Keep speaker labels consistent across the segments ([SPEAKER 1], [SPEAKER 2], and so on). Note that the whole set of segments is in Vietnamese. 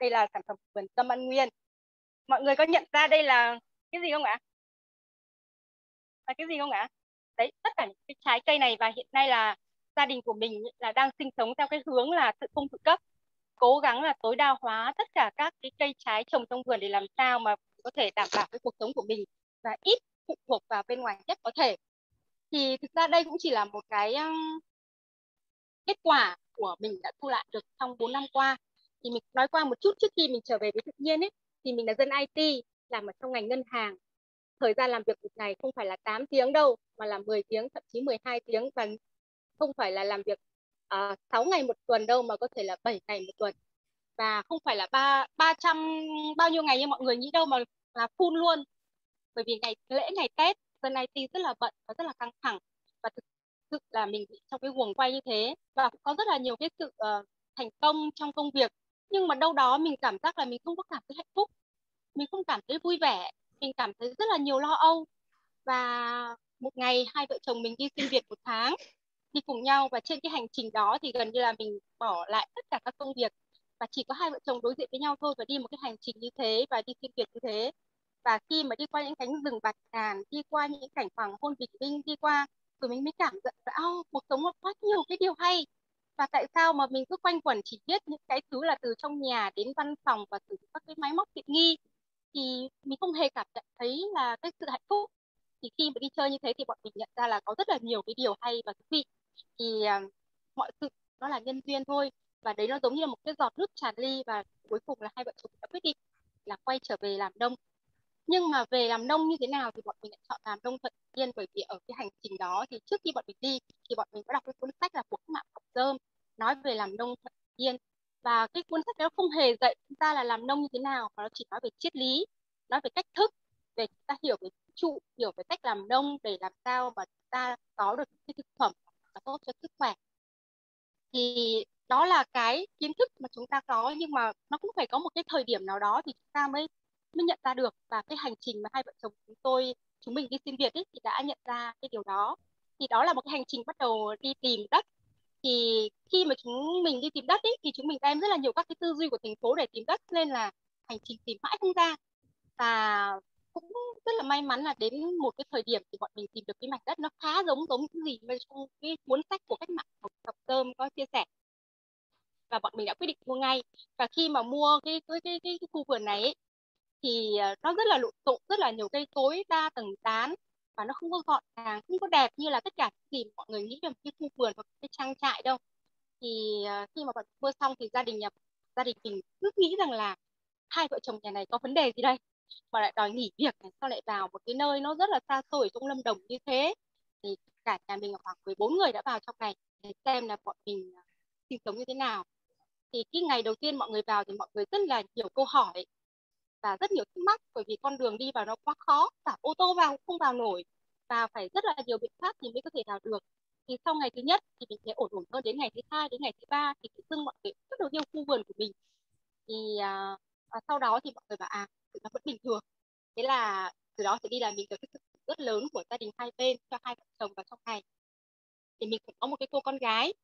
[SPEAKER 1] đây là sản phẩm vườn tâm an nguyên. Mọi người có nhận ra đây là cái gì không ạ? Là cái gì không ạ? Đấy, tất cả những cái trái cây này và hiện nay là gia đình của mình là đang sinh sống theo cái hướng là tự cung tự cấp, cố gắng là tối đa hóa tất cả các cái cây trái trồng trong vườn để làm sao mà có thể đảm bảo cái cuộc sống của mình và ít phụ thuộc vào bên ngoài nhất có thể. Thì thực ra đây cũng chỉ là một cái kết quả của mình đã thu lại được trong 4 năm qua thì mình nói qua một chút trước khi mình trở về với tự nhiên ấy thì mình là dân IT làm ở trong ngành ngân hàng. Thời gian làm việc một ngày không phải là 8 tiếng đâu mà là 10 tiếng thậm chí 12 tiếng. Và không phải là làm việc à, uh, 6 ngày một tuần đâu mà có thể là 7 ngày một tuần. Và không phải là ba ba trăm bao nhiêu ngày như mọi người nghĩ đâu mà là full luôn. Bởi vì ngày lễ ngày Tết dân IT rất là bận và rất là căng thẳng. Và thực sự là mình bị trong cái guồng quay như thế. Và cũng có rất là nhiều cái sự uh, thành công trong công việc nhưng mà đâu đó mình cảm giác là mình không có cảm thấy hạnh phúc. Mình không cảm thấy vui vẻ. Mình cảm thấy rất là nhiều lo âu. Và một ngày hai vợ chồng mình đi xin việc một tháng đi cùng nhau và trên cái hành trình đó thì gần như là mình bỏ lại tất cả các công việc và chỉ có hai vợ chồng đối diện với nhau thôi và đi một cái hành trình như thế và đi xin việc như thế. Và khi mà đi qua những cánh rừng bạch ngàn đi qua những cảnh hoàng hôn bình minh đi qua rồi mình mới cảm nhận là oh, cuộc sống nó quá nhiều cái điều hay và tại sao mà mình cứ quanh quẩn chỉ biết những cái thứ là từ trong nhà đến văn phòng và từ các cái máy móc tiện nghi? Thì mình không hề cảm nhận thấy là cái sự hạnh phúc. Thì khi mà đi chơi như thế thì bọn mình nhận ra là có rất là nhiều cái điều hay và thú vị. Thì uh, mọi sự nó là nhân duyên thôi. Và đấy nó giống như là một cái giọt nước tràn ly và cuối cùng là hai vợ chồng đã quyết định là quay trở về làm đông nhưng mà về làm nông như thế nào thì bọn mình lại chọn làm nông thuận nhiên bởi vì ở cái hành trình đó thì trước khi bọn mình đi thì bọn mình có đọc cái cuốn sách là cuộc mạng học dơm, nói về làm nông thuận nhiên và cái cuốn sách đó không hề dạy chúng ta là làm nông như thế nào, mà nó chỉ nói về triết lý, nói về cách thức để chúng ta hiểu về trụ, hiểu về cách làm nông để làm sao mà chúng ta có được cái thực phẩm là tốt cho sức khỏe. Thì đó là cái kiến thức mà chúng ta có, nhưng mà nó cũng phải có một cái thời điểm nào đó thì chúng ta mới mới nhận ra được và cái hành trình mà hai vợ chồng chúng tôi chúng mình đi xin việc ấy, thì đã nhận ra cái điều đó. Thì đó là một cái hành trình bắt đầu đi tìm đất. Thì khi mà chúng mình đi tìm đất ấy, thì chúng mình đem rất là nhiều các cái tư duy của thành phố để tìm đất nên là hành trình tìm mãi không ra. Và cũng rất là may mắn là đến một cái thời điểm thì bọn mình tìm được cái mảnh đất nó khá giống giống cái gì mà trong cái cuốn sách của cách mạng của tập tôm có chia sẻ. Và bọn mình đã quyết định mua ngay. Và khi mà mua cái cái cái, cái, cái khu vườn này ấy, thì ờ, nó rất là lộn xộn rất là nhiều cây cối đa tầng tán và nó không có gọn gàng, không có đẹp như là tất cả những gì mọi người nghĩ về một cái khu vườn hoặc cái trang trại đâu. Thì ờ, khi mà bọn mua xong thì gia đình nhà gia đình mình cứ nghĩ rằng là hai vợ chồng nhà này có vấn đề gì đây? Mà lại đòi nghỉ việc này sao lại vào một cái nơi nó rất là xa xôi trong Lâm Đồng như thế. Thì cả nhà mình khoảng 14 người đã vào trong này để xem là bọn mình ờ, sinh sống như thế nào. Thì cái ngày đầu tiên mọi người vào thì mọi người rất là nhiều câu hỏi và rất nhiều thắc mắc bởi vì con đường đi vào nó quá khó cả ô tô vào không vào nổi và phải rất là nhiều biện pháp thì mới có thể vào được. Thì sau ngày thứ nhất thì mình thấy ổn ổn hơn đến ngày thứ hai đến ngày thứ ba thì tự dưng mọi người rất là yêu khu vườn của mình. Thì à, à, sau đó thì mọi người bảo à nó vẫn bình thường. Thế là từ đó thì đi là mình được cái sự rất lớn của gia đình hai bên cho hai vợ chồng vào trong ngày. Thì mình cũng có một cái cô con gái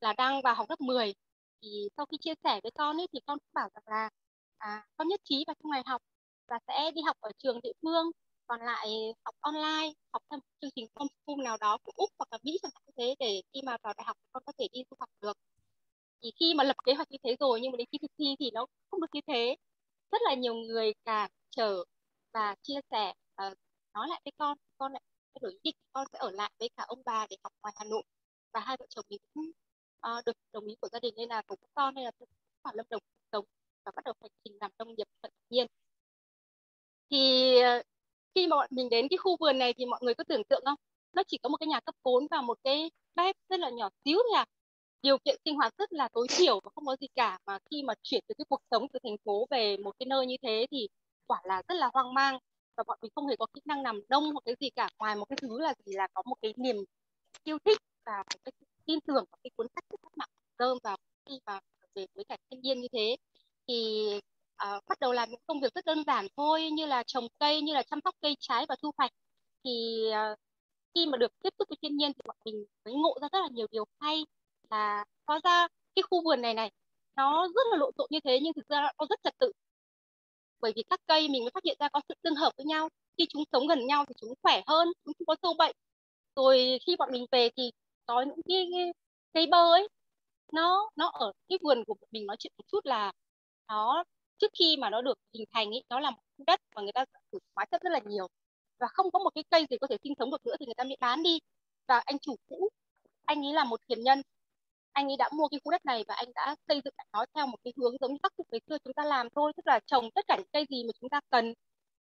[SPEAKER 1] là đang vào học lớp 10 thì sau khi chia sẻ với con ấy thì con cũng bảo rằng là à, con nhất trí vào trong ngày học và sẽ đi học ở trường địa phương còn lại học online học theo chương trình homeschool nào đó của úc hoặc là mỹ chẳng hạn như thế để khi mà vào đại học con có thể đi du học được. Thì khi mà lập kế hoạch như thế rồi nhưng mà đến khi thực thi thì nó không được như thế. Rất là nhiều người cản trở và chia sẻ uh, nói lại với con con lại thay đổi ý định con sẽ ở lại với cả ông bà để học ngoài hà nội. Và hai vợ chồng mình cũng uh, được đồng ý của gia đình nên là cùng con nên là khoản lâm đồng sống và bắt đầu hành trình làm nông nghiệp tự nhiên. Thì ờ, khi mà bọn mình đến cái khu vườn này thì mọi người có tưởng tượng không? Nó chỉ có một cái nhà cấp 4 và một cái bếp rất là nhỏ xíu thôi à. Điều kiện sinh hoạt rất là tối thiểu và không có gì cả. Mà khi mà chuyển từ cái cuộc sống từ thành phố về một cái nơi như thế thì quả là rất là hoang mang và bọn mình không hề có kỹ năng làm nông hoặc cái gì cả. Ngoài một cái thứ là gì? Là có một cái niềm yêu thích và một cái tin tưởng vào cái cuốn sách của các mạng cơm và khi mà về với cả thiên nhiên như thế thì uh, bắt đầu làm những công việc rất đơn giản thôi như là trồng cây như là chăm sóc cây trái và thu hoạch thì uh, khi mà được tiếp xúc với thiên nhiên thì bọn mình mới ngộ ra rất là nhiều điều hay là có ra cái khu vườn này này nó rất là lộn xộn như thế nhưng thực ra nó rất trật tự bởi vì các cây mình mới phát hiện ra có sự tương hợp với nhau khi chúng sống gần nhau thì chúng khỏe hơn chúng không có sâu bệnh rồi khi bọn mình về thì có những cái, cái cây bơ ấy nó nó ở cái vườn của mình nói chuyện một chút là nó, trước khi mà nó được hình thành ấy nó là một khu đất mà người ta sử hóa chất rất là nhiều. Và không có một cái cây gì có thể sinh sống được nữa thì người ta mới bán đi. Và anh chủ cũ, anh ấy là một thiền nhân. Anh ấy đã mua cái khu đất này và anh đã xây dựng nó theo một cái hướng giống như các cụ ngày xưa chúng ta làm thôi, tức là trồng tất cả những cây gì mà chúng ta cần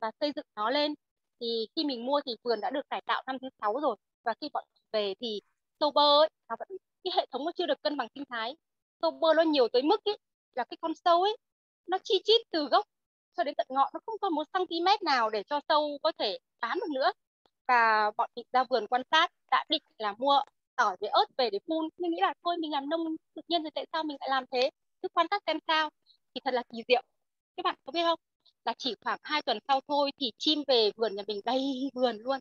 [SPEAKER 1] và xây dựng nó lên. Thì khi mình mua thì vườn đã được cải tạo năm thứ sáu rồi và khi bọn về thì sâu bơ ấy, nó vẫn, cái hệ thống nó chưa được cân bằng sinh thái. Sâu bơ nó nhiều tới mức ấy là cái con sâu ấy nó chi chít từ gốc cho đến tận ngọn, nó không còn một cm nào để cho sâu có thể bám được nữa. Và bọn mình ra vườn quan sát, đã định là mua tỏi với ớt về để phun. Nhưng nghĩ là thôi, mình làm nông tự nhiên rồi tại sao mình lại làm thế? Cứ quan sát xem sao. Thì thật là kỳ diệu. Các bạn có biết không? Là chỉ khoảng 2 tuần sau thôi thì chim về vườn nhà mình đầy vườn luôn.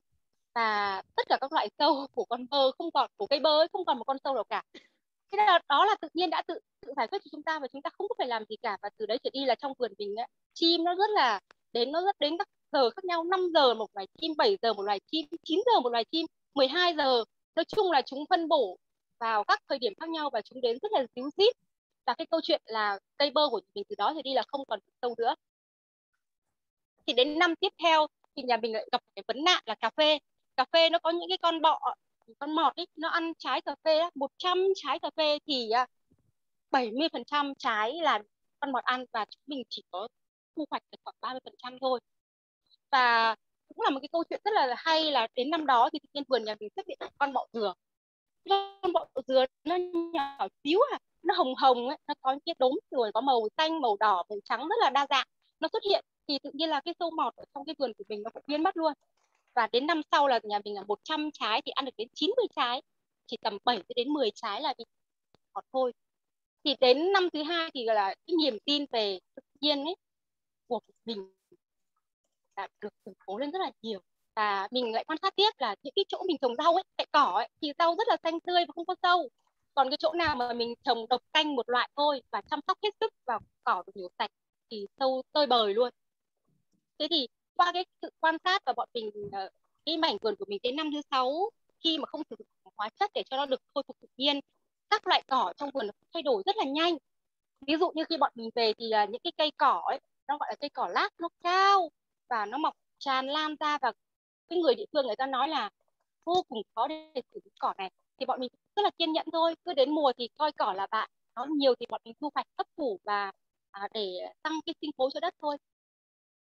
[SPEAKER 1] Và tất cả các loại sâu của con bơ không còn, của cây bơ ấy, không còn một con sâu nào cả thế là đó là tự nhiên đã tự tự giải quyết cho chúng ta và chúng ta không có phải làm gì cả. Và từ đấy trở đi là trong vườn mình ấy, chim nó rất là đến nó rất đến các giờ khác nhau. 5 giờ một loài chim 7 giờ một loài chim 9 giờ một loài chim 12 giờ. Nói chung là chúng phân bổ vào các thời điểm khác nhau và chúng đến rất là díu dít. Và cái câu chuyện là cây bơ của mình từ đó thì đi là không còn sâu nữa. Thì đến năm tiếp theo thì nhà mình lại gặp cái vấn nạn là cà phê. Cà phê nó có những cái con bọ con mọt ấy nó ăn trái cà phê á, 100 trái cà phê thì à, 70% trái là con mọt ăn và chúng mình chỉ có thu hoạch được khoảng 30% thôi. Và cũng là một cái câu chuyện rất là hay là đến năm đó thì tự nhiên vườn nhà mình xuất hiện con bọ dừa. Con bọ dừa nó nhỏ xíu à nó hồng hồng ấy nó có những cái đốm rồi có màu xanh màu đỏ màu trắng rất là đa dạng nó xuất hiện. Thì tự nhiên là cái sâu mọt ở trong cái vườn của mình nó cũng biến mất luôn và đến năm sau là nhà mình là 100 trái thì ăn được đến 90 trái. Chỉ tầm 7 đến 10 trái là bị ngọt thôi. Thì đến năm thứ hai thì là, cái niềm tin về tự nhiên ấy, của mình đã được củng cố lên rất là nhiều. Và mình lại quan sát tiếp là những cái chỗ mình trồng rau ấy cạnh cỏ ấy, thì rau rất là xanh tươi và không có sâu. Còn cái chỗ nào mà mình trồng độc canh một loại thôi và chăm sóc hết sức vào cỏ được nhiều sạch thì sâu tơi bời luôn. Thế thì qua cái sự quan sát và bọn mình ờ, cái mảnh vườn của mình tới năm thứ sáu khi mà không sử dụng hóa chất để cho nó được khôi phục tự nhiên các loại cỏ trong vườn nó thay đổi rất là nhanh. Ví dụ như khi bọn mình về thì uh, những cái cây cỏ ấy nó gọi là cây cỏ lác nó cao và nó mọc tràn lan ra và cái người địa phương người ta nói là vô cùng khó để xử lý cỏ này. Thì bọn mình rất là kiên nhẫn thôi cứ đến mùa thì coi cỏ là bạn nó nhiều thì bọn mình thu hoạch hấp phủ và à, để tăng cái sinh khối cho đất thôi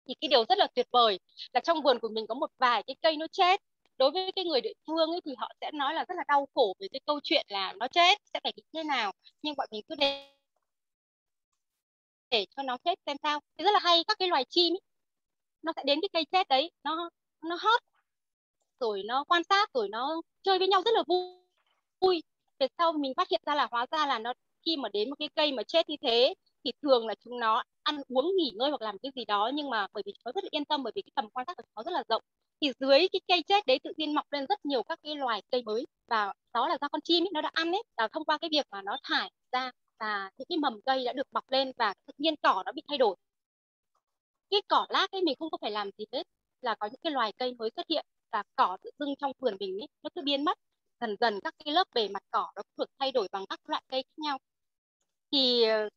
[SPEAKER 1] thì cái điều rất là tuyệt vời là trong vườn của mình có một vài cái cây nó chết. Đối với cái người địa phương ấy thì họ sẽ nói là rất là đau khổ về cái câu chuyện là nó chết sẽ phải như thế nào. Nhưng bọn mình cứ để để cho nó chết xem sao. Thì rất là hay các cái loài chim ấy, nó sẽ đến cái cây chết đấy nó nó hót rồi nó quan sát rồi nó chơi với nhau rất là vui vui. Về sau mình phát hiện ra là hóa ra là nó khi mà đến một cái cây mà chết như thế thì thường là chúng nó ăn uống nghỉ ngơi hoặc làm cái gì đó nhưng mà bởi vì nó rất là yên tâm bởi vì cái tầm quan sát của nó rất là rộng. Thì dưới cái cây chết đấy tự nhiên mọc lên rất nhiều các cái loài cây mới và đó là do con chim ấy, nó đã ăn ấy. Là thông qua cái việc mà nó thải ra và những cái mầm cây đã được mọc lên và tự nhiên cỏ nó bị thay đổi. Cái cỏ lác ấy mình không có phải làm gì hết là có những cái loài cây mới xuất hiện và cỏ tự dưng trong vườn mình ấy, nó cứ biến mất. Dần dần các cái lớp bề mặt cỏ nó được thay đổi bằng các loại cây khác nhau. Thì ờ,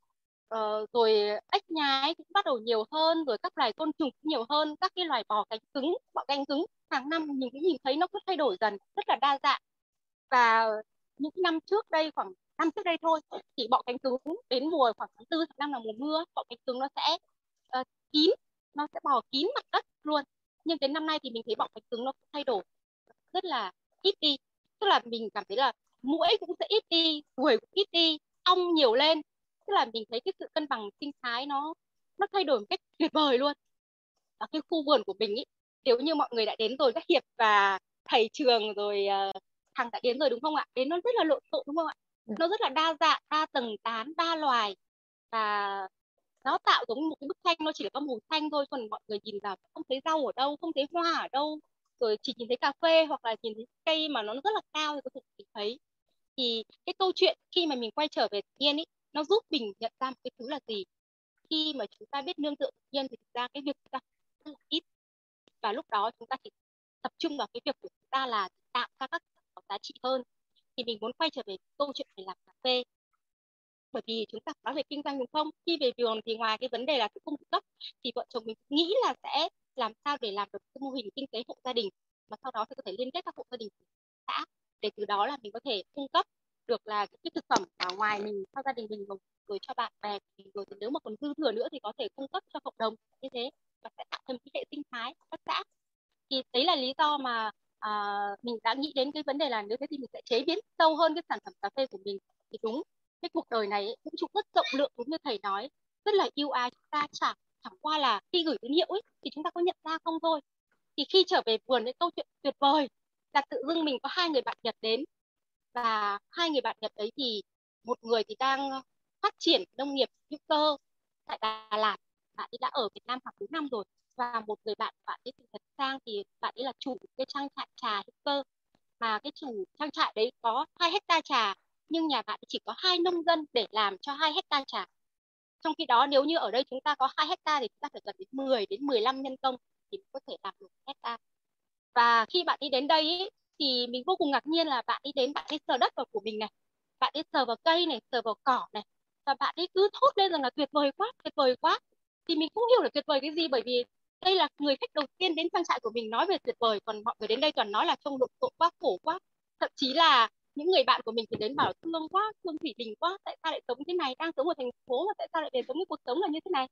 [SPEAKER 1] uh, rồi ếch nhái cũng bắt đầu nhiều hơn rồi các loài côn trùng cũng nhiều hơn các cái loài bò cánh cứng bọ cánh cứng. Hàng năm mình cũng nhìn thấy nó cứ thay đổi dần rất là đa dạng. Và những năm trước đây khoảng năm trước đây thôi thì bọ cánh cứng đến mùa khoảng tháng tư tháng năm là mùa mưa bọ cánh cứng nó sẽ uh, kín nó sẽ bò kín mặt đất luôn. Nhưng đến năm nay thì mình thấy bọ cánh cứng nó thay đổi rất là ít đi. Tức là mình cảm thấy là mũi cũng sẽ ít đi ruồi cũng ít đi ong nhiều lên tức là mình thấy cái sự cân bằng sinh thái nó nó thay đổi một cách tuyệt vời luôn. Ở cái khu vườn của mình ý nếu như mọi người đã đến rồi các hiệp và thầy trường rồi uh, thằng đã đến rồi đúng không ạ? Đến nó rất là lộn xộn đúng không ạ? Ừ. nó rất là đa dạng đa tầng tán đa loài. Và nó tạo giống một cái bức tranh nó chỉ là có màu xanh thôi còn mọi người nhìn vào không thấy rau ở đâu không thấy hoa ở đâu. Rồi chỉ nhìn thấy cà phê hoặc là nhìn thấy cây mà nó rất là cao thì có thể nhìn thấy. Thì cái câu chuyện khi mà mình quay trở về thiên ý nó giúp mình nhận ra một cái thứ là gì? Khi mà chúng ta biết nương tựa tự nhiên thì thực ra cái việc chúng ta rất là ít. Và lúc đó chúng ta chỉ tập trung vào cái việc của chúng ta là tạo ra các có giá trị hơn. Thì mình muốn quay trở về câu chuyện về làm cà phê. Bởi vì chúng ta nói về kinh doanh đúng không? Khi về vườn thì ngoài cái vấn đề là cung cấp, thì vợ chồng mình nghĩ là sẽ làm sao để làm được cái mô hình kinh tế hộ gia đình. Mà sau đó thì có thể liên kết các hộ gia đình xã để từ đó là mình có thể cung cấp được là cái thực phẩm ở ngoài mình cho gia đình mình rồi cho bạn bè rồi thì nếu mà còn dư thừa nữa thì có thể cung cấp cho cộng đồng như thế. Và sẽ tạo thành cái hệ sinh thái các xã thì đấy là lý do mà à, mình đã nghĩ đến cái vấn đề là nếu thế thì mình sẽ chế biến sâu hơn cái sản phẩm cà phê của mình. Thì đúng cái cuộc đời này cũng cũng rất rộng lượng đúng như thầy nói rất là yêu ai chúng ta chẳng chẳng qua là khi gửi tín hiệu ấy thì chúng ta có nhận ra không thôi. Thì khi trở về vườn cái câu chuyện tuyệt vời là tự dưng mình có hai người bạn Nhật đến và hai người bạn Nhật ấy thì một người thì đang phát triển nông nghiệp hữu cơ tại Đà Lạt. Bạn ấy đã ở Việt Nam khoảng 4 năm rồi. Và một người bạn bạn ấy từ thật sang thì bạn ấy là chủ cái trang trại trà hữu cơ. Mà cái chủ trang trại đấy có hai hecta trà nhưng nhà bạn chỉ có hai nông dân để làm cho hai hecta trà. Trong khi đó nếu như ở đây chúng ta có hai hecta thì chúng ta phải cần đến 10 đến 15 nhân công thì có thể làm được hecta và khi bạn đi đến đây ý, thì mình vô cùng ngạc nhiên là bạn đi đến, bạn đi sờ đất vào của mình này, bạn đi sờ vào cây này, sờ vào cỏ này, và bạn ấy cứ thốt lên rằng là tuyệt vời quá, tuyệt vời quá. Thì mình cũng hiểu là tuyệt vời cái gì, bởi vì đây là người khách đầu tiên đến trang trại của mình nói về tuyệt vời, còn mọi người đến đây toàn nói là trông lộn xộn quá, khổ quá. Thậm chí là những người bạn của mình thì đến bảo thương quá, thương thủy bình quá, tại sao lại sống thế này, đang sống ở thành phố mà tại sao lại về sống cái cuộc sống là như thế này?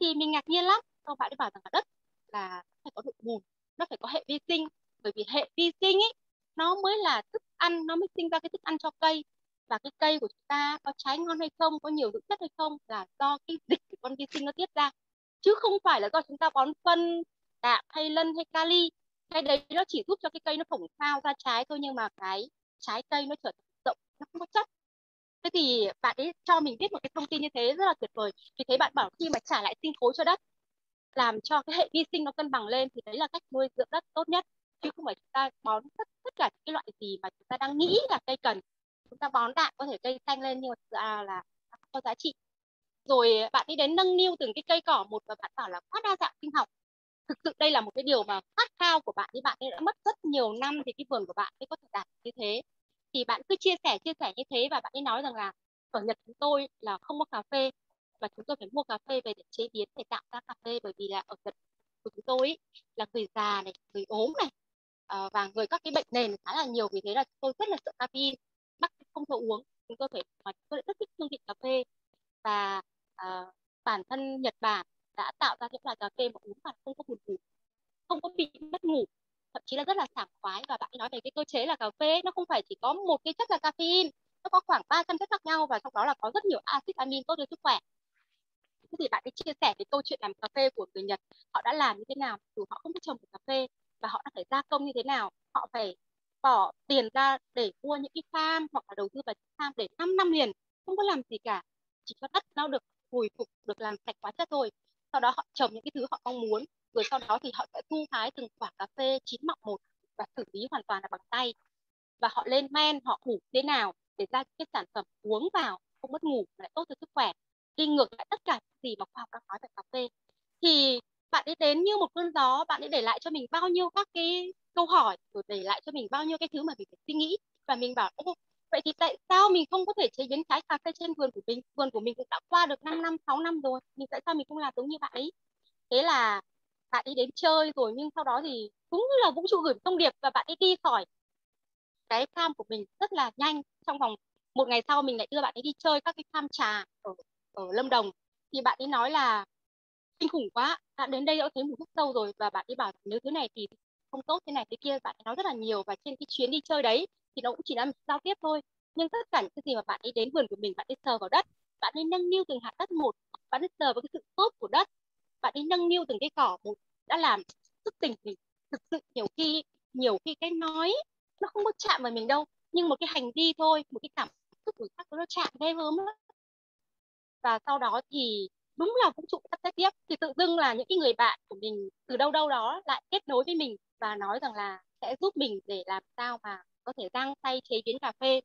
[SPEAKER 1] Thì mình ngạc nhiên lắm. Sau bạn ấy bảo rằng là đất là phải có độ bùn nó phải có hệ vi sinh bởi vì hệ vi sinh ấy, nó mới là thức ăn, nó mới sinh ra cái thức ăn cho cây. Và cái cây của chúng ta có trái ngon hay không, có nhiều dưỡng chất hay không là do cái dịch của con vi sinh nó tiết ra. Chứ không phải là do chúng ta bón phân đạm hay lân hay kali. Cái đấy nó chỉ giúp cho cái cây nó phồng phao ra trái thôi, nhưng mà cái trái cây nó trở thành rộng, nó không có chất. Thế thì bạn ấy cho mình biết một cái thông tin như thế rất là tuyệt vời. Vì thế bạn bảo khi mà trả lại sinh khối cho đất, làm cho cái hệ vi sinh nó cân bằng lên, thì đấy là cách nuôi dưỡng đất tốt nhất chứ không phải chúng ta bón tất, tất cả những cái loại gì mà chúng ta đang nghĩ là cây cần. Chúng ta bón đạm có thể cây xanh lên nhưng mà thực ra là không có giá trị. Rồi bạn đi đến nâng niu từng cái cây cỏ một và bạn bảo là quá đa dạng sinh học. Thực sự đây là một cái điều mà khát khao của bạn thì bạn ấy đã mất rất nhiều năm thì cái vườn của bạn mới có thể đạt như thế. Thì bạn cứ chia sẻ chia sẻ như thế và bạn ấy nói rằng là ở Nhật chúng tôi là không có cà phê và chúng tôi phải mua cà phê về để chế biến để tạo ra cà phê bởi vì là ở Nhật của chúng tôi ý, là người già này người ốm này Ờ, và người các cái bệnh nền khá là nhiều vì thế là tôi rất là sợ caffeine bác không cho uống. Chúng tôi phải mà tôi rất thích hương vị cà phê. Và uh, bản thân Nhật Bản đã tạo ra những loại cà phê mà uống mà không có buồn ngủ không có bị mất ngủ thậm chí là rất là sảng khoái. Và bạn nói về cái cơ chế là cà phê nó không phải chỉ có một cái chất là caffeine nó có khoảng 300 chất khác nhau và trong đó là có rất nhiều axit amin tốt cho sức khỏe. Thế thì bạn ấy chia sẻ cái câu chuyện làm cà phê của người Nhật họ đã làm như thế nào dù họ không có trồng được cà phê và họ đã phải gia công như thế nào? Họ phải bỏ tiền ra để mua những cái farm hoặc là đầu tư vào farm để 5 năm liền, không có làm gì cả. Chỉ có đất nó được hồi phục, được làm sạch hóa chất thôi. Sau đó họ trồng những cái thứ họ mong muốn, rồi sau đó thì họ sẽ thu hái từng quả cà phê chín mọng một và xử lý hoàn toàn là bằng tay. Và họ lên men, họ ngủ thế nào để ra cái sản phẩm uống vào, không mất ngủ, lại tốt cho sức khỏe. Đi ngược lại tất cả những gì mà khoa học đang nói về cà phê. Thì bạn ấy đến như một cơn gió, bạn ấy để lại cho mình bao nhiêu các cái câu hỏi, rồi để lại cho mình bao nhiêu cái thứ mà mình phải suy nghĩ. Và mình bảo, ô, vậy thì tại sao mình không có thể chế biến trái cà phê trên vườn của mình? Vườn của mình cũng đã qua được 5 năm 6 năm rồi mình tại sao mình không làm giống như bạn ấy? Thế là bạn ấy đến chơi rồi, nhưng sau đó thì cũng như là vũ trụ gửi thông điệp và bạn ấy đi khỏi cái farm của mình rất là nhanh. Trong vòng một ngày sau mình lại đưa bạn ấy đi chơi các cái farm trà ở ở Lâm Đồng. Thì bạn ấy nói là kinh khủng quá. Bạn đến đây đã thấy mùi thuốc sâu rồi và bạn đi bảo nếu thứ này thì không tốt, thế này thế kia, bạn nói rất là nhiều và trên cái chuyến đi chơi đấy thì nó cũng chỉ là giao tiếp thôi. Nhưng tất cả những cái gì mà bạn ấy đến vườn của mình, bạn ấy sờ vào đất, bạn ấy nâng niu từng hạt đất một, bạn ấy sờ vào cái sự tốt của đất, bạn ấy nâng niu từng cái cỏ một đã làm thức tỉnh mình. Thực sự nhiều khi nhiều khi cái nói nó không có chạm vào mình đâu, nhưng một cái hành vi thôi, một cái cảm xúc của khác nó chạm ghê gớm lắm. Và sau đó thì đúng là vũ trụ sắp xếp tiếp. Thì tự dưng là những cái người bạn của mình từ đâu đâu đó lại kết nối với mình và nói rằng là sẽ giúp mình để làm sao mà có thể rang tay chế biến cà phê.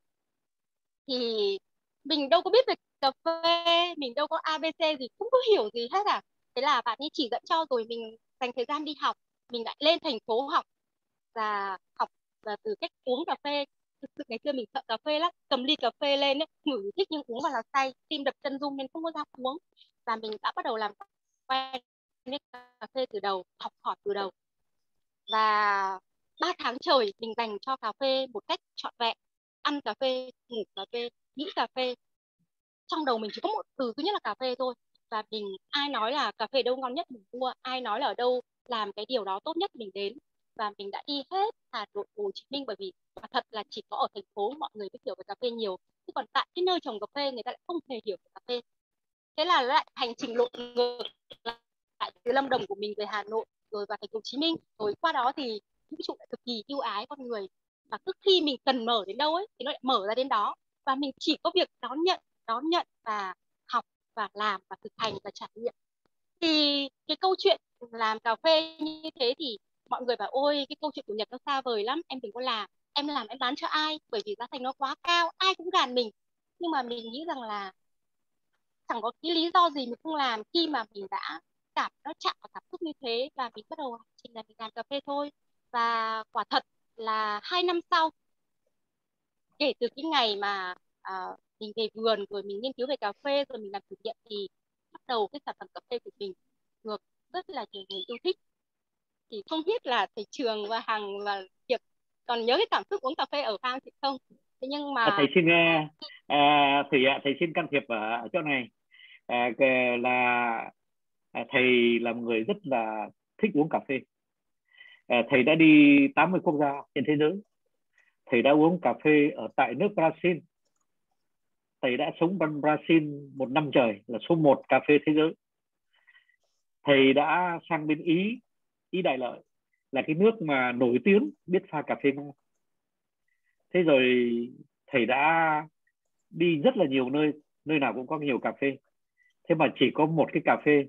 [SPEAKER 1] Thì mình đâu có biết về cà phê mình đâu có abc gì cũng có hiểu gì hết à. Thế là bạn ấy chỉ dẫn cho rồi mình dành thời gian đi học mình lại lên thành phố học và học và từ cách uống cà phê. Thực sự ngày xưa mình sợ cà phê lắm cầm ly cà phê lên ấy, ngửi thích nhưng uống vào là say tim đập chân rung nên không có dám uống và mình đã bắt đầu làm quen với cà phê từ đầu, học hỏi từ đầu. Và ba tháng trời, mình dành cho cà phê một cách trọn vẹn. Ăn cà phê, ngủ cà phê, nghĩ cà phê. Trong đầu mình chỉ có một từ thứ nhất là cà phê thôi. Và mình, ai nói là cà phê đâu ngon nhất mình mua, ai nói là ở đâu, làm cái điều đó tốt nhất mình đến. Và mình đã đi hết Hà Nội, Hồ Chí Minh, bởi vì thật là chỉ có ở thành phố mọi người mới hiểu về cà phê nhiều. Chứ còn tại cái nơi trồng cà phê, người ta lại không hề hiểu về cà phê thế là lại hành trình lộn ngược lại từ Lâm Đồng của mình về Hà Nội, rồi vào thành phố Hồ Chí Minh. Rồi qua đó thì vũ trụ lại cực kỳ yêu ái con người. Và cứ khi mình cần mở đến đâu ấy, thì nó lại mở ra đến đó. Và mình chỉ có việc đón nhận đón nhận và học và làm và thực hành và trải nghiệm. Thì cái câu chuyện làm cà phê như thế thì mọi người bảo, ôi, cái câu chuyện của Nhật nó xa vời lắm, em đừng có làm. Em làm em bán cho ai, bởi vì giá thành nó quá cao, ai cũng gàn mình. Nhưng mà mình nghĩ rằng là chẳng có cái lý do gì mình không làm khi mà mình đã cảm nó chạm vào cảm xúc như thế và mình bắt đầu hành trình là mình làm cà phê thôi. Và quả thật là hai năm sau kể từ cái ngày mà à, mình về vườn rồi mình nghiên cứu về cà phê rồi mình làm thử nghiệm thì bắt đầu cái sản phẩm cà phê của mình được rất là nhiều người yêu thích. Thì không biết là thầy trường và hằng và việc còn nhớ cái cảm xúc uống cà phê ở farm thì không? Thế nhưng mà
[SPEAKER 2] à, thầy xin nghe uh, thầy ạ thầy xin can thiệp ở chỗ này à, là à, thầy là một người rất là thích uống cà phê. À, thầy đã đi 80 quốc gia trên thế giới. Thầy đã uống cà phê ở tại nước Brazil. Thầy đã sống bên Brazil một năm trời là số một cà phê thế giới. Thầy đã sang bên Ý Ý Đại Lợi là cái nước mà nổi tiếng biết pha cà phê ngon. Thế rồi thầy đã đi rất là nhiều nơi nơi nào cũng có nhiều cà phê thế mà chỉ có một cái cà phê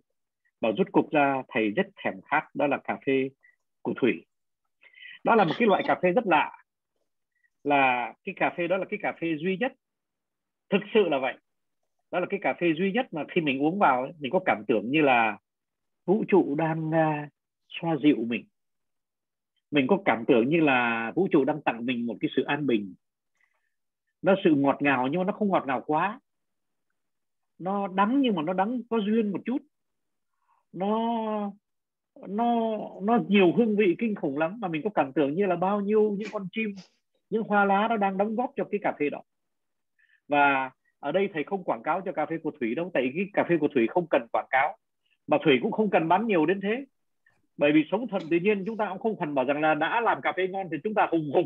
[SPEAKER 2] mà rút cục ra thầy rất thèm khát đó là cà phê của thủy. Đó là một cái loại cà phê rất lạ. Là cái cà phê đó là cái cà phê duy nhất. Thực sự là vậy. Đó là cái cà phê duy nhất mà khi mình uống vào ấy, mình có cảm tưởng như là vũ trụ đang uh, xoa dịu mình. Mình có cảm tưởng như là vũ trụ đang tặng mình một cái sự an bình. Nó sự ngọt ngào nhưng mà nó không ngọt ngào quá nó đắng nhưng mà nó đắng, có duyên một chút. Nó nó nó nhiều hương vị kinh khủng lắm mà mình có cảm tưởng như là bao nhiêu những con chim, những hoa lá nó đang đóng góp cho cái cà phê đó. Và ở đây thầy không quảng cáo cho cà phê của thủy đâu, tại cái cà phê của thủy không cần quảng cáo, mà thủy cũng không cần bán nhiều đến thế. Bởi vì sống thuận tự nhiên, chúng ta cũng không cần bảo rằng là đã làm cà phê ngon thì chúng ta hùng hục.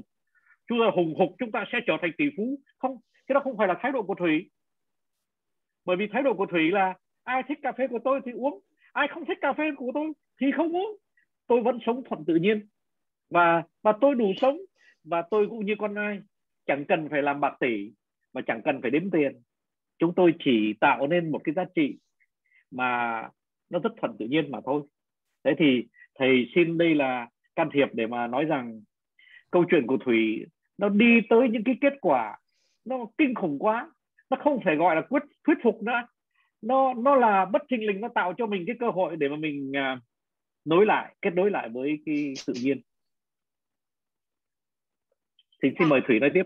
[SPEAKER 2] Chúng ta hùng hục, chúng ta sẽ trở thành tỷ phú. Không, cái đó không phải là thái độ của thủy bởi vì thái độ của thủy là, ai thích cà phê của tôi thì uống, ai không thích cà phê của tôi thì không uống. Tôi vẫn sống thuận tự nhiên. Và và tôi đủ sống, và tôi cũng như con ai, chẳng cần phải làm bạc tỷ, mà chẳng cần phải đếm tiền. Chúng tôi chỉ tạo nên một cái giá trị mà nó rất thuận tự nhiên mà thôi. Thế thì thầy xin đây là can thiệp để mà nói rằng câu chuyện của thủy nó đi tới những cái kết quả nó kinh khủng quá nó không phải gọi là quyết thuyết phục nữa. Nó nó là bất thình lình nó tạo cho mình cái cơ hội để mà mình uh, nối lại kết nối lại với cái tự nhiên. Thì xin mời thủy nói tiếp.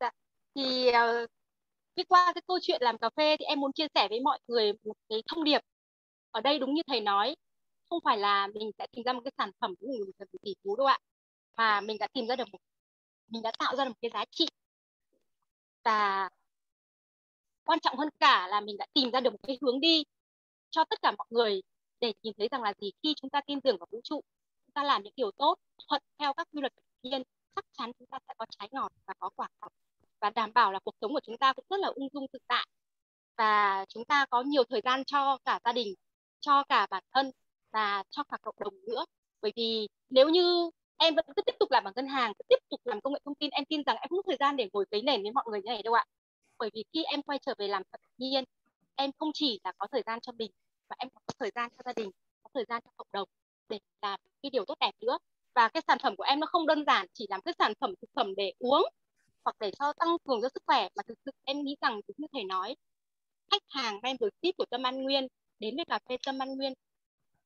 [SPEAKER 1] Dạ. thì uh, qua cái câu chuyện làm cà phê thì em muốn chia sẻ với mọi người một cái thông điệp. Ở đây đúng như thầy nói không phải là mình sẽ tìm ra một cái sản phẩm của người cần tỷ phú đâu ạ mà mình đã tìm ra được một mình đã tạo ra được một cái giá trị. Và quan trọng hơn cả là mình đã tìm ra được một cái hướng đi cho tất cả mọi người để nhìn thấy rằng là gì? Khi chúng ta tin tưởng vào vũ trụ, chúng ta làm những điều tốt, thuận theo các quy luật tự nhiên, chắc chắn chúng ta sẽ có trái ngọt và có quả ngọt và đảm bảo là cuộc sống của chúng ta cũng rất là ung dung tự tại. Và chúng ta có nhiều thời gian cho cả gia đình, cho cả bản thân và cho cả cộng đồng nữa. Bởi vì nếu như em vẫn cứ tiếp tục làm ở ngân hàng, cứ tiếp tục làm công nghệ thông tin, em tin rằng em không có thời gian để ngồi cấy nền với mọi người như này đâu ạ bởi vì khi em quay trở về làm tự nhiên, em không chỉ là có thời gian cho mình, mà em có thời gian cho gia đình, có thời gian cho cộng đồng để làm cái điều tốt đẹp nữa. Và cái sản phẩm của em nó không đơn giản chỉ làm cái sản phẩm thực phẩm để uống hoặc để cho tăng cường cho sức khỏe, mà thực sự em nghĩ rằng như thầy nói, khách hàng membership của Tâm An Nguyên đến với cà phê Tâm An Nguyên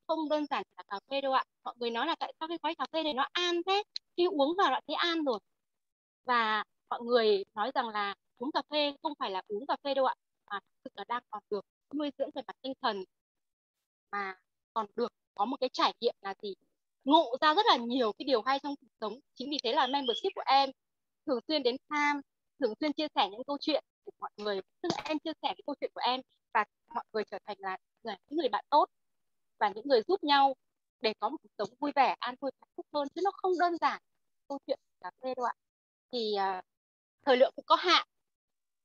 [SPEAKER 1] không đơn giản là cà phê đâu ạ. Mọi người nói là tại sao cái gói cà phê này nó an thế? Khi uống vào đã thấy an rồi. Và mọi người nói rằng là uống cà phê không phải là uống cà phê đâu ạ mà thực sự là đang còn được nuôi dưỡng về mặt tinh thần mà còn được có một cái trải nghiệm là gì? Ngộ ra rất là nhiều cái điều hay trong cuộc sống chính vì thế là membership của em thường xuyên đến tham thường xuyên chia sẻ những câu chuyện của mọi người tức là em chia sẻ cái câu chuyện của em và mọi người trở thành là những người bạn tốt và những người giúp nhau để có một cuộc sống vui vẻ an vui hạnh phúc hơn. Chứ nó không đơn giản câu chuyện cà phê đâu ạ. Thì uh, thời lượng cũng có hạn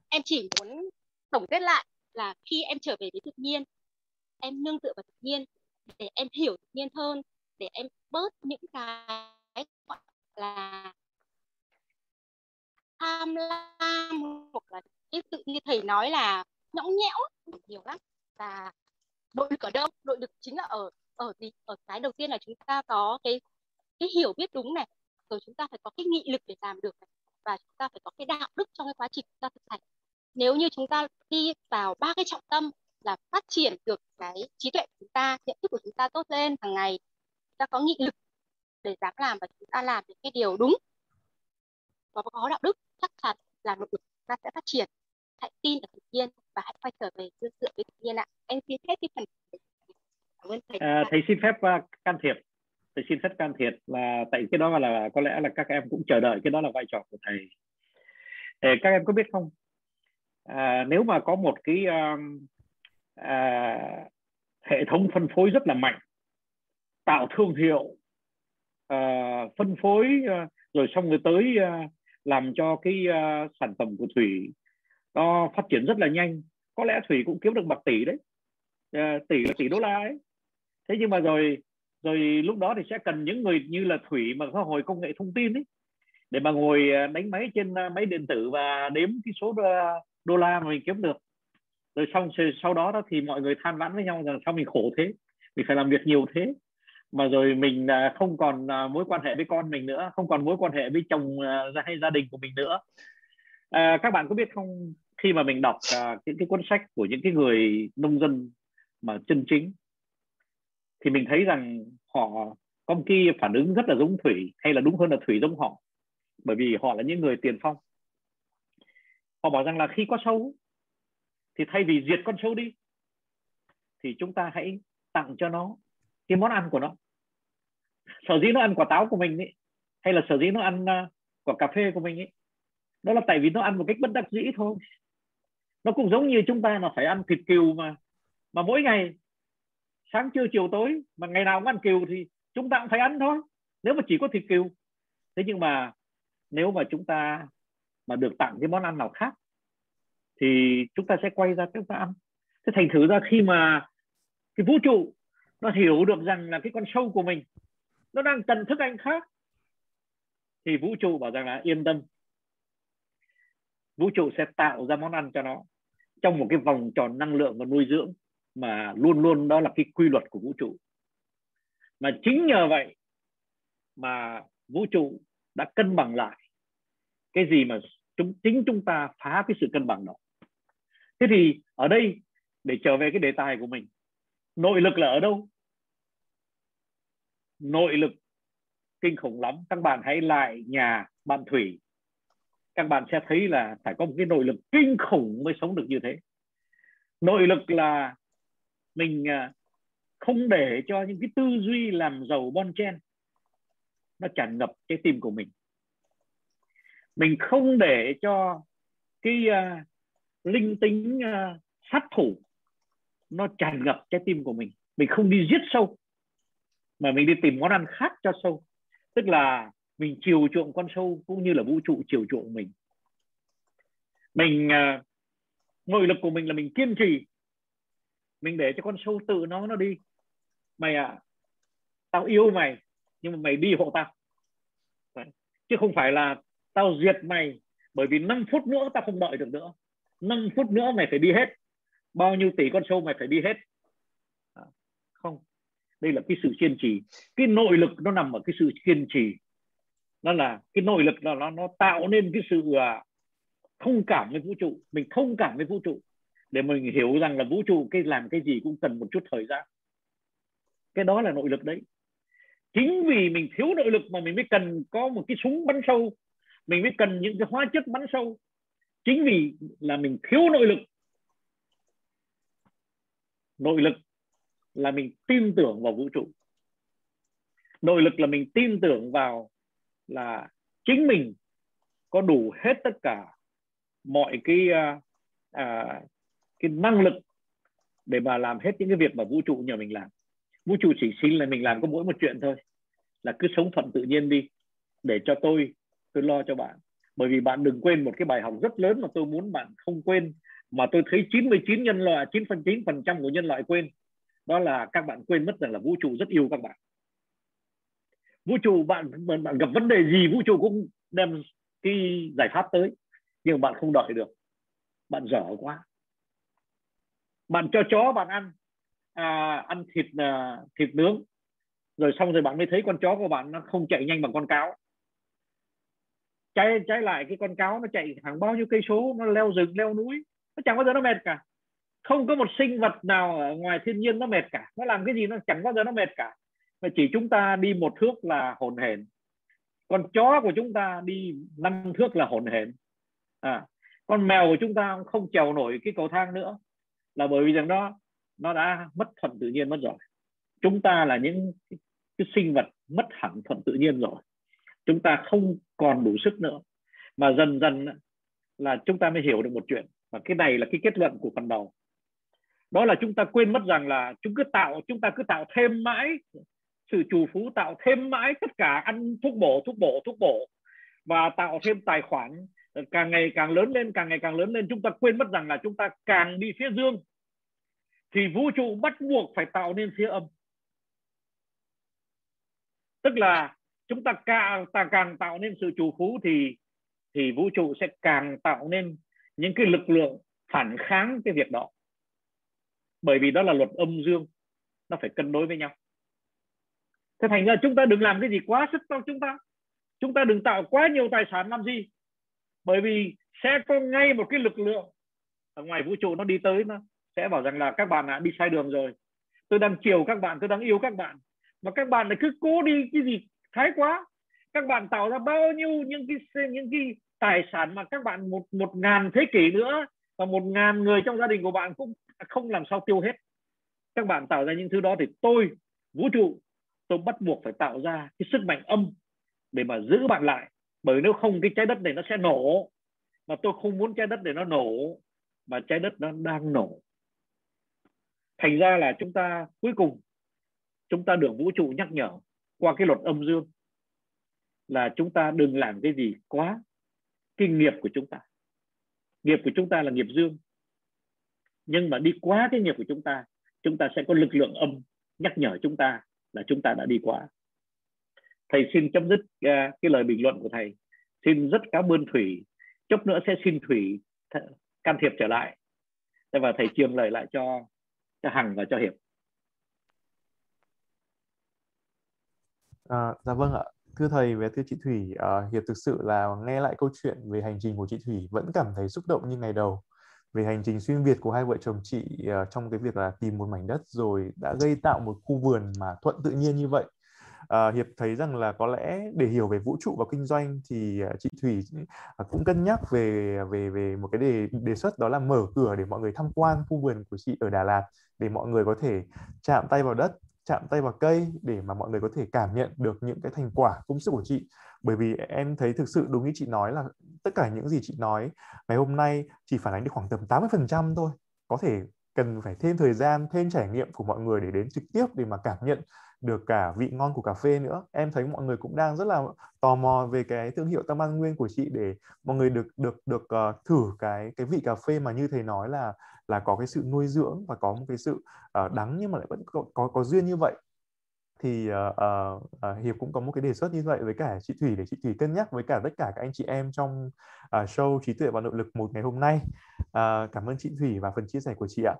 [SPEAKER 1] em chỉ muốn tổng kết lại là khi em trở về với tự nhiên, em nương tựa vào tự nhiên để em hiểu tự nhiên hơn, để em bớt những cái gọi là tham lam hoặc là cái tự như thầy nói là nhõng nhẽo nhiều lắm. Và nội lực ở đâu? Nội lực chính là ở ở gì? Ở cái đầu tiên là chúng ta có cái cái hiểu biết đúng này, rồi chúng ta phải có cái nghị lực để làm được này. và chúng ta phải có cái đạo đức trong cái quá trình chúng ta thực hành nếu như chúng ta đi vào ba cái trọng tâm là phát triển được cái trí tuệ của chúng ta nhận thức của chúng ta tốt lên hàng ngày chúng ta có nghị lực để dám làm và chúng ta làm những cái điều đúng và có đạo đức chắc chắn là nội lực chúng ta sẽ phát triển. Hãy tin ở tự nhiên và hãy quay trở về tương tự với tự nhiên ạ. Em xin phép cái phần
[SPEAKER 2] cảm ơn thầy. À, thầy xin phép uh, can thiệp. Thầy xin phép can thiệp là tại cái đó là có lẽ là các em cũng chờ đợi cái đó là vai trò của thầy. Các em có biết không? À, nếu mà có một cái um, à, hệ thống phân phối rất là mạnh tạo thương hiệu à, phân phối à, rồi xong rồi tới à, làm cho cái à, sản phẩm của thủy nó phát triển rất là nhanh có lẽ thủy cũng kiếm được bạc tỷ đấy à, tỷ là tỷ đô la ấy. Thế nhưng mà rồi rồi lúc đó thì sẽ cần những người như là thủy mà có hồi công nghệ thông tin ấy để mà ngồi đánh máy trên máy điện tử và đếm cái số đô la mà mình kiếm được. Rồi xong sau đó đó thì mọi người than vãn với nhau rằng sao mình khổ thế? Mình phải làm việc nhiều thế. Mà rồi mình à, không còn à, mối quan hệ với con mình nữa không còn mối quan hệ với chồng à, hay gia đình của mình nữa. À, các bạn có biết không khi mà mình đọc à, những cái cuốn sách của những cái người nông dân mà chân chính thì mình thấy rằng họ có một cái phản ứng rất là giống thủy hay là đúng hơn là thủy giống họ. Bởi vì họ là những người tiền phong họ bảo rằng là khi có sâu thì thay vì diệt con sâu đi thì chúng ta hãy tặng cho nó cái món ăn của nó. Sở dĩ nó ăn quả táo của mình ấy hay là sở dĩ nó ăn uh, quả cà phê của mình ấy đó là tại vì nó ăn một cách bất đắc dĩ thôi. Nó cũng giống như chúng ta là phải ăn thịt cừu mà mà mỗi ngày sáng trưa chiều tối mà ngày nào cũng ăn cừu thì chúng ta cũng phải ăn thôi nếu mà chỉ có thịt cừu thế nhưng mà nếu mà chúng ta mà được tặng cái món ăn nào khác, thì chúng ta sẽ quay ra chúng ta ăn. Thế thành thử ra khi mà cái vũ trụ nó hiểu được rằng là cái con sâu của mình nó đang cần thức ăn khác, thì vũ trụ bảo rằng là yên tâm. Vũ trụ sẽ tạo ra món ăn cho nó trong một cái vòng tròn năng lượng và nuôi dưỡng mà luôn luôn đó là cái quy luật của vũ trụ. Mà chính nhờ vậy mà vũ trụ đã cân bằng lại cái gì mà chúng, chính chúng ta phá cái sự cân bằng đó. Thế thì ở đây, để trở về cái đề tài của mình, nội lực là ở đâu? Nội lực kinh khủng lắm. Các bạn hãy lại nhà bạn thủy. Các bạn sẽ thấy là phải có một cái nội lực kinh khủng mới sống được như thế. Nội lực là mình à, không để cho những cái tư duy làm giàu bon chen, nó tràn ngập trái tim của mình mình không để cho cái uh, linh tính uh, sát thủ nó tràn ngập trái tim của mình. Mình không đi giết sâu mà mình đi tìm món ăn khác cho sâu. Tức là mình chiều chuộng con sâu cũng như là vũ trụ chiều chuộng mình. Mình uh, nội lực của mình là mình kiên trì. Mình để cho con sâu tự nó nó đi. Mày à tao yêu mày nhưng mà mày đi hộ tao. Đấy. chứ không phải là tao diệt mày, bởi vì 5 phút nữa tao không đợi được nữa. 5 phút nữa mày phải đi hết. Bao nhiêu tỷ con sâu mày phải đi hết. À, không. Đây là cái sự kiên trì. Cái nội lực nó nằm ở cái sự kiên trì. Nó là, cái nội lực là nó nó tạo nên cái sự à, thông cảm với vũ trụ. Mình thông cảm với vũ trụ. Để mình hiểu rằng là vũ trụ cái làm cái gì cũng cần một chút thời gian. Cái đó là nội lực đấy. Chính vì mình thiếu nội lực mà mình mới cần có một cái súng bắn sâu mình mới cần những cái hóa chất bắn sâu. Chính vì là mình thiếu nội lực. Nội lực là mình tin tưởng vào vũ trụ. Nội lực là mình tin tưởng vào là chính mình có đủ hết tất cả mọi cái à, à cái năng lực để mà làm hết những cái việc mà vũ trụ nhờ mình làm. Vũ trụ chỉ xin là mình làm có mỗi một chuyện thôi. Là cứ sống thuận tự nhiên đi để cho tôi tôi lo cho bạn. Bởi vì bạn đừng quên một cái bài học rất lớn mà tôi muốn bạn không quên mà tôi thấy 99 nhân loại 9 phần 9 phần trăm của nhân loại quên. Đó là các bạn quên mất rằng là vũ trụ rất yêu các bạn. Vũ trụ bạn bạn, bạn gặp vấn đề gì vũ trụ cũng đem cái giải pháp tới. Nhưng bạn không đợi được. Bạn dở quá. Bạn cho chó bạn ăn. À, ăn thịt à, thịt nướng. Rồi xong rồi bạn mới thấy con chó của bạn nó không chạy nhanh bằng con cáo trái trái lại cái con cáo nó chạy hàng bao nhiêu cây số nó leo rừng leo núi. Nó chẳng bao giờ nó mệt cả. Không có một sinh vật nào ở ngoài thiên nhiên nó mệt cả. Nó làm cái gì nó chẳng bao giờ nó mệt cả. Mà chỉ chúng ta đi một thước là hồn hển. Con chó của chúng ta đi năm thước là hồn hển. À, con mèo của chúng ta không trèo nổi cái cầu thang nữa. Là bởi vì rằng đó nó đã mất thuận tự nhiên mất rồi. Chúng ta là những cái sinh vật mất hẳn thuận tự nhiên rồi chúng ta không còn đủ sức nữa. Mà dần dần là chúng ta mới hiểu được một chuyện. Và cái này là cái kết luận của phần đầu. Đó là chúng ta quên mất rằng là chúng cứ tạo, chúng ta cứ tạo thêm mãi sự chủ phú, tạo thêm mãi tất cả ăn thuốc bổ thuốc bổ thuốc bổ. Và tạo thêm tài khoản. Càng ngày càng lớn lên, càng ngày càng lớn lên, chúng ta quên mất rằng là chúng ta càng đi phía dương. Thì vũ trụ bắt buộc phải tạo nên phía âm. Tức là chúng ta càng ta càng tạo nên sự chủ phú thì thì vũ trụ sẽ càng tạo nên những cái lực lượng phản kháng cái việc đó. Bởi vì đó là luật âm dương, nó phải cân đối với nhau. Thế thành ra chúng ta đừng làm cái gì quá sức cho chúng ta. Chúng ta đừng tạo quá nhiều tài sản làm gì. Bởi vì sẽ có ngay một cái lực lượng ở ngoài vũ trụ nó đi tới nó sẽ bảo rằng là các bạn đã đi sai đường rồi. Tôi đang chiều các bạn, tôi đang yêu các bạn. Mà các bạn lại cứ cố đi cái gì thái quá. Các bạn tạo ra bao nhiêu những cái những cái tài sản mà các bạn một một ngàn thế kỷ nữa và một ngàn người trong gia đình của bạn cũng không làm sao tiêu hết. Các bạn tạo ra những thứ đó thì tôi, vũ trụ, tôi bắt buộc phải tạo ra cái sức mạnh âm để mà giữ bạn lại. Bởi nếu không, cái trái đất này nó sẽ nổ. Mà tôi không muốn trái đất này nó nổ, mà trái đất nó đang nổ. Thành ra là chúng ta cuối cùng, chúng ta được vũ trụ nhắc nhở qua cái luật âm dương là chúng ta đừng làm cái gì quá kinh nghiệp của chúng ta. Nghiệp của chúng ta là nghiệp dương. Nhưng mà đi quá cái nghiệp của chúng ta chúng ta sẽ có lực lượng âm nhắc nhở chúng ta là chúng ta đã đi quá. Thầy xin chấm dứt uh, cái lời bình luận của thầy. Xin rất cảm ơn thủy. Chốc nữa sẽ xin thủy can thiệp trở lại. Và thầy truyền lời lại cho cho hằng và cho hiệp.
[SPEAKER 3] À, dạ vâng ạ. Thưa thầy và thưa chị thủy ờ, à, hiệp thực sự là nghe lại câu chuyện về hành trình của chị thủy vẫn cảm thấy xúc động như ngày đầu. Về hành trình xuyên việt của hai vợ chồng chị à, trong cái việc là tìm một mảnh đất rồi đã gây tạo một khu vườn mà thuận tự nhiên như vậy. À, hiệp thấy rằng là có lẽ để hiểu về vũ trụ và kinh doanh thì à, chị thủy cũng cân nhắc về về về một cái đề đề xuất đó là mở cửa để mọi người tham quan khu vườn của chị ở đà lạt để mọi người có thể chạm tay vào đất chạm tay vào cây để mà mọi người có thể cảm nhận được những cái thành quả công sức của chị. Bởi vì em thấy thực sự đúng như chị nói là tất cả những gì chị nói, ngày hôm nay chỉ phản ánh được khoảng tầm 80% thôi. Có thể cần phải thêm thời gian thêm trải nghiệm của mọi người để đến trực tiếp để mà cảm nhận được cả vị ngon của cà phê nữa. Em thấy mọi người cũng đang rất là tò mò về cái thương hiệu Tâm An Nguyên của chị để mọi người được được được uh, thử cái cái vị cà phê mà như thầy nói là là có cái sự nuôi dưỡng và có một cái sự uh, đắng nhưng mà lại vẫn có có, có duyên như vậy thì uh, uh, hiệp cũng có một cái đề xuất như vậy với cả chị thủy để chị thủy cân nhắc với cả tất cả các anh chị em trong uh, show trí tuệ và nội lực một ngày hôm nay. Uh, cảm ơn chị thủy và phần chia sẻ của chị ạ.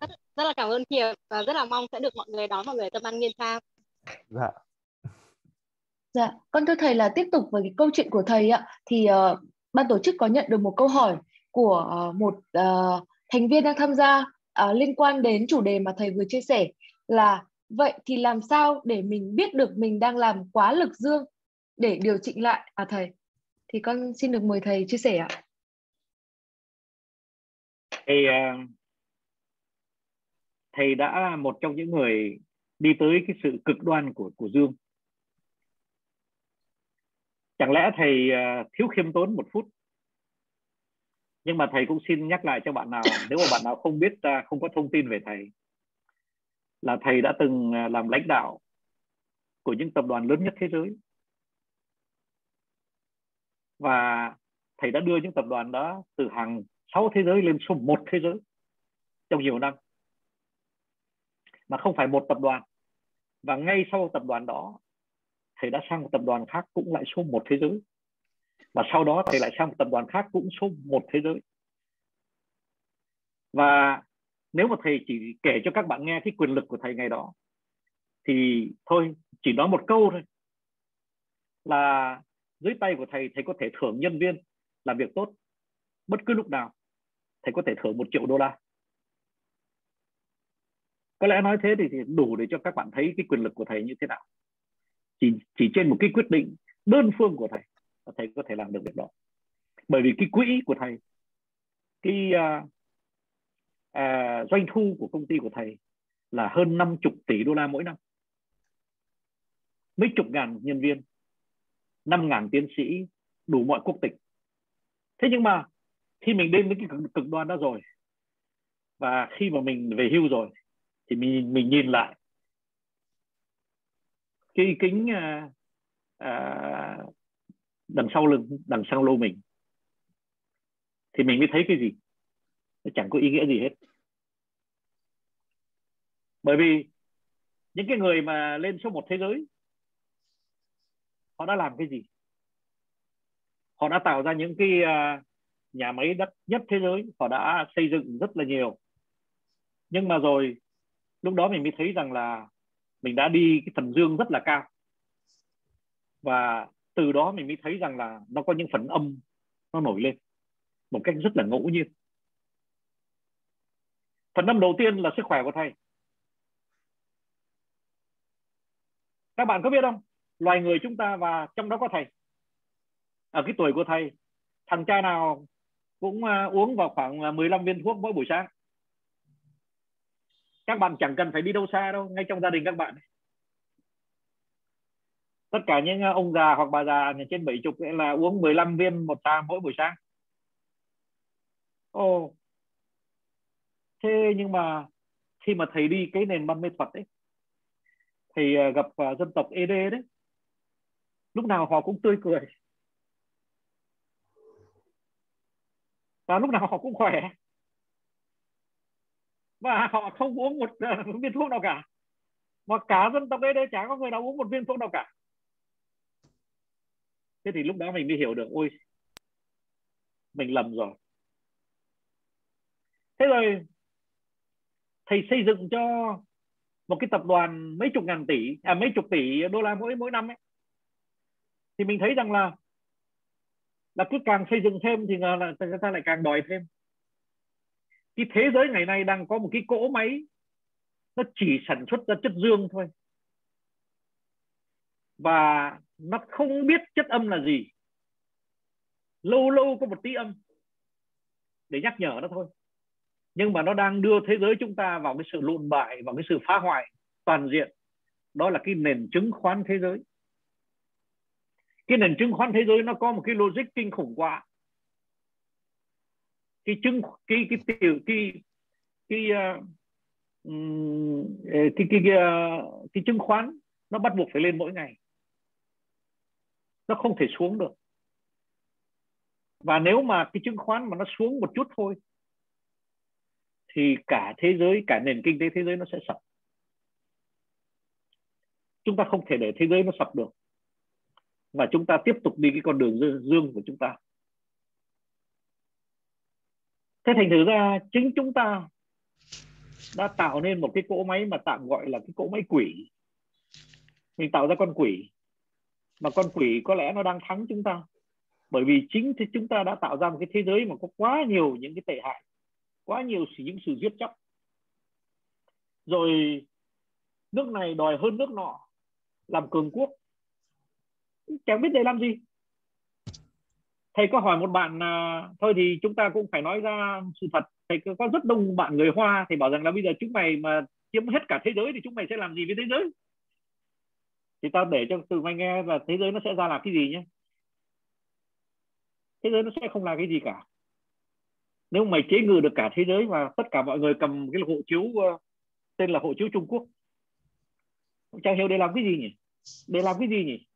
[SPEAKER 1] Rất, rất là cảm ơn hiệp và rất là mong sẽ được mọi người đón mọi người tâm an nghiên sao
[SPEAKER 3] dạ.
[SPEAKER 4] Dạ, con thưa thầy là tiếp tục với cái câu chuyện của thầy ạ, thì uh, ban tổ chức có nhận được một câu hỏi của uh, một uh, thành viên đang tham gia uh, liên quan đến chủ đề mà thầy vừa chia sẻ là, vậy thì làm sao để mình biết được mình đang làm quá lực dương để điều chỉnh lại à thầy? Thì con xin được mời thầy chia sẻ ạ.
[SPEAKER 2] Thì ờ, thầy đã là một trong những người đi tới cái sự cực đoan của của dương chẳng lẽ thầy ờ, thiếu khiêm tốn một phút nhưng mà thầy cũng xin nhắc lại cho bạn nào, nếu mà bạn nào không biết không có thông tin về thầy là thầy đã từng à, làm lãnh đạo của những tập đoàn lớn nhất thế giới. Và thầy đã đưa những tập đoàn đó từ hàng sáu thế giới lên số một thế giới trong nhiều năm. Mà không phải một tập đoàn. Và ngay sau tập đoàn đó, thầy đã sang một tập đoàn khác cũng lại số một thế giới. Và sau đó thầy lại sang một tập đoàn khác cũng số một thế giới. Và nếu mà thầy chỉ kể cho các bạn nghe cái quyền lực của thầy ngày đó thì thôi chỉ nói một câu thôi. Là dưới tay của thầy thầy có thể thưởng nhân viên làm việc tốt. Bất cứ lúc nào thầy có thể thưởng một triệu đô la. Có lẽ nói thế thì, thì đủ để cho các bạn thấy cái quyền lực của thầy như thế nào. Chỉ chỉ trên một cái quyết định đơn phương của thầy thầy có thể làm được việc đó. Bởi vì cái quỹ của thầy cái uh, à, doanh thu của công ty của thầy là hơn 50 tỷ đô la mỗi năm. Mấy chục ngàn nhân viên năm ngàn tiến sĩ đủ mọi quốc tịch. Thế nhưng mà khi mình đến với cái cực, cực đoan đó rồi và khi mà mình về hưu rồi thì mình mình nhìn lại cái kính à, à, đằng sau lưng đằng sau lô mình thì mình mới thấy cái gì? Nó chẳng có ý nghĩa gì hết bởi vì những cái người mà lên số một thế giới, họ đã làm cái gì? Họ đã tạo ra những cái à, nhà máy đất nhất thế giới, họ đã xây dựng rất là nhiều. Nhưng mà rồi, lúc đó mình mới thấy rằng là mình đã đi cái phần dương rất là cao. Và từ đó mình mới thấy rằng là nó có những phần âm nó nổi lên một cách rất là ngẫu nhiên. Phần âm đầu tiên là sức khỏe của thầy. Các bạn có biết không? Loài người chúng ta và trong đó có thầy. Ở cái tuổi của thầy, thằng cha nào cũng à, uống vào khoảng à, 15 viên thuốc mỗi buổi sáng. Các bạn chẳng cần phải đi đâu xa đâu, ngay trong gia đình các bạn tất cả những à, ông già hoặc bà già trên 70 là uống 15 viên một ta mỗi buổi sáng. Ồ. Thế nhưng mà khi mà thầy đi cái nền văn mê thuật ấy thì ờ, gặp ờ, dân tộc ED đấy. Lúc nào họ cũng tươi cười. Và lúc nào họ cũng khỏe. Và họ không uống một uh, viên thuốc nào cả. Mà cả dân tộc ED chả có người nào uống một viên thuốc nào cả. Thế thì lúc đó mình mới hiểu được ôi mình lầm rồi. Thế rồi thầy xây dựng cho một cái tập đoàn mấy chục ngàn tỷ à mấy chục tỷ đô la mỗi mỗi năm ấy. Thì mình thấy rằng là là cứ càng xây dựng thêm thì là người ta lại càng đòi thêm. Cái thế giới ngày nay đang có một cái cỗ máy, nó chỉ sản xuất ra chất dương thôi. Và nó không biết chất âm là gì. Lâu lâu có một tí âm để nhắc nhở nó thôi nhưng mà nó đang đưa thế giới chúng ta vào cái sự lụn bại vào cái sự phá hoại toàn diện. Đó là cái nền chứng khoán thế giới. Cái nền chứng khoán thế giới nó có một cái logic kinh khủng quá. Cái chứng cái cái tiểu cái cái ờ, ờ, cái cái cái, cái, cái chứng khoán nó bắt buộc phải lên mỗi ngày. Nó không thể xuống được. Và nếu mà cái chứng khoán mà nó xuống một chút thôi thì cả thế giới, cả nền kinh tế thế giới nó sẽ sập. Chúng ta không thể để thế giới nó sập được. Và chúng ta tiếp tục đi cái con đường dương của chúng ta. Thế thành thử ra, chính chúng ta đã tạo nên một cái cỗ máy mà tạm gọi là cái cỗ máy quỷ. Mình tạo ra con quỷ. Mà con quỷ có lẽ nó đang thắng chúng ta. Bởi vì chính thì chúng ta đã tạo ra một cái thế giới mà có quá nhiều những cái tệ hại quá nhiều những sự giết chóc. Rồi nước này đòi hơn nước nọ làm cường quốc. Chẳng biết để làm gì. Thầy có hỏi một bạn à, thôi thì chúng ta cũng phải nói ra sự thật. Thầy có rất đông bạn người hoa thì bảo rằng là bây giờ chúng mày mà chiếm hết cả thế giới thì chúng mày sẽ làm gì với thế giới? Thì tao để cho từ mày nghe và thế giới nó sẽ ra làm cái gì nhé? Thế giới nó sẽ không là cái gì cả nếu mày chế ngự được cả thế giới và tất cả mọi người cầm cái hộ chiếu uh, tên là hộ chiếu Trung Quốc chẳng hiểu để làm cái gì nhỉ? Để làm cái gì nhỉ?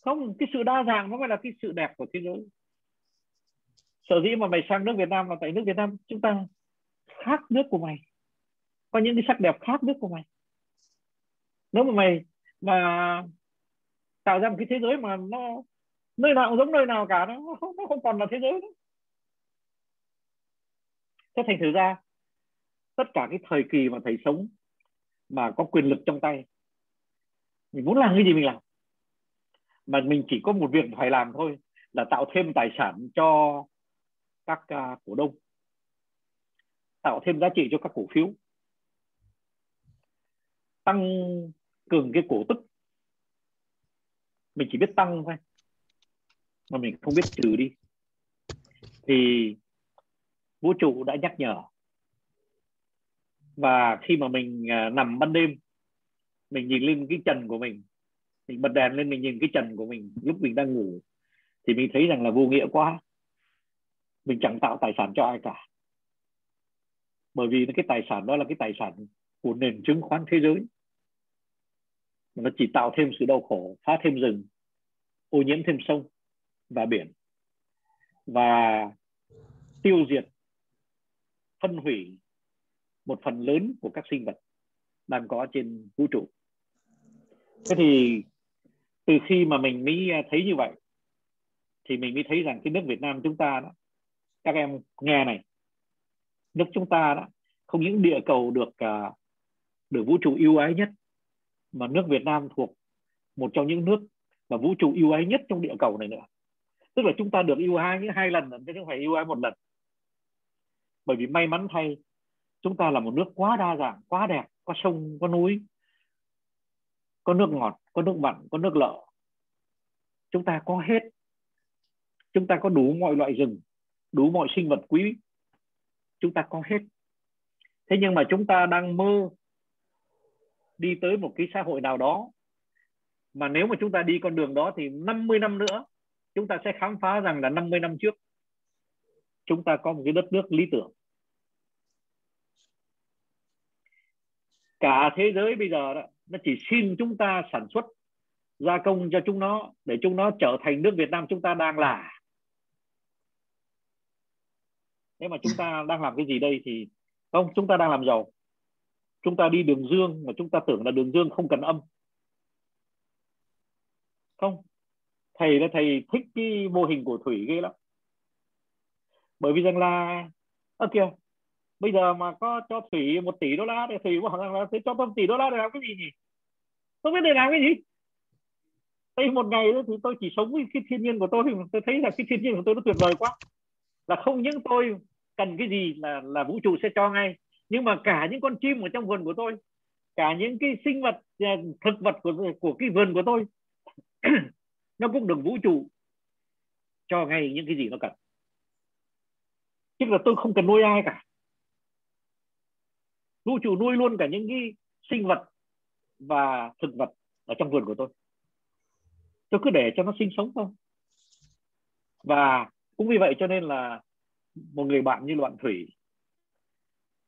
[SPEAKER 2] Không cái sự đa dạng nó mới là cái sự đẹp của thế giới. Sở dĩ mà mày sang nước Việt Nam là tại nước Việt Nam chúng ta khác nước của mày. Có những cái sắc đẹp khác nước của mày. Nếu mà mày mà tạo ra một cái thế giới mà nó nơi nào cũng giống nơi nào cả nó không nó không còn là thế giới nữa thế thành thử ra tất cả cái thời kỳ mà thầy sống mà có quyền lực trong tay mình muốn làm cái gì mình làm. Mà mình chỉ có một việc phải làm thôi là tạo thêm tài sản cho các uh, cổ đông tạo thêm giá trị cho các cổ phiếu tăng cường cái cổ tức. Mình chỉ biết tăng thôi mà mình không biết trừ đi. Thì vũ trụ đã nhắc nhở. Và khi mà mình à, nằm ban đêm, mình nhìn lên cái trần của mình mình bật đèn lên mình nhìn cái trần của mình lúc mình đang ngủ, thì mình thấy rằng là vô nghĩa quá. Mình chẳng tạo tài sản cho ai cả. Bởi vì cái tài sản đó là cái tài sản của nền chứng khoán thế giới. Nó chỉ tạo thêm sự đau khổ, phá thêm rừng, ô nhiễm thêm sông và biển. Và tiêu diệt phân hủy một phần lớn của các sinh vật đang có trên vũ trụ. Thế thì từ khi mà mình mới à, thấy như vậy thì mình mới thấy rằng cái nước Việt Nam chúng ta đó các em nghe này nước chúng ta đó không những địa cầu được uh, được vũ trụ yêu ái nhất mà nước Việt Nam thuộc một trong những nước mà vũ trụ yêu ái nhất trong địa cầu này nữa. Tức là chúng ta được yêu ái những hai lần chứ không phải yêu ái một lần bởi vì may mắn thay, chúng ta là một nước quá đa dạng, quá đẹp, có sông, có núi, có nước ngọt, có nước mặn, có nước lợ. Chúng ta có hết. Chúng ta có đủ mọi loại rừng, đủ mọi sinh vật quý. Chúng ta có hết. Thế nhưng mà chúng ta đang mơ đi tới một cái xã hội nào đó, mà nếu mà chúng ta đi con đường đó thì 50 năm nữa, chúng ta sẽ khám phá rằng là 50 năm trước chúng ta có một cái đất nước lý tưởng. Cả thế giới bây giờ đó, nó chỉ xin chúng ta sản xuất gia công cho chúng nó, để chúng nó trở thành nước Việt Nam chúng ta đang là. Thế mà chúng ta đang làm cái gì đây thì, không, chúng ta đang làm giàu. Chúng ta đi đường dương, mà chúng ta tưởng là đường dương không cần âm. Không. Thầy là thầy thích cái mô hình của thủy ghê lắm bởi vì rằng là, ơ, kìa, bây giờ mà có cho thủy một tỷ đô la thì thủy bảo rằng là thế cho tôi một tỷ đô la để làm cái gì nhỉ? Tôi biết để làm cái gì? Đây, một ngày thì tôi chỉ sống với cái thiên nhiên của tôi. Thì tôi thấy là cái thiên nhiên của tôi nó tuyệt vời quá. Là không những tôi cần cái gì là là vũ trụ sẽ cho ngay, nhưng mà cả những con chim ở trong vườn của tôi, cả những cái sinh vật à, thực vật của của cái vườn của tôi, nó cũng được vũ trụ cho ngay những cái gì nó cần tức là tôi không cần nuôi ai cả. Vũ trụ nuôi luôn cả những cái sinh vật và thực vật ở trong vườn của tôi. Tôi cứ để cho nó sinh sống thôi. Và cũng vì vậy cho nên là một người bạn như loạn thủy,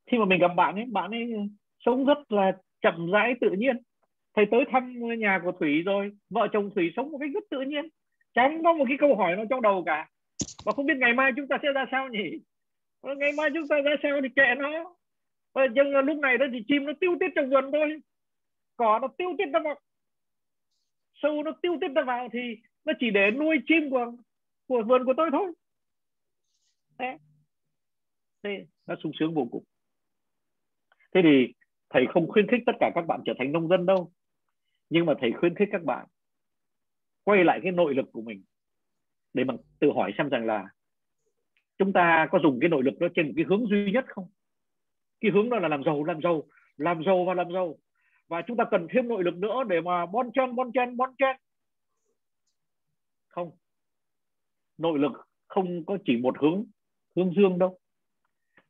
[SPEAKER 2] khi mà mình gặp bạn ấy bạn ấy sống rất là chậm rãi, tự nhiên. Thầy tới thăm nhà của thủy rồi, vợ chồng thủy sống một cách rất tự nhiên chẳng có một cái câu hỏi nào trong đầu cả. Và không biết ngày mai chúng ta sẽ ra sao nhỉ? Ngày mai chúng ta ra sao thì kệ nó. Và nhưng lúc này đó thì chim nó tiêu tiết trong vườn thôi. Cỏ nó tiêu tiết ra vào. Sâu nó tiêu tiết ra vào thì nó chỉ để nuôi chim của của vườn của tôi thôi. Thế. Thế nó sung sướng vô cùng. Thế thì thầy không khuyến khích tất cả các bạn trở thành nông dân đâu. Nhưng mà thầy khuyến khích các bạn quay lại cái nội lực của mình để mà tự hỏi xem rằng là chúng ta có dùng cái nội lực đó trên một cái hướng duy nhất không? Cái hướng đó là làm giàu làm giàu làm giàu và làm giàu. Và chúng ta cần thêm nội lực nữa để mà bon chen bon chen bon chen. Không. Nội lực không có chỉ một hướng hướng dương đâu.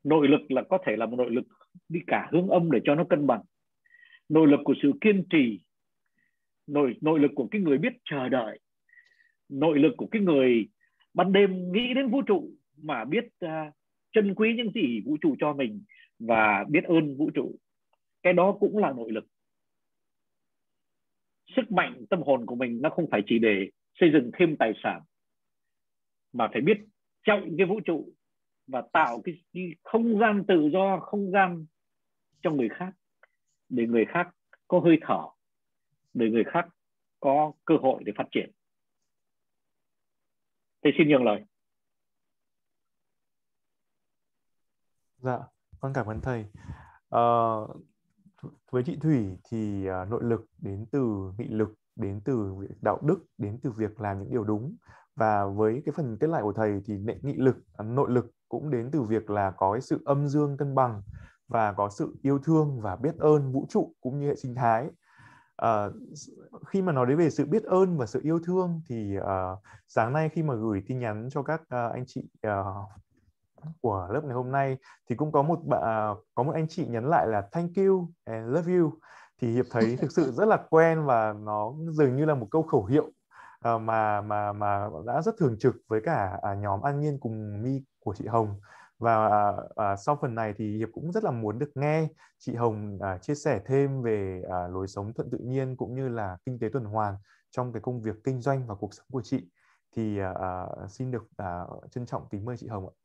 [SPEAKER 2] Nội lực là có thể là một nội lực đi cả hướng âm để cho nó cân bằng. Nội lực của sự kiên trì, nội nội lực của cái người biết chờ đợi, nội lực của cái người ban đêm nghĩ đến vũ trụ mà biết uh, trân quý những gì vũ trụ cho mình và biết ơn vũ trụ. Cái đó cũng là nội lực. Sức mạnh tâm hồn của mình nó không phải chỉ để xây dựng thêm tài sản mà phải biết trọng cái vũ trụ và tạo cái, cái không gian tự do không gian cho người khác để người khác có hơi thở để người khác có cơ hội để phát triển. Thầy xin nhường lời.
[SPEAKER 3] Dạ con cảm ơn thầy. Uh, với chị thủy thì uh, nội lực đến từ nghị lực đến từ đạo đức đến từ việc làm những điều đúng. Và với cái phần kết lại của thầy thì nghị lực à, nội lực cũng đến từ việc là có cái sự âm dương cân bằng và có sự yêu thương và biết ơn vũ trụ cũng như hệ sinh thái. À, khi mà nói đến về sự biết ơn và sự yêu thương thì uh, sáng nay khi mà gửi tin nhắn cho các uh, anh chị uh, của lớp ngày hôm nay. Thì cũng có một bạn có một anh chị nhắn lại là thank you and love you. Thì hiệp thấy thực sự rất là quen và nó dường như là một câu khẩu hiệu ờ, mà mà mà đã rất thường trực với cả à, nhóm an nhiên cùng mi của chị hồng. Và à, à, sau phần này thì hiệp cũng rất là muốn được nghe chị hồng à, chia sẻ thêm về à, lối sống thuận tự nhiên cũng như là kinh tế tuần hoàn trong cái công việc kinh doanh và cuộc sống của chị. Thì à, à xin được à, trân trọng kính mời chị hồng ạ.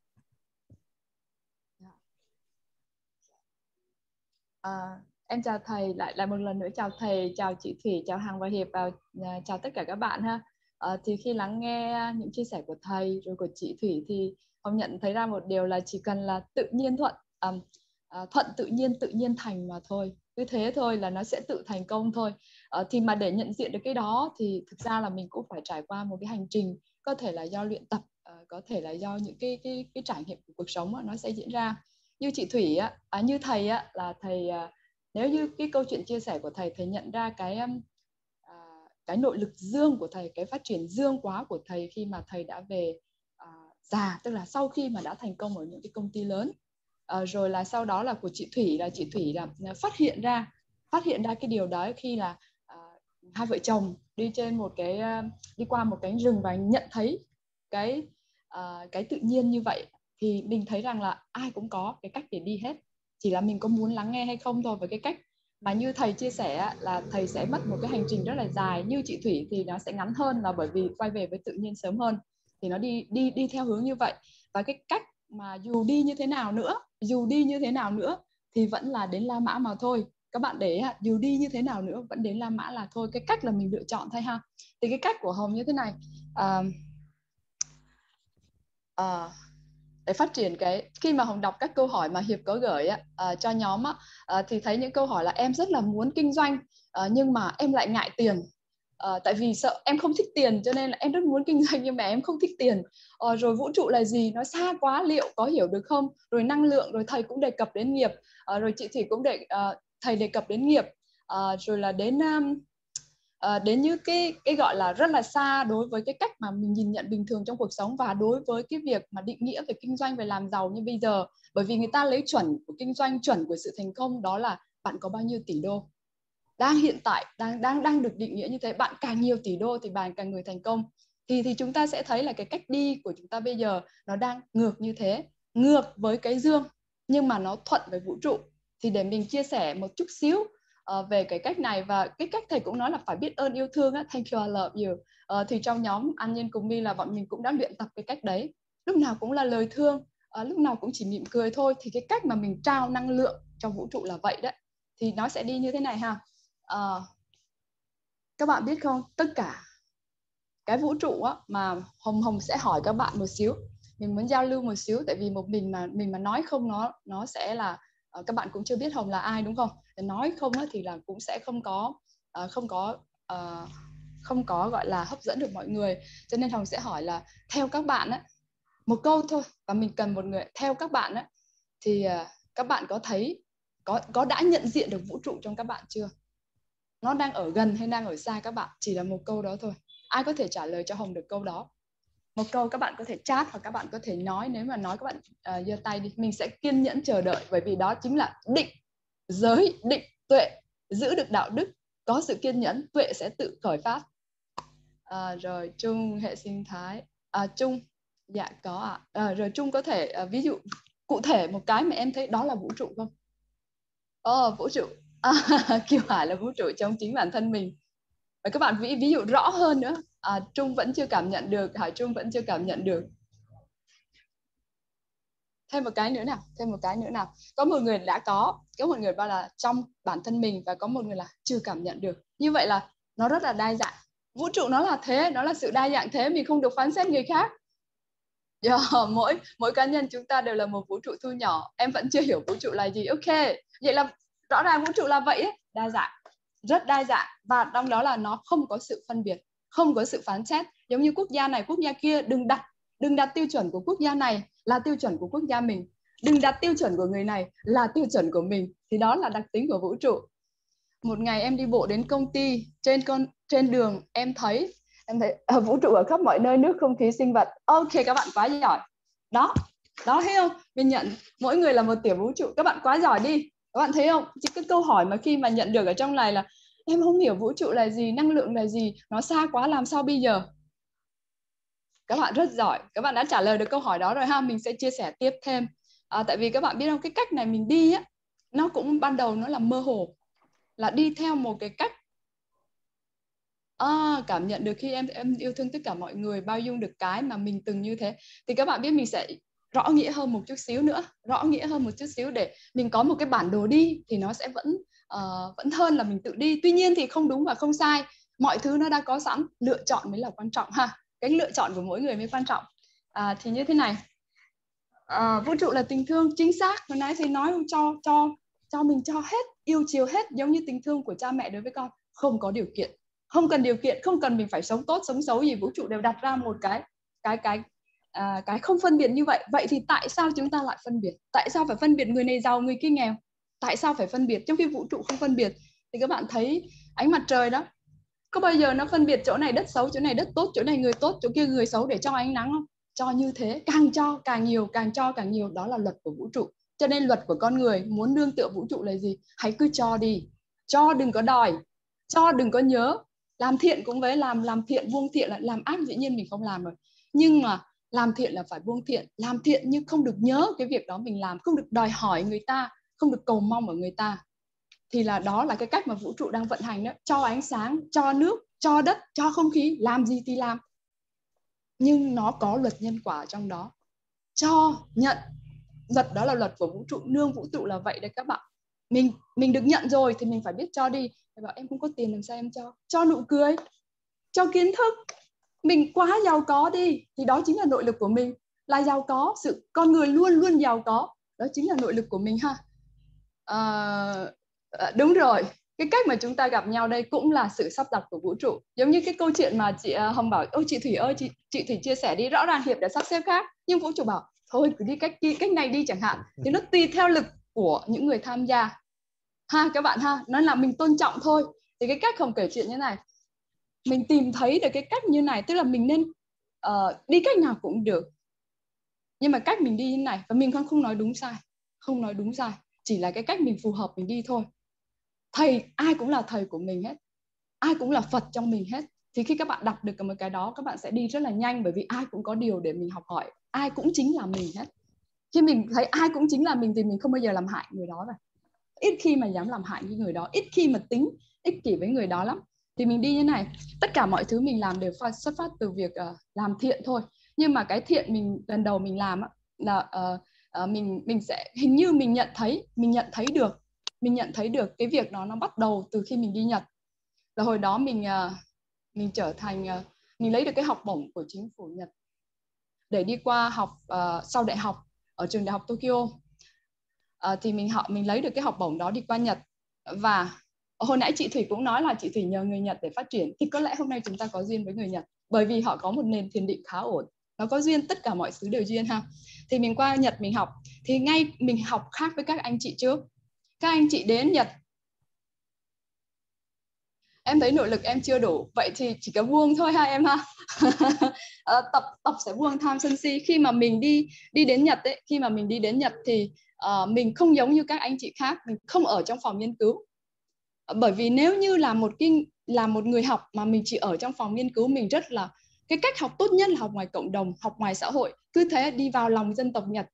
[SPEAKER 5] À, em chào thầy lại lại một lần nữa chào thầy chào chị Thủy chào Hằng và Hiệp và uh, chào tất cả các bạn ha. À, thì khi lắng nghe những chia sẻ của thầy rồi của chị Thủy thì Hồng nhận thấy ra một điều là chỉ cần là tự nhiên thuận um, uh, thuận tự nhiên tự nhiên thành mà thôi. Cứ thế thôi là nó sẽ tự thành công thôi. À, thì mà để nhận diện được cái đó thì thực ra là mình cũng phải trải qua một cái hành trình có thể là do luyện tập uh, có thể là do những cái cái cái trải nghiệm của cuộc sống nó sẽ diễn ra như chị Thủy á à, như thầy á là thầy à, nếu như cái câu chuyện chia sẻ của thầy thầy nhận ra cái um, à, cái nội lực dương của thầy cái phát triển dương quá của thầy khi mà thầy đã về à, già tức là sau khi mà đã thành công ở những cái công ty lớn. À, rồi là sau đó là của chị Thủy là chị Thủy là à, phát hiện ra phát hiện ra cái điều đó khi là à, hai vợ chồng đi trên một cái à, đi qua một cánh rừng và nhận thấy cái à, cái tự nhiên như vậy thì mình thấy rằng là ai cũng có cái cách để đi hết. Chỉ là mình có muốn lắng nghe hay không thôi với cái cách. Mà như thầy chia sẻ là thầy sẽ mất một cái hành trình rất là dài. Như chị Thủy thì nó sẽ ngắn hơn là bởi vì quay về với tự nhiên sớm hơn. Thì nó đi đi đi theo hướng như vậy. Và cái cách mà dù đi như thế nào nữa dù đi như thế nào nữa thì vẫn là đến La Mã mà thôi. Các bạn để dù đi như thế nào nữa vẫn đến La Mã là thôi. Cái cách là mình lựa chọn thôi ha. Thì cái cách của Hồng như thế này. À, à, để phát triển cái khi mà hồng đọc các câu hỏi mà hiệp có gửi á, uh, cho nhóm á, uh, thì thấy những câu hỏi là em rất là muốn kinh doanh uh, nhưng mà em lại ngại tiền. Uh, tại vì sợ em không thích tiền cho nên là em rất muốn kinh doanh nhưng mà em không thích tiền. Uh, rồi vũ trụ là gì? Nó xa quá liệu có hiểu được không? Rồi năng lượng rồi thầy cũng đề cập đến nghiệp. Uh, rồi chị thủy cũng đề uh, thầy đề cập đến nghiệp. Uh, rồi là đến um, uh, đến như cái cái gọi là rất là xa đối với cái cách mà mình nhìn nhận bình thường trong cuộc sống và đối với cái việc mà định nghĩa về kinh doanh về làm giàu như bây giờ. Bởi vì người ta lấy chuẩn của kinh doanh chuẩn của sự thành công đó là bạn có bao nhiêu tỷ đô. Đang hiện tại đang đang đang được định nghĩa như thế bạn càng nhiều tỷ đô thì bạn càng người thành công. Thì thì chúng ta sẽ thấy là cái cách đi của chúng ta bây giờ nó đang ngược như thế ngược với cái dương nhưng mà nó thuận với vũ trụ. Thì để mình chia sẻ một chút xíu uh, về cái cách này và cái cách thầy cũng nói là phải biết ơn yêu thương á thank you I love you. Uh, thì trong nhóm an nhân cùng mi là bọn mình cũng đã luyện tập cái cách đấy. Lúc nào cũng là lời thương uh, lúc nào cũng chỉ mỉm cười thôi. Thì cái cách mà mình trao năng lượng trong vũ trụ là vậy đấy. Thì nó sẽ đi như thế này ha. Uh, các bạn biết không? Tất cả cái vũ trụ á, mà hồng hồng sẽ hỏi các bạn một xíu. Mình muốn giao lưu một xíu tại vì một mình mà mình mà nói không nó nó sẽ là Ờ, các bạn cũng chưa biết hồng là ai, đúng không? Nói không thì là cũng sẽ không có ờ, không có ờ, không có, gọi là, hấp dẫn được mọi người. Cho nên hồng sẽ hỏi là, theo các bạn á, một câu thôi, và mình cần một người theo các bạn á, thì các bạn có thấy, có có đã nhận diện được vũ trụ trong các bạn chưa? Nó đang ở gần hay đang ở xa các bạn, chỉ là một câu đó thôi. Ai có thể trả lời cho hồng được câu đó? Một câu các bạn có thể chat hoặc các bạn có thể nói nếu mà nói các bạn uh, giơ tay đi. Mình sẽ kiên nhẫn chờ đợi bởi vì đó chính là định giới định tuệ. Giữ được đạo đức có sự kiên nhẫn tuệ sẽ tự khởi phát. À, rồi chung hệ sinh thái. À, chung. Dạ có ạ. À. à, rồi chung có thể à, ví dụ cụ thể một cái mà em thấy đó là vũ trụ không? Ồ, oh, vũ trụ. À, Kiều Hải là vũ trụ trong chính bản thân mình và các bạn ví ví dụ rõ hơn nữa. À, Trung vẫn chưa cảm nhận được Hải Trung vẫn chưa cảm nhận được. Thêm một cái nữa nào thêm một cái nữa nào. Có một người đã có có một người bao là trong bản thân mình và có một người là chưa cảm nhận được. Như vậy là nó rất là đa dạng. Vũ trụ nó là thế nó là sự đa dạng thế mình không được phán xét người khác. Yeah, dạ, mỗi mỗi cá nhân chúng ta đều là một vũ trụ thu nhỏ. Em vẫn chưa hiểu vũ trụ là gì. Ok vậy là rõ ràng vũ trụ là vậy ấy. đa dạng rất đa dạng. Và trong đó là nó không có sự phân biệt, không có sự phán xét. Giống như quốc gia này, quốc gia kia, đừng đặt đừng đặt tiêu chuẩn của quốc gia này là tiêu chuẩn của quốc gia mình. Đừng đặt tiêu chuẩn của người này là tiêu chuẩn của mình. Thì đó là đặc tính của vũ trụ. Một ngày em đi bộ đến công ty, trên con, trên đường em thấy em thấy ở vũ trụ ở khắp mọi nơi, nước không khí sinh vật. Ok, các bạn quá giỏi. Đó đó, thấy không? Mình nhận, mỗi người là một tiểu vũ trụ. Các bạn quá giỏi đi. Các bạn thấy không? Chỉ cái câu hỏi mà khi mà nhận được ở trong này là em không hiểu vũ trụ là gì năng lượng là gì nó xa quá làm sao bây giờ? Các bạn rất giỏi các bạn đã trả lời được câu hỏi đó rồi ha mình sẽ chia sẻ tiếp thêm. À, tại vì các bạn biết không cái cách này mình đi á nó cũng ban đầu nó là mơ hồ là đi theo một cái cách. À, cảm nhận được khi em em yêu thương tất cả mọi người bao dung được cái mà mình từng như thế. Thì các bạn biết mình sẽ rõ nghĩa hơn một chút xíu nữa rõ nghĩa hơn một chút xíu để mình có một cái bản đồ đi thì nó sẽ vẫn uh, vẫn hơn là mình tự đi. Tuy nhiên thì không đúng và không sai. Mọi thứ nó đã có sẵn. Lựa chọn mới là quan trọng ha. Cái lựa chọn của mỗi người mới quan trọng. À, thì như thế này. À, vũ trụ là tình thương chính xác. Hồi nãy thầy nói cho cho cho mình cho hết yêu chiều hết giống như tình thương của cha mẹ đối với con. Không có điều kiện. Không cần điều kiện không cần mình phải sống tốt sống xấu gì. Vũ trụ đều đặt ra một cái cái cái à, cái không phân biệt như vậy. Vậy thì tại sao chúng ta lại phân biệt? Tại sao phải phân biệt người này giàu người kia nghèo? Tại sao phải phân biệt? Trong khi vũ trụ không phân biệt, thì các bạn thấy ánh mặt trời đó, có bao giờ nó phân biệt chỗ này đất xấu, chỗ này đất tốt, chỗ này người tốt, chỗ kia người xấu để cho ánh nắng không? Cho như thế, càng cho càng nhiều, càng cho càng nhiều. Đó là luật của vũ trụ. Cho nên luật của con người muốn nương tựa vũ trụ là gì? Hãy cứ cho đi. Cho đừng có đòi. Cho đừng có nhớ. Làm thiện cũng với làm làm thiện buông thiện là làm ác dĩ nhiên mình không làm rồi. Nhưng mà làm thiện là phải buông thiện. Làm thiện nhưng không được nhớ cái việc đó mình làm, không được đòi hỏi người ta không được cầu mong ở người ta, thì là đó là cái cách mà vũ trụ đang vận hành đó. Cho ánh sáng, cho nước, cho đất, cho không khí, làm gì thì làm. Nhưng nó có luật nhân quả trong đó. Cho, nhận. Luật đó là luật của vũ trụ, nương vũ trụ là vậy đấy các bạn. Mình mình được nhận rồi thì mình phải biết cho đi. Thầy bảo, em không có tiền làm sao em cho? Cho nụ cười, cho kiến thức. Mình quá giàu có đi. Thì đó chính là nội lực của mình. Là giàu có, sự con người luôn luôn giàu có. Đó chính là nội lực của mình ha uh, đúng rồi. Cái cách mà chúng ta gặp nhau đây cũng là sự sắp đặt của vũ trụ. Giống như cái câu chuyện mà chị ờ, hồng bảo ôi chị thủy ơi chị chị thủy chia sẻ đi rõ ràng hiệp đã sắp xếp khác. Nhưng vũ trụ bảo thôi cứ đi cách cách này đi chẳng hạn. Thì nó tùy theo lực của những người tham gia. Ha các bạn ha nó là mình tôn trọng thôi. Thì cái cách không kể chuyện như này mình tìm thấy được cái cách như này tức là mình nên uh, đi cách nào cũng được. Nhưng mà cách mình đi như này và mình không không nói đúng sai không nói đúng sai chỉ là cái cách mình phù hợp mình đi thôi. Thầy ai cũng là thầy của mình hết. Ai cũng là phật trong mình hết. Thì khi các bạn đọc được một cái đó các bạn sẽ đi rất là nhanh bởi vì ai cũng có điều để mình học hỏi. Ai cũng chính là mình hết. Khi mình thấy ai cũng chính là mình thì mình không bao giờ làm hại người đó rồi ít khi mà dám làm hại với người đó ít khi mà tính ích kỷ với người đó lắm. Thì mình đi như này tất cả mọi thứ mình làm đều phát, xuất phát từ việc uh, làm thiện thôi. Nhưng mà cái thiện mình lần đầu mình làm là uh, uh, mình mình sẽ hình như mình nhận thấy mình nhận thấy được mình nhận thấy được cái việc đó nó bắt đầu từ khi mình đi Nhật. Là hồi đó mình uh, mình trở thành uh, mình lấy được cái học bổng của chính phủ Nhật để đi qua học uh, sau đại học ở trường đại học Tokyo. Uh, thì mình họ mình lấy được cái học bổng đó đi qua Nhật. Và hồi nãy chị Thủy cũng nói là chị Thủy nhờ người Nhật để phát triển thì có lẽ hôm nay chúng ta có duyên với người Nhật bởi vì họ có một nền thiền định khá ổn nó có duyên tất cả mọi thứ đều duyên ha. Thì mình qua Nhật mình học. Thì ngay mình học khác với các anh chị trước. Các anh chị đến Nhật. Em thấy nội lực em chưa đủ. Vậy thì chỉ có buông thôi ha em ha. À, tập tập sẽ buông tham sân si. Khi mà mình đi đi đến Nhật ấy khi mà mình đi đến Nhật thì uh, mình không giống như các anh chị khác. Mình không ở trong phòng nghiên cứu. Bởi vì nếu như là một cái là một người học mà mình chỉ ở trong phòng nghiên cứu mình rất là cái cách học tốt nhất là học ngoài cộng đồng, học ngoài xã hội, cứ thế đi vào lòng dân tộc Nhật.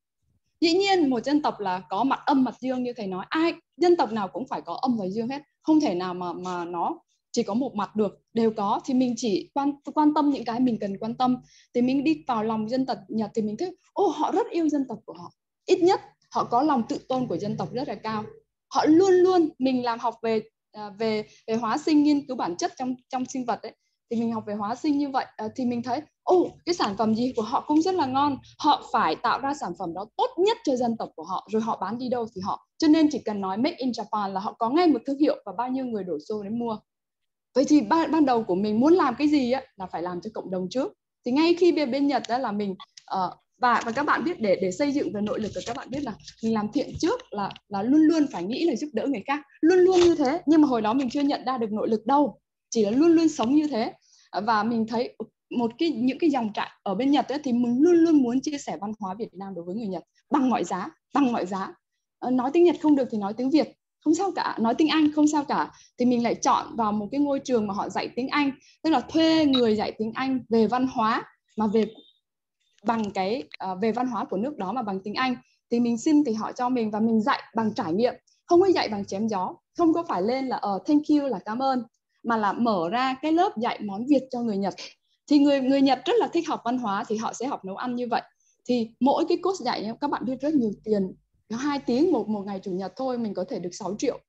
[SPEAKER 5] Dĩ nhiên, một dân tộc là có mặt âm mặt dương như thầy nói, ai, dân tộc nào cũng phải có âm và dương hết. Không thể nào mà mà nó chỉ có một mặt được, đều có. Thì mình chỉ quan quan tâm những cái mình cần quan tâm. Thì mình đi vào lòng dân tộc Nhật thì mình thấy, ô, họ rất yêu dân tộc của họ. Ít nhất, họ có lòng tự tôn của dân tộc rất là cao. Họ luôn luôn mình làm học về à, về về hóa sinh, nghiên cứu bản chất trong trong sinh vật ấy thì mình học về hóa sinh như vậy à, thì mình thấy ô cái sản phẩm gì của họ cũng rất là ngon. Họ phải tạo ra sản phẩm đó tốt nhất cho dân tộc của họ rồi họ bán đi đâu thì họ cho nên chỉ cần nói make in Japan là họ có ngay một thương hiệu và bao nhiêu người đổ xô đến mua. Vậy thì ban, ban đầu của mình muốn làm cái gì á là phải làm cho cộng đồng trước. Thì ngay khi bên bên Nhật đó là mình uh, và và các bạn biết để để xây dựng về nội lực của các bạn biết là mình làm thiện trước là là luôn luôn phải nghĩ là giúp đỡ người khác luôn luôn như thế. Nhưng mà hồi đó mình chưa nhận ra được nội lực đâu chỉ là luôn luôn sống như thế và mình thấy một cái những cái dòng trại ở bên Nhật ấy, thì mình luôn luôn muốn chia sẻ văn hóa Việt Nam đối với người Nhật bằng mọi giá bằng mọi giá. Ờ, nói tiếng Nhật không được thì nói tiếng Việt không sao cả. Nói tiếng Anh không sao cả. Thì mình lại chọn vào một cái ngôi trường mà họ dạy tiếng Anh tức là thuê người dạy tiếng Anh về văn hóa mà về bằng cái uh, về văn hóa của nước đó mà bằng tiếng Anh. Thì mình xin thì họ cho mình và mình dạy bằng trải nghiệm không có dạy bằng chém gió. Không có phải lên là ờ uh, thank you là cảm ơn mà là mở ra cái lớp dạy món Việt cho người Nhật. Thì người người Nhật rất là thích học văn hóa thì họ sẽ học nấu ăn như vậy. Thì mỗi cái course dạy các bạn biết rất nhiều tiền. Hai tiếng một một ngày chủ nhật thôi mình có thể được 6 triệu.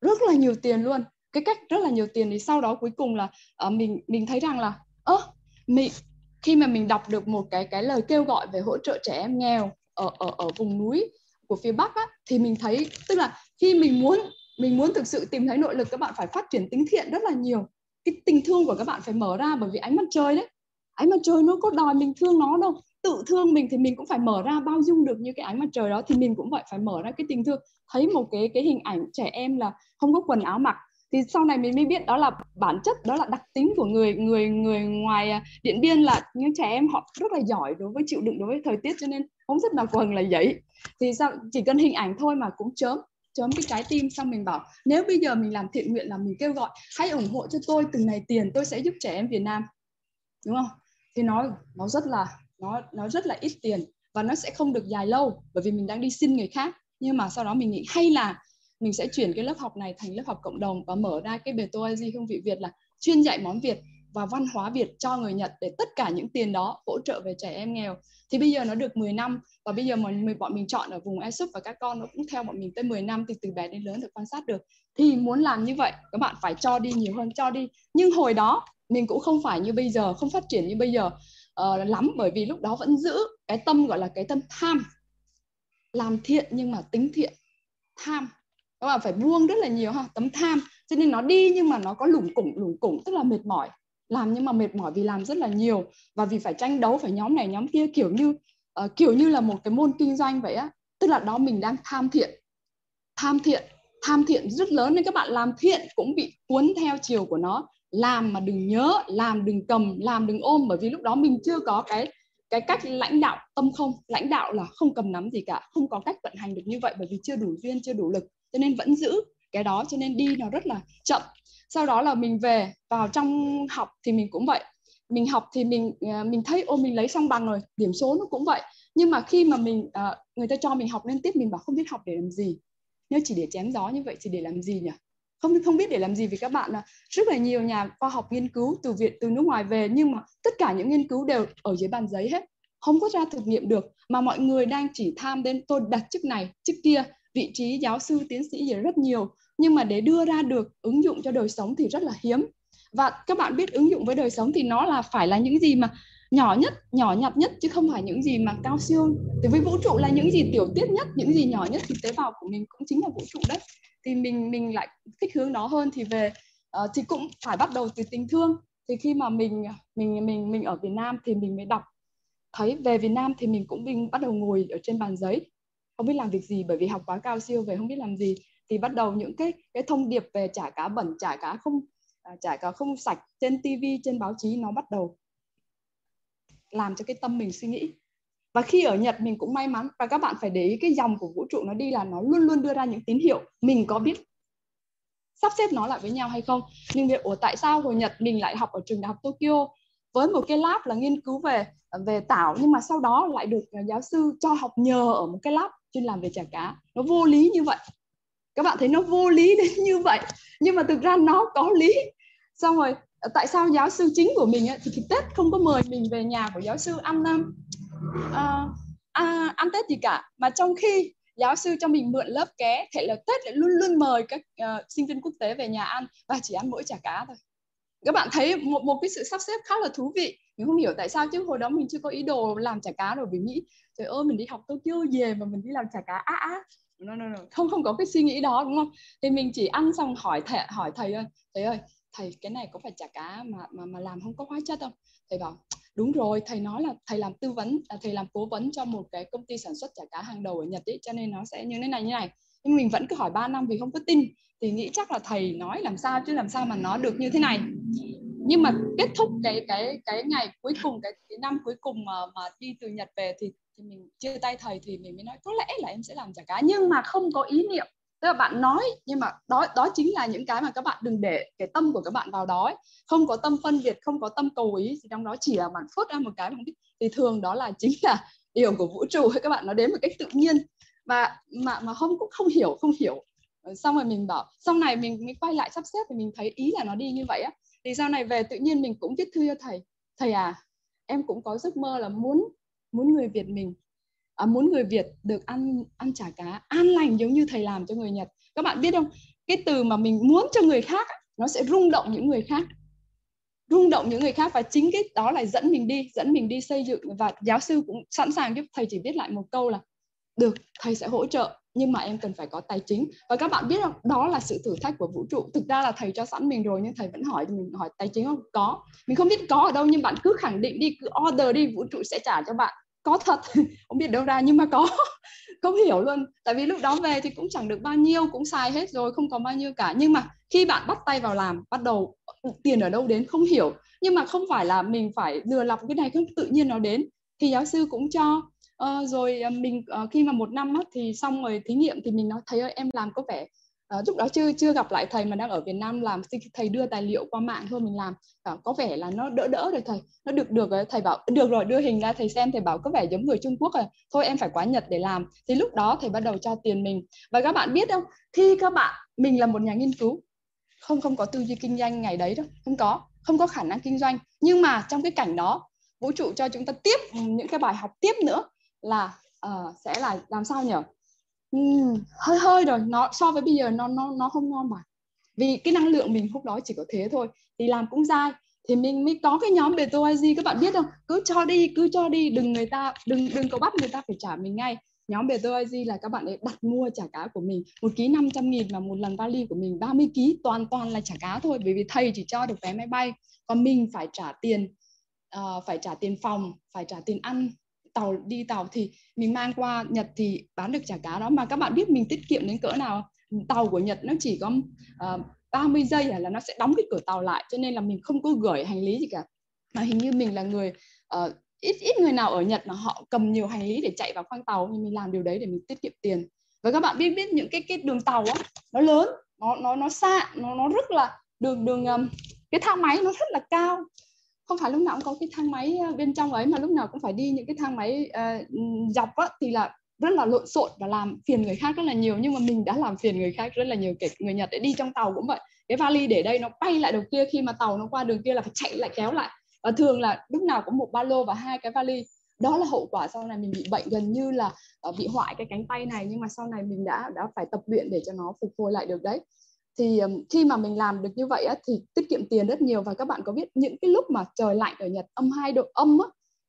[SPEAKER 5] Rất là nhiều tiền luôn. Cái cách rất là nhiều tiền thì sau đó cuối cùng là uh, mình mình thấy rằng là ơ mình khi mà mình đọc được một cái cái lời kêu gọi về hỗ trợ trẻ em nghèo ở ở ở vùng núi của phía bắc á, thì mình thấy tức là khi mình muốn mình muốn thực sự tìm thấy nội lực, các bạn phải phát triển tính thiện rất là nhiều. Cái tình thương của các bạn phải mở ra bởi vì ánh mặt trời đấy. Ánh mặt trời nó có đòi mình thương nó đâu. Tự thương mình thì mình cũng phải mở ra bao dung được như cái ánh mặt trời đó thì mình cũng vậy, phải mở ra cái tình thương. Thấy một cái cái hình ảnh trẻ em là không có quần áo mặc thì sau này mình mới biết đó là bản chất, đó là đặc tính của người người người ngoài à, điện biên là những trẻ em họ rất là giỏi đối với chịu đựng đối với thời tiết cho nên không rất là quần là vậy. Thì sao, chỉ cần hình ảnh thôi mà cũng chớm chớm cái trái tim xong mình bảo, nếu bây giờ mình làm thiện nguyện là mình kêu gọi, hãy ủng hộ cho tôi từng này tiền, tôi sẽ giúp trẻ em Việt Nam. Đúng không? Thì nó nó rất là, nó nó rất là ít tiền và nó sẽ không được dài lâu bởi vì mình đang đi xin người khác. Nhưng mà sau đó mình nghĩ hay là mình sẽ chuyển cái lớp học này thành lớp học cộng đồng và mở ra cái bề tôi di hương vị Việt là chuyên dạy món Việt và văn hóa Việt cho người Nhật để tất cả những tiền đó hỗ trợ về trẻ em nghèo. Thì bây giờ nó được 10 năm và bây giờ mà mình bọn mình chọn ở vùng Esup và các con nó cũng theo bọn mình tới 10 năm thì từ bé đến lớn được quan sát được. Thì muốn làm như vậy các bạn phải cho đi nhiều hơn cho đi. Nhưng hồi đó mình cũng không phải như bây giờ không phát triển như bây giờ uh, lắm. Bởi vì lúc đó vẫn giữ cái tâm gọi là cái tâm tham. Làm thiện nhưng mà tính thiện. Tham. Các bạn phải buông rất là nhiều ha tấm tham. Cho nên nó đi nhưng mà nó có lủng củng lủng củng tức là mệt mỏi làm nhưng mà mệt mỏi vì làm rất là nhiều và vì phải tranh đấu phải nhóm này nhóm kia kiểu như uh, kiểu như là một cái môn kinh doanh vậy á. Tức là đó mình đang tham thiện tham thiện tham thiện rất lớn nên các bạn làm thiện cũng bị cuốn theo chiều của nó. Làm mà đừng nhớ làm đừng cầm làm đừng ôm bởi vì lúc đó mình chưa có cái cái cách lãnh đạo tâm không. Lãnh đạo là không cầm nắm gì cả không có cách vận hành được như vậy bởi vì chưa đủ duyên chưa đủ lực. Cho nên vẫn giữ cái đó cho nên đi nó rất là chậm sau đó là mình về vào trong học thì mình cũng vậy. Mình học thì mình à, mình thấy ô mình lấy xong bằng rồi điểm số nó cũng vậy. Nhưng mà khi mà mình uh, người ta cho mình học lên tiếp mình bảo không biết học để làm gì. Nếu chỉ để chém gió như vậy thì để làm gì nhỉ? Không không biết để làm gì vì các bạn là rất là nhiều nhà khoa học nghiên cứu từ viện từ nước ngoài về nhưng mà tất cả những nghiên cứu đều ở dưới bàn giấy hết. Không có ra thực nghiệm được mà mọi người đang chỉ tham đến tôi đặt chức này chức kia. Vị trí giáo sư tiến sĩ gì rất nhiều nhưng mà để đưa ra được ứng dụng cho đời sống thì rất là hiếm. Và các bạn biết ứng dụng với đời sống thì nó là phải là những gì mà nhỏ nhất nhỏ nhặt nhất chứ không phải những gì mà cao siêu. Thì với vũ trụ là những gì tiểu tiết nhất những gì nhỏ nhất thì tế bào của mình cũng chính là vũ trụ đấy. Thì mình mình lại thích hướng đó hơn thì về uh, thì cũng phải bắt đầu từ tình thương. Thì khi mà mình mình mình mình ở Việt Nam thì mình mới đọc. Thấy về Việt Nam thì mình cũng mình bắt đầu ngồi ở trên bàn giấy. Không biết làm việc gì bởi vì học quá cao siêu về không biết làm gì thì bắt đầu những cái cái thông điệp về chả cá bẩn, chả cá không à, chả cá không sạch trên tivi trên báo chí, nó bắt đầu làm cho cái tâm mình suy nghĩ. Và khi ở Nhật mình cũng may mắn, và các bạn phải để ý cái dòng của vũ trụ nó đi là nó luôn luôn đưa ra những tín hiệu mình có biết sắp xếp nó lại với nhau hay không. Nhưng việc, ủa, tại sao hồi Nhật mình lại học ở trường đại học Tokyo với một cái lab là nghiên cứu về về tảo, nhưng mà sau đó lại được giáo sư cho học nhờ ở một cái lab chuyên làm về chả cá? Nó vô lý như vậy các bạn thấy nó vô lý đến như vậy. Nhưng mà thực ra nó có lý. Xong rồi ờ, tại sao giáo sư chính của mình ấy, thì, thì tết không có mời mình về nhà của giáo sư ăn uh, ờ, à, ăn tết gì cả. Mà trong khi giáo sư cho mình mượn lớp ké thế là tết lại luôn luôn mời các uh, sinh viên quốc tế về nhà ăn. Và chỉ ăn mỗi chả cá thôi. Các bạn thấy một một cái sự sắp xếp khá là thú vị. Mình không hiểu tại sao chứ hồi đó mình chưa có ý đồ làm chả cá rồi. Vì nghĩ trời ơi mình đi học Tokyo về mà mình đi làm chả cá á á no, no, no. không không có cái suy nghĩ đó đúng không? Thì mình chỉ ăn xong hỏi thầy hỏi thầy ơi thầy ơi thầy cái này có phải chả cá mà mà mà làm không có hóa chất không? Thầy bảo đúng rồi thầy nói là thầy làm tư vấn à, thầy làm cố vấn cho một cái công ty sản xuất chả cá hàng đầu ở Nhật ấy cho nên nó sẽ như thế này như này. Nhưng mình vẫn cứ hỏi 3 năm vì không có tin thì nghĩ chắc là thầy nói làm sao chứ làm sao mà nó được như thế này. Nhưng mà kết thúc cái cái cái ngày cuối cùng cái, cái năm cuối cùng mà mà đi từ Nhật về thì thì mình chia tay thầy thì mình mới nói, có lẽ là em sẽ làm chả cá, nhưng mà không có ý niệm. Tức là bạn nói, nhưng mà đó đó chính là những cái mà các bạn đừng để cái tâm của các bạn vào đó ấy. không có tâm phân biệt, không có tâm cầu ý, thì trong đó chỉ là bạn phớt ra một cái không biết. Thì thường đó là chính là điều của vũ trụ, các bạn nó đến một cách tự nhiên. Và, mà mà không, cũng không hiểu không hiểu. Ờ, xong rồi mình bảo, sau này mình mới quay lại sắp xếp thì mình thấy ý là nó đi như vậy á. Thì sau này về tự nhiên mình cũng viết thư cho thầy. Thầy à em cũng có giấc mơ là muốn muốn người Việt mình à, muốn người Việt được ăn ăn chả cá an lành giống như thầy làm cho người Nhật. Các bạn biết không? Cái từ mà mình muốn cho người khác nó sẽ rung động những người khác. Rung động những người khác và chính cái đó lại dẫn mình đi dẫn mình đi xây dựng. Và giáo sư cũng sẵn sàng giúp thầy chỉ viết lại một câu là được thầy sẽ hỗ trợ nhưng mà em cần phải có tài chính. Và các bạn biết không? Đó là sự thử thách của vũ trụ. Thực ra là thầy cho sẵn mình rồi, nhưng thầy vẫn hỏi mình, hỏi tài chính không? Có. Mình không biết có ở đâu, nhưng bạn cứ khẳng định đi, cứ order đi, vũ trụ sẽ trả cho bạn. Có thật. Không biết đâu ra, nhưng mà có. Không hiểu luôn. Tại vì lúc đó về thì cũng chẳng được bao nhiêu, cũng xài hết rồi, không có bao nhiêu cả. Nhưng mà khi bạn bắt tay vào làm, bắt đầu ừ, tiền ở đâu đến không hiểu. Nhưng mà không phải là mình phải lừa lọc cái này không, tự nhiên nó đến. Thì giáo sư cũng cho uh, rồi ờ, mình uh, khi mà một năm á, thì xong rồi thí nghiệm thì mình nói thấy ơi em làm có vẻ uh, lúc đó chưa chưa gặp lại thầy mà đang ở Việt Nam làm thầy đưa tài liệu qua mạng thôi mình làm. Uh, có vẻ là nó đỡ đỡ rồi thầy nó được được rồi thầy bảo được rồi đưa hình ra thầy xem thầy bảo có vẻ giống người Trung Quốc rồi thôi em phải quá Nhật để làm. Thì lúc đó thầy bắt đầu cho tiền mình. Và các bạn biết không khi các bạn mình là một nhà nghiên cứu không không có tư duy kinh doanh ngày đấy đâu không có không có khả năng kinh doanh. Nhưng mà trong cái cảnh đó vũ trụ cho chúng ta tiếp ừ, những cái bài học tiếp nữa là uh, sẽ là làm sao nhỉ? Uhm, hơi hơi rồi nó so với bây giờ nó nó nó không ngon mà. Vì cái năng lượng mình lúc đó chỉ có thế thôi thì làm cũng dai. Thì mình mới có cái nhóm BTOIG các bạn biết không? Cứ cho đi cứ cho đi đừng người ta đừng đừng có bắt người ta phải trả mình ngay. Nhóm BTOIG là các bạn ấy đặt mua chả cá của mình một ký 500 nghìn và một lần vali của mình 30 ký toàn toàn là chả cá thôi bởi vì thầy chỉ cho được vé máy bay. Còn mình phải trả tiền uh, phải trả tiền phòng phải trả tiền ăn tàu đi tàu thì mình mang qua Nhật thì bán được chả cá đó. Mà các bạn biết mình tiết kiệm đến cỡ nào tàu của Nhật nó chỉ có ờ, uh, 30 giây à, là nó sẽ đóng cái cửa tàu lại cho nên là mình không có gửi hành lý gì cả. Mà hình như mình là người uh, ít ít người nào ở Nhật mà họ cầm nhiều hành lý để chạy vào khoang tàu nhưng mình làm điều đấy để mình tiết kiệm tiền. Và các bạn biết biết những cái cái đường tàu á nó lớn nó nó nó xa nó nó rất là đường đường um, cái thang máy nó rất là cao không phải lúc nào cũng có cái thang máy ờ, bên trong ấy mà lúc nào cũng phải đi những cái thang máy uh, dọc á, thì là rất là lộn xộn và làm phiền người khác rất là nhiều. Nhưng mà mình đã làm phiền người khác rất là nhiều kể người Nhật để đi trong tàu cũng vậy. Cái vali để đây nó bay lại đầu kia khi mà tàu nó qua đường kia là phải chạy lại kéo lại. Và thường là lúc nào có một ba lô và hai cái vali. Đó là hậu quả sau này mình bị bệnh gần như là ờ, bị hoại cái cánh tay này. Nhưng mà sau này mình đã đã phải tập luyện để cho nó phục hồi lại được đấy thì khi mà mình làm được như vậy á, thì tiết kiệm tiền rất nhiều. Và các bạn có biết những cái lúc mà trời lạnh ở Nhật âm 2 độ âm á,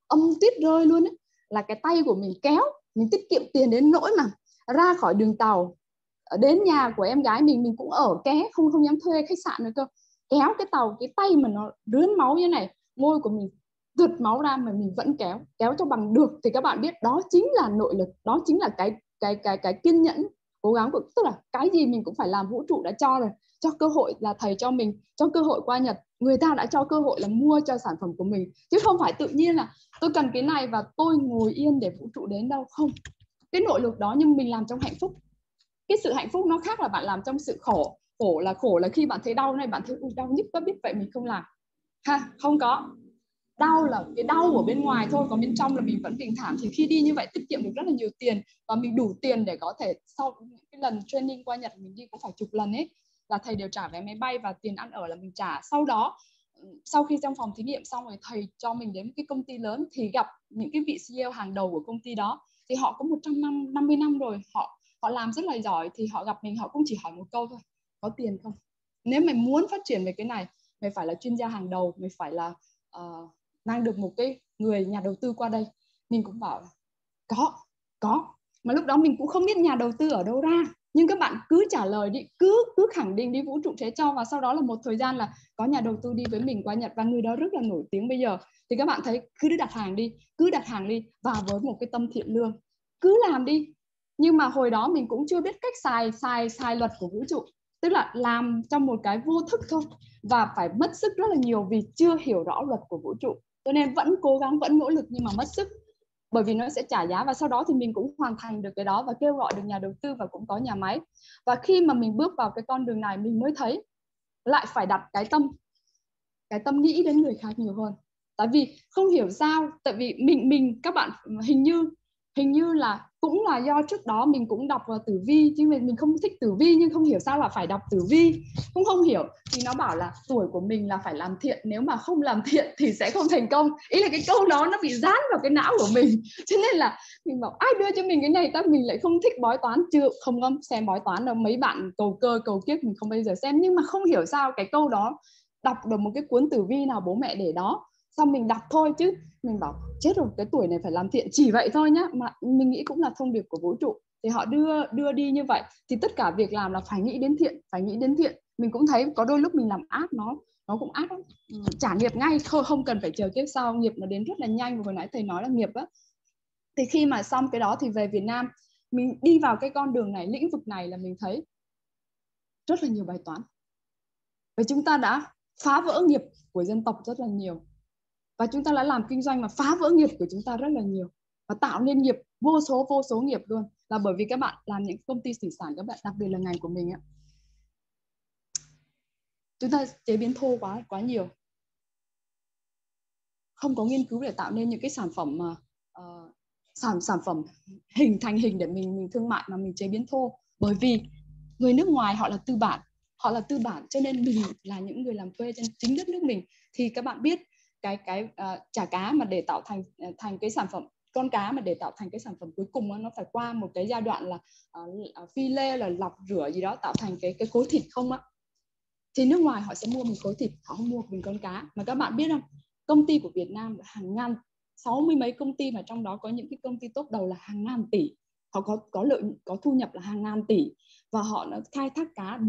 [SPEAKER 5] âm tuyết rơi luôn á là cái tay của mình kéo mình tiết kiệm tiền đến nỗi mà ra khỏi đường tàu ờ, đến nhà của em gái mình mình cũng ở ké không không dám thuê khách sạn nữa cơ. Kéo cái tàu cái tay mà nó rướn máu như này môi của mình tuột máu ra mà mình vẫn kéo kéo cho bằng được. Thì các bạn biết đó chính là nội lực đó chính là cái cái cái cái kiên nhẫn cố gắng của tức là cái gì mình cũng phải làm, vũ trụ đã cho rồi, cho cơ hội là thầy cho mình, cho cơ hội qua nhật. Người ta đã cho cơ hội là mua cho sản phẩm của mình. Chứ không phải tự nhiên là tôi cần cái này và tôi ngồi yên để vũ trụ đến đâu. Không. Cái nội lực đó nhưng mình làm trong hạnh phúc. Cái sự hạnh phúc nó khác là bạn làm trong sự khổ. Khổ là khổ là khi bạn thấy đau này bạn thấy đau nhức có biết vậy mình không làm. Ha, không có đau là cái đau ở bên ngoài thôi còn bên trong là mình vẫn bình thản. Thì khi đi như vậy tiết kiệm được rất là nhiều tiền và mình đủ tiền để có thể sau những cái lần training qua Nhật mình đi cũng phải chục lần ấy. Là thầy đều trả vé máy bay và tiền ăn ở là mình trả. Sau đó ừ, sau khi trong phòng thí nghiệm xong rồi thầy cho mình đến cái công ty lớn thì gặp những cái vị CEO hàng đầu của công ty đó. Thì họ có 150 năm rồi họ họ làm rất là giỏi. Thì họ gặp mình họ cũng chỉ hỏi một câu thôi có tiền không? Nếu mày muốn phát triển về cái này mày phải là chuyên gia hàng đầu mày phải là uh, mang được một cái người nhà đầu tư qua đây. Mình cũng bảo có có. Mà lúc đó mình cũng không biết nhà đầu tư ở đâu ra. Nhưng các bạn cứ trả lời đi, cứ cứ khẳng định đi vũ trụ sẽ cho. Và sau đó là một thời gian là có nhà đầu tư đi với mình qua Nhật. Và người đó rất là nổi tiếng bây giờ. Thì các bạn thấy, cứ đặt hàng đi, cứ đặt hàng đi. Và với một cái tâm thiện lương, cứ làm đi. Nhưng mà hồi đó mình cũng chưa biết cách xài xài xài luật của vũ trụ. Tức là làm trong một cái vô thức thôi. Và phải mất sức rất là nhiều vì chưa hiểu rõ luật của vũ trụ cho nên vẫn cố gắng, vẫn nỗ lực nhưng mà mất sức. Bởi vì nó sẽ trả giá và sau đó thì mình cũng hoàn thành được cái đó và kêu gọi được nhà đầu tư và cũng có nhà máy. Và khi mà mình bước vào cái con đường này, mình mới thấy lại phải đặt cái tâm cái tâm nghĩ đến người khác nhiều hơn. Tại vì không hiểu sao, tại vì mình mình, các bạn hình như hình như là cũng là do trước đó mình cũng đọc vào tử vi, chứ mình mình không thích tử vi nhưng không hiểu sao là phải đọc tử vi. Cũng không hiểu, thì nó bảo là tuổi của mình là phải làm thiện, nếu mà không làm thiện thì sẽ không thành công. Ý là cái câu đó nó bị dán vào cái não của mình. Cho nên là mình bảo, ai đưa cho mình cái này ta? Mình lại không thích bói toán. Chưa, không không xem bói toán đâu. Mấy bạn cầu cơ, cầu kiếp mình không bao giờ xem. Nhưng mà không hiểu sao cái câu đó đọc được một cái cuốn tử vi nào bố mẹ để đó xong mình đọc thôi chứ? Mình bảo, chết rồi, cái tuổi này phải làm thiện. Chỉ vậy thôi nhá, mà mình nghĩ cũng là thông điệp của vũ trụ. Thì họ đưa đưa đi như vậy, thì tất cả việc làm là phải nghĩ đến thiện, phải nghĩ đến thiện. Mình cũng thấy có đôi lúc mình làm ác nó nó cũng ác lắm. Ừ, trả nghiệp ngay, không không cần phải chờ kiếp sau, nghiệp nó đến rất là nhanh. Và hồi nãy thầy nói là nghiệp á. Thì khi mà xong cái đó thì về Việt Nam, mình đi vào cái con đường này, lĩnh vực này là mình thấy rất là nhiều bài toán. Và chúng ta đã phá vỡ nghiệp của dân tộc rất là nhiều và chúng ta đã làm kinh doanh mà phá vỡ nghiệp của chúng ta rất là nhiều và tạo nên nghiệp vô số vô số nghiệp luôn. Là bởi vì các bạn làm những công ty thủy sản các bạn đặc biệt là ngành của mình ạ. Chúng ta chế biến thô quá quá nhiều. Không có nghiên cứu để tạo nên những cái sản phẩm mà uh, sản sản phẩm hình thành hình để mình mình thương mại mà mình chế biến thô. Bởi vì người nước ngoài họ là tư bản họ là tư bản cho nên mình là những người làm thuê trên chính đất nước mình. Thì các bạn biết cái cái uh, chả cá mà để tạo thành ờ, thành cái sản phẩm con cá mà để tạo thành cái sản phẩm cuối cùng nó phải qua một cái giai đoạn là uh, phi lê là lọc rửa gì đó tạo thành cái cái khối thịt không á. Thì nước ngoài họ sẽ mua mình khối thịt họ không mua mình con cá. Mà các bạn biết không công ty của Việt Nam hàng ngàn sáu mươi mấy công ty mà trong đó có những cái công ty tốt đầu là hàng ngàn tỷ. Họ có có lợi có thu nhập là hàng ngàn tỷ. Và họ đã khai thác cá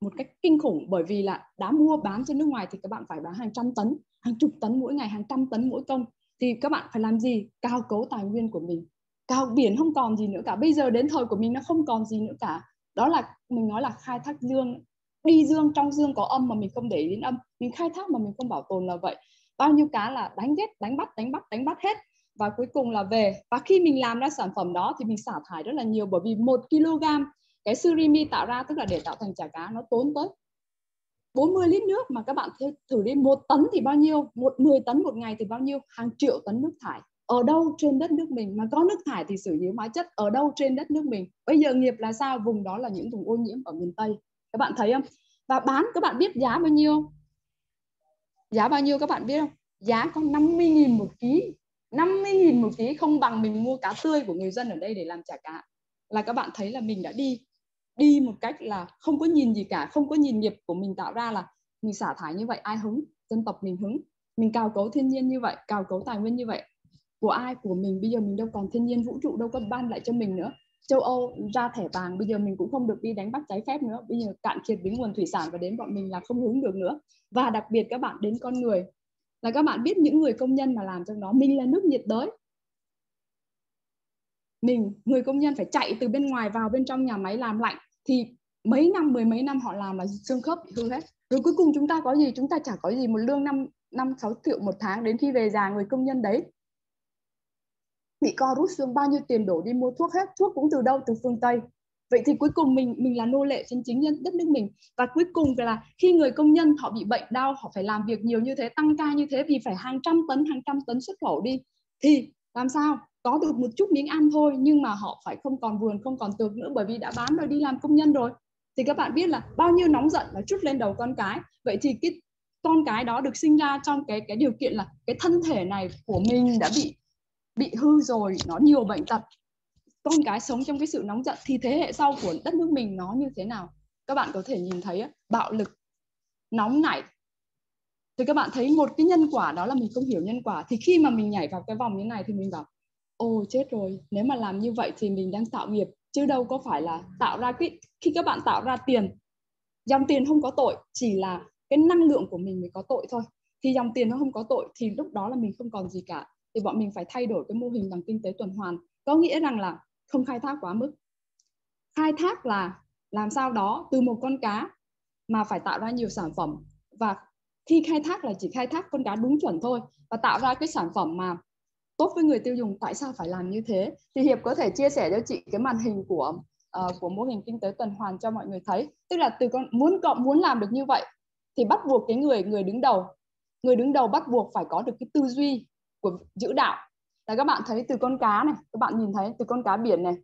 [SPEAKER 5] một cách kinh khủng bởi vì là đã mua bán trên nước ngoài thì các bạn phải bán hàng trăm tấn hàng chục tấn mỗi ngày, hàng trăm tấn mỗi công, thì các bạn phải làm gì? Cao cấu tài nguyên của mình. Cao biển không còn gì nữa cả. Bây giờ đến thời của mình nó không còn gì nữa cả. Đó là, mình nói là khai thác dương, đi dương, trong dương có âm mà mình không để đến âm. Mình khai thác mà mình không bảo tồn là vậy. Bao nhiêu cá là đánh ghét đánh bắt đánh bắt đánh bắt hết. Và cuối cùng là về. Và khi mình làm ra sản phẩm đó thì mình xả thải rất là nhiều, bởi vì một kg cái surimi tạo ra, tức là để tạo thành chả cá, nó tốn tới 40 lít nước mà các bạn thử đi, một tấn thì bao nhiêu? Một 10 tấn một ngày thì bao nhiêu? Hàng triệu tấn nước thải. Ở đâu trên đất nước mình mà có nước thải thì xử lý hóa chất ở đâu trên đất nước mình? Bây giờ nghiệp là sao? Vùng đó là những vùng ô nhiễm ở miền tây. Các bạn thấy không? Và bán, các bạn biết giá bao nhiêu giá bao nhiêu các bạn biết không? Giá có 50.000 một ký. 50.000 một ký không bằng mình mua cá tươi của người dân ở đây để làm chả cá. Là các bạn thấy là mình đã đi đi một cách là không có nhìn gì cả, không có nhìn nghiệp của mình tạo ra là mình xả thải như vậy, ai hứng? Dân tộc mình hứng. Mình cào cấu thiên nhiên như vậy, cào cấu tài nguyên như vậy. Của ai? Của mình. Bây giờ mình đâu còn thiên nhiên vũ trụ, đâu có ban lại cho mình nữa. Châu Âu ra thẻ vàng, bây giờ mình cũng không được đi đánh bắt trái phép nữa. Bây giờ cạn kiệt đến nguồn thủy sản và đến bọn mình là không hướng được nữa. Và đặc biệt các bạn, đến con người. Là các bạn biết những người công nhân mà làm trong đó mình là nước nhiệt đới. Mình, người công nhân phải chạy từ bên ngoài vào bên trong nhà máy làm lạnh thì mấy năm, mười mấy năm họ làm là xương khớp bị hư hết. Rồi cuối cùng chúng ta có gì? Chúng ta chả có gì một lương năm năm, sáu triệu một tháng đến khi về già người công nhân đấy. Bị co rút xương bao nhiêu tiền đổ đi mua thuốc hết, thuốc cũng từ đâu? Từ phương tây. Vậy thì cuối cùng mình mình là nô lệ trên chính nhân đất nước mình. Và cuối cùng là khi người công nhân họ bị bệnh đau, họ phải làm việc nhiều như thế, tăng ca như thế vì phải hàng trăm tấn, hàng trăm tấn xuất khẩu đi. Thì làm sao? Có được một chút miếng ăn thôi, nhưng mà họ phải không còn vườn không còn tược nữa bởi vì đã bán rồi đi làm công nhân rồi. Thì các bạn biết là bao nhiêu nóng giận là chút lên đầu con cái. Vậy thì cái con cái đó được sinh ra trong cái cái điều kiện là cái thân thể này của mình đã bị bị hư rồi, nó nhiều bệnh tật. Con cái sống trong cái sự nóng giận thì thế hệ sau của đất nước mình nó như thế nào? Các bạn có thể nhìn thấy bạo lực, nóng nảy. Thì các bạn thấy một cái nhân quả đó là mình không hiểu nhân quả. Thì khi mà mình nhảy vào cái vòng như này thì mình bảo ồ, chết rồi. Nếu mà làm như vậy thì mình đang tạo nghiệp, chứ đâu có phải là tạo ra cái, khi các bạn tạo ra tiền, dòng tiền không có tội, chỉ là cái năng lượng của mình mới có tội thôi. Thì dòng tiền nó không có tội thì lúc đó là mình không còn gì cả. Thì bọn mình phải thay đổi cái mô hình bằng kinh tế tuần hoàn. Có nghĩa rằng là không khai thác quá mức. Khai thác là làm sao đó từ một con cá mà phải tạo ra nhiều sản phẩm. Và khi khai thác là chỉ khai thác con cá đúng chuẩn thôi và tạo ra cái sản phẩm mà tốt với người tiêu dùng tại sao phải làm như thế? Thì hiệp có thể chia sẻ cho chị cái màn hình của uh, của mô hình kinh tế tuần hoàn cho mọi người thấy. Tức là từ con muốn cộng muốn làm được như vậy thì bắt buộc cái người người đứng đầu người đứng đầu bắt buộc phải có được cái tư duy của giữ đạo. Là các bạn thấy từ con cá này các bạn nhìn thấy từ con cá biển này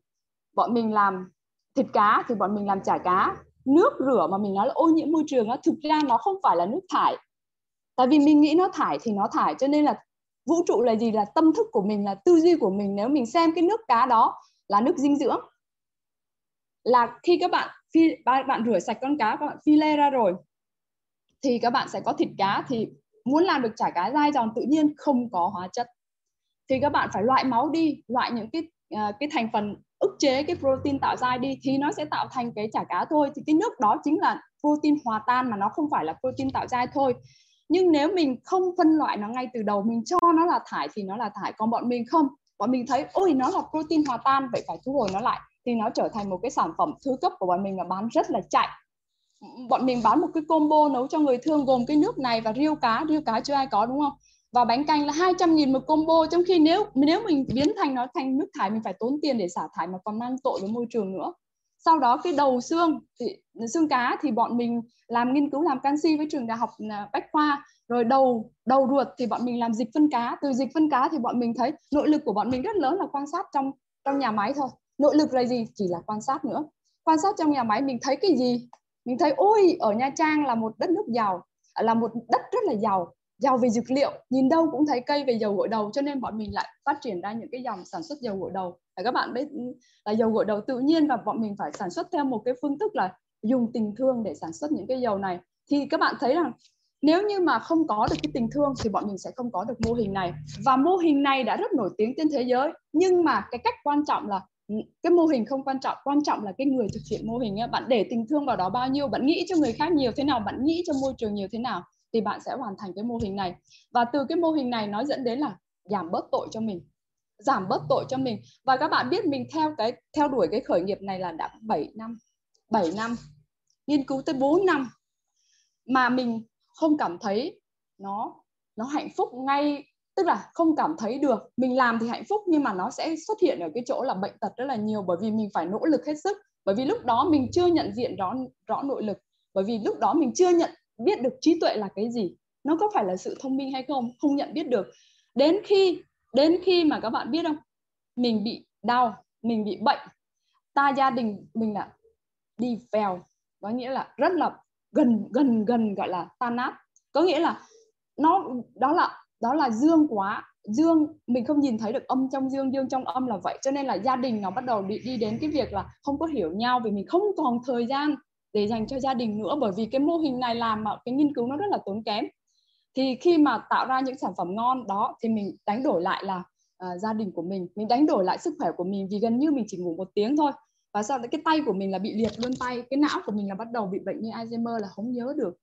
[SPEAKER 5] bọn mình làm thịt cá thì bọn mình làm chả cá. Nước rửa mà mình nói là ô nhiễm môi trường á thực ra nó không phải là nước thải. Tại vì mình nghĩ nó thải thì nó thải cho nên là vũ trụ là gì? Là tâm thức của mình là tư duy của mình. Nếu mình xem cái nước cá đó là nước dinh dưỡng. Là khi các bạn phi bạn rửa sạch con cá các bạn phi lê ra rồi thì các bạn sẽ có thịt cá. Thì muốn làm được chả cá dai giòn tự nhiên không có hóa chất. Thì các bạn phải loại máu đi loại những cái uh, cái thành phần ức chế cái protein tạo dai đi thì nó sẽ tạo thành cái chả cá thôi. Thì cái nước đó chính là protein hòa tan mà nó không phải là protein tạo dai thôi nhưng nếu mình không phân loại nó ngay từ đầu, mình cho nó là thải thì nó là thải. Còn bọn mình không. Bọn mình thấy, ôi, nó là protein hòa tan, vậy phải thu hồi nó lại. Thì nó trở thành một cái sản phẩm thứ cấp của bọn mình là bán rất là chạy. Bọn mình bán một cái combo nấu cho người thương gồm cái nước này và riêu cá. Riêu cá chưa ai có, đúng không? Và bánh canh là 200 nghìn một combo. Trong khi nếu nếu mình biến thành nó thành nước thải, mình phải tốn tiền để xả thải mà còn mang tội với môi trường nữa sau đó cái đầu xương thì, xương cá thì bọn mình làm nghiên cứu làm canxi với trường đại học à, bách khoa. Rồi đầu đầu ruột thì bọn mình làm dịch phân cá. Từ dịch phân cá thì bọn mình thấy nội lực của bọn mình rất lớn là quan sát trong trong nhà máy thôi. Nội lực là gì? Chỉ là quan sát nữa. Quan sát trong nhà máy mình thấy cái gì? Mình thấy, ôi, ở nha trang là một đất nước giàu, là một đất rất là giàu giàu về dược liệu. Nhìn đâu cũng thấy cây về dầu gội đầu. Cho nên bọn mình lại phát triển ra những cái dòng sản xuất dầu gội đầu các bạn biết ừ, là dầu gội đầu tự nhiên và bọn mình phải sản xuất theo một cái phương thức là dùng tình thương để sản xuất những cái dầu này. Thì các bạn thấy rằng nếu như mà không có được cái tình thương thì bọn mình sẽ không có được mô hình này. Và mô hình này đã rất nổi tiếng trên thế giới, nhưng mà cái cách quan trọng là ừ, cái mô hình không quan trọng quan trọng là cái người thực hiện mô hình ấy. bạn để tình thương vào đó bao nhiêu, bạn nghĩ cho người khác nhiều thế nào, bạn nghĩ cho môi trường nhiều thế nào thì bạn sẽ hoàn thành cái mô hình này. Và từ cái mô hình này nó dẫn đến là giảm bớt tội cho mình giảm bớt tội cho mình. Và các bạn biết mình theo cái, theo đuổi cái khởi nghiệp này là đã 7 năm 7 năm, nghiên cứu tới 4 năm mà mình không cảm thấy nó nó hạnh phúc ngay, tức là không cảm thấy được. Mình làm thì hạnh phúc nhưng mà nó sẽ xuất hiện ở cái chỗ là bệnh tật rất là nhiều bởi vì mình phải nỗ lực hết sức. Bởi vì lúc đó mình chưa nhận diện rõ rõ nội lực. Bởi vì lúc đó mình chưa nhận biết được trí tuệ là cái gì. Nó có phải là sự thông minh hay không? Không nhận biết được. Đến khi đến khi mà các bạn biết không? Mình bị đau mình bị bệnh. Ta gia đình mình là đi vèo có nghĩa là rất là gần gần gần gọi là tan nát. Có nghĩa là nó đó là đó là dương quá. Dương mình không nhìn thấy được âm trong dương dương trong âm là vậy. Cho nên là gia đình nó bắt đầu đi, đi đến cái việc là không có hiểu nhau vì mình không còn thời gian để dành cho gia đình nữa. Bởi vì cái mô hình này làm mà cái nghiên cứu nó rất là tốn kém thì khi mà tạo ra những sản phẩm ngon đó thì mình đánh đổi lại là uh, gia đình của mình. Mình đánh đổi lại sức khỏe của mình vì gần như mình chỉ ngủ một tiếng thôi. Và sau đó cái tay của mình là bị liệt luôn tay cái não của mình là bắt đầu bị bệnh như Alzheimer là không nhớ được.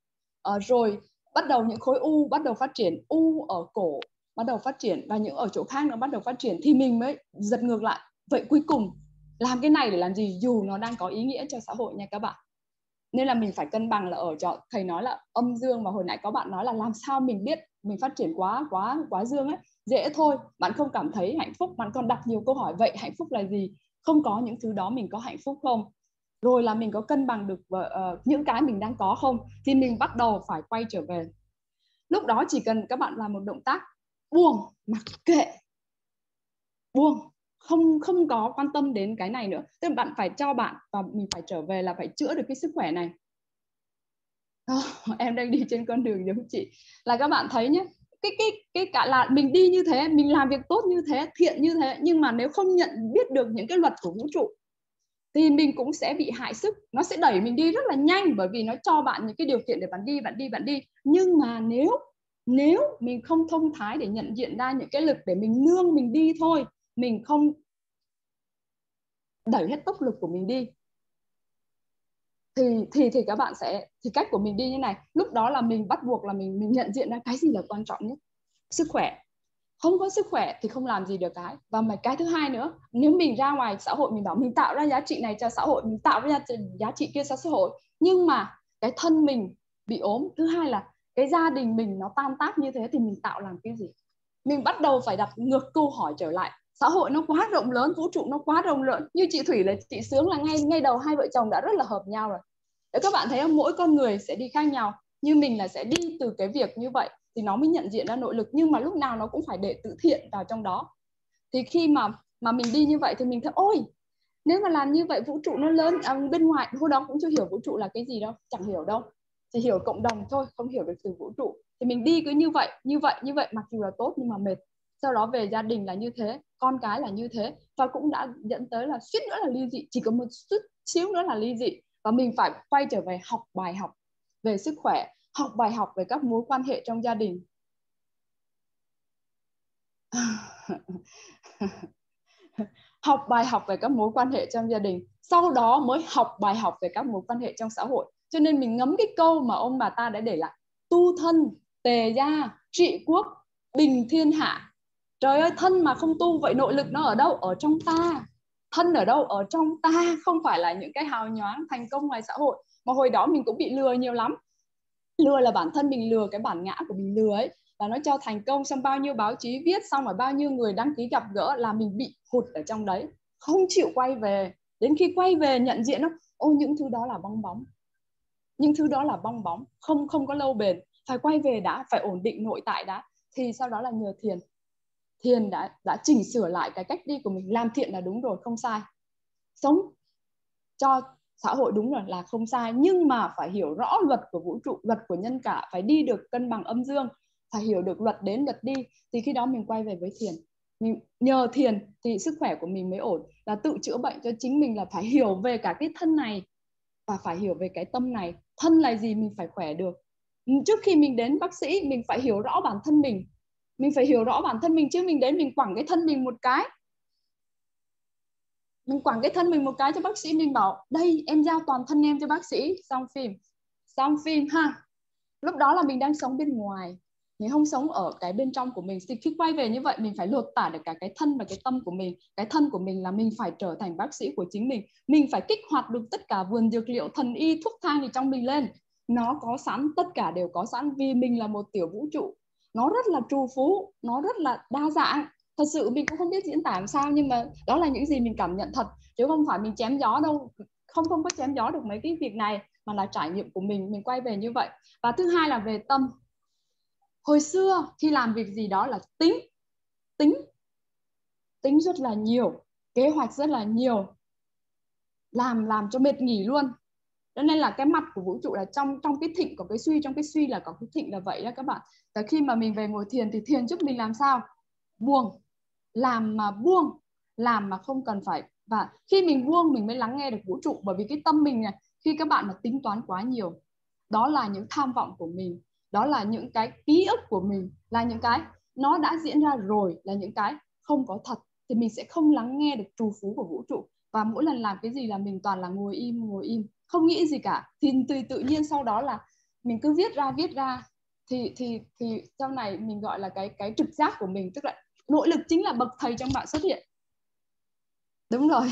[SPEAKER 5] Uh, rồi bắt đầu những khối u bắt đầu phát triển u ở cổ bắt đầu phát triển và những ở chỗ khác nó bắt đầu phát triển thì mình mới giật ngược lại. Vậy cuối cùng làm cái này để làm gì? Dù nó đang có ý nghĩa cho xã hội nha các bạn nên là mình phải cân bằng là ở chỗ thầy nói là âm dương và hồi nãy có bạn nói là làm sao mình biết mình phát triển quá quá quá dương ấy dễ thôi. Bạn không cảm thấy hạnh phúc bạn còn đặt nhiều câu hỏi vậy hạnh phúc là gì? Không có những thứ đó mình có hạnh phúc không? Rồi là mình có cân bằng được uh, những cái mình đang có không? Thì mình bắt đầu phải quay trở về. Lúc đó chỉ cần các bạn làm một động tác buông mặc kệ. Buông không không có quan tâm đến cái này nữa. Tức là bạn phải cho bạn và mình phải trở về là phải chữa được cái sức khỏe này. Oh, em đang đi trên con đường giống chị. Là các bạn thấy nhé cái cái cái cả là mình đi như thế mình làm việc tốt như thế thiện như thế nhưng mà nếu không nhận biết được những cái luật của vũ trụ thì mình cũng sẽ bị hại sức. Nó sẽ đẩy mình đi rất là nhanh bởi vì nó cho bạn những cái điều kiện để bạn đi bạn đi bạn đi. Nhưng mà nếu nếu mình không thông thái để nhận diện ra những cái lực để mình nương mình đi thôi mình không đẩy hết tốc lực của mình đi. Thì thì thì các bạn sẽ, thì cách của mình đi như này. Lúc đó là mình bắt buộc là mình mình nhận diện ra cái gì là quan trọng nhất. Sức khỏe. Không có sức khỏe thì không làm gì được cái. Và mà cái thứ hai nữa, nếu mình ra ngoài xã hội mình bảo mình tạo ra giá trị này cho xã hội, mình tạo ra giá trị kia cho xã hội. Nhưng mà cái thân mình bị ốm, thứ hai là cái gia đình mình nó tan tác như thế thì mình tạo làm cái gì? Mình bắt đầu phải đặt ngược câu hỏi trở lại xã hội nó quá rộng lớn vũ trụ nó quá rộng lớn như chị thủy là chị sướng là ngay ngay đầu hai vợ chồng đã rất là hợp nhau rồi. Để các bạn thấy không? Mỗi con người sẽ đi khác nhau. Như mình là sẽ đi từ cái việc như vậy thì nó mới nhận diện ra nội lực nhưng mà lúc nào nó cũng phải để tự thiện vào trong đó. Thì khi mà mà mình đi như vậy thì mình thấy ôi nếu mà làm như vậy vũ trụ nó lớn à, bên ngoài hồi đó cũng chưa hiểu vũ trụ là cái gì đâu chẳng hiểu đâu. Chỉ hiểu cộng đồng thôi không hiểu được từ vũ trụ. Thì mình đi cứ như vậy như vậy như vậy mặc dù là tốt nhưng mà mệt sau đó về gia đình là như thế, con cái là như thế. Và cũng đã dẫn tới là suýt nữa là ly dị, chỉ có một chút xíu nữa là ly dị. Và mình phải quay trở về học bài học về sức khỏe, học bài học về các mối quan hệ trong gia đình. Học bài học về các mối quan hệ trong gia đình. Sau đó mới học bài học về các mối quan hệ trong xã hội. Cho nên mình ngấm cái câu mà ông bà ta đã để lại. Tu thân, tề gia, trị quốc, bình thiên hạ trời ơi, thân mà không tu, vậy nội lực nó ở đâu? Ở trong ta. Thân ở đâu? Ở trong ta. Không phải là những cái hào nhoáng thành công ngoài xã hội. Mà hồi đó mình cũng bị lừa nhiều lắm. Lừa là bản thân mình lừa, cái bản ngã của mình lừa ấy. Và nó cho thành công xong bao nhiêu báo chí viết, xong rồi bao nhiêu người đăng ký gặp gỡ là mình bị hụt ở trong đấy. Không chịu quay về. Đến khi quay về nhận diện nó, ô, những thứ đó là bong bóng. Những thứ đó là bong bóng. Không không có lâu bền. Phải quay về đã, phải ổn định nội tại đã. Thì sau đó là nhờ thiền thiền đã đã chỉnh sửa lại cái cách đi của mình, làm thiện là đúng rồi, không sai. Sống cho xã hội đúng rồi là không sai, nhưng mà phải hiểu rõ luật của vũ trụ, luật của nhân cả, phải đi được cân bằng âm dương, phải hiểu được luật đến luật đi, thì khi đó mình quay về với thiền. Mình, nhờ thiền thì sức khỏe của mình mới ổn, là tự chữa bệnh cho chính mình là phải hiểu về cả cái thân này và phải hiểu về cái tâm này. Thân là gì mình phải khỏe được. Trước khi mình đến bác sĩ, mình phải hiểu rõ bản thân mình mình phải hiểu rõ bản thân mình chứ, mình đến mình quẳng cái thân mình một cái. Mình quẳng cái thân mình một cái cho bác sĩ, mình bảo, đây, em giao toàn thân em cho bác sĩ. Xong phim. Xong phim ha. Lúc đó là mình đang sống bên ngoài. Mình không sống ở cái bên trong của mình. Thì khi quay về như vậy, mình phải lột tả được cả cái thân và cái tâm của mình. Cái thân của mình là mình phải trở thành bác sĩ của chính mình. Mình phải kích hoạt được tất cả vườn dược liệu, thần y, thuốc thang gì trong mình lên. Nó có sẵn, tất cả đều có sẵn vì mình là một tiểu vũ trụ nó rất là trù phú, nó rất là đa dạng. Thật sự mình cũng không biết diễn tả làm sao, nhưng mà đó là những gì mình cảm nhận thật. Chứ không phải mình chém gió đâu, không không có chém gió được mấy cái việc này, mà là trải nghiệm của mình mình quay về như vậy. Và thứ hai là về tâm. Hồi xưa khi làm việc gì đó là tính tính tính rất là nhiều, kế hoạch rất là nhiều. Làm làm cho mệt nghỉ luôn cho nên là cái mặt của vũ trụ là trong trong cái thịnh có cái suy, trong cái suy là có cái thịnh là vậy đó các bạn. Và khi mà mình về ngồi thiền thì thiền giúp mình làm sao? Buông. Làm mà buông, làm mà không cần phải. Và khi mình buông mình mới lắng nghe được vũ trụ. Bởi vì cái tâm mình này, khi các bạn mà tính toán quá nhiều, đó là những tham vọng của mình, đó là những cái ký ức của mình, là những cái nó đã diễn ra rồi, là những cái không có thật, thì mình sẽ không lắng nghe được trù phú của vũ trụ. Và mỗi lần làm cái gì là mình toàn là ngồi im ngồi im không nghĩ gì cả. Thì tự tự nhiên sau đó là mình cứ viết ra viết ra. Thì thì thì sau này mình gọi là cái cái trực giác của mình tức là nỗ lực chính là bậc thầy trong bạn xuất hiện. Đúng rồi.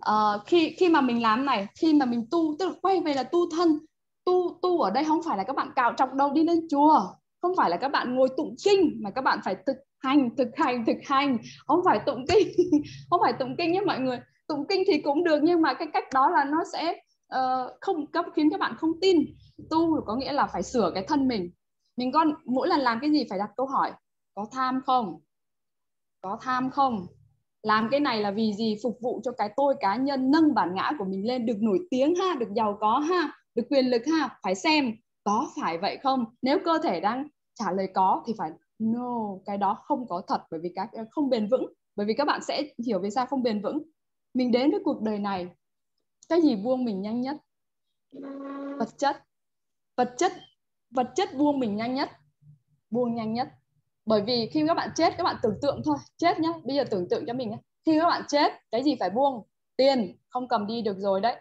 [SPEAKER 5] À, khi khi mà mình làm này khi mà mình tu tức là quay về là tu thân tu tu ở đây không phải là các bạn cạo trọng đầu đi lên chùa không phải là các bạn ngồi tụng kinh mà các bạn phải thực hành thực hành thực hành. Không phải tụng kinh không phải tụng kinh nhé mọi người. Tụng kinh thì cũng được nhưng mà cái cách đó là nó sẽ uh, không cấp khiến các bạn không tin. Tu có nghĩa là phải sửa cái thân mình. Mình con mỗi lần làm cái gì phải đặt câu hỏi có tham không? Có tham không? Làm cái này là vì gì? Phục vụ cho cái tôi cá nhân nâng bản ngã của mình lên được nổi tiếng ha được giàu có ha được quyền lực ha phải xem có phải vậy không? Nếu cơ thể đang trả lời có thì phải no cái đó không có thật bởi vì các không bền vững. Bởi vì các bạn sẽ hiểu vì sao không bền vững. Mình đến với cuộc đời này cái gì buông mình nhanh nhất? Vật chất. Vật chất vật chất buông mình nhanh nhất. Buông nhanh nhất. Bởi vì khi các bạn chết các bạn tưởng tượng thôi. Chết nhá bây giờ tưởng tượng cho mình nhá. Khi các bạn chết cái gì phải buông? Tiền. Không cầm đi được rồi đấy.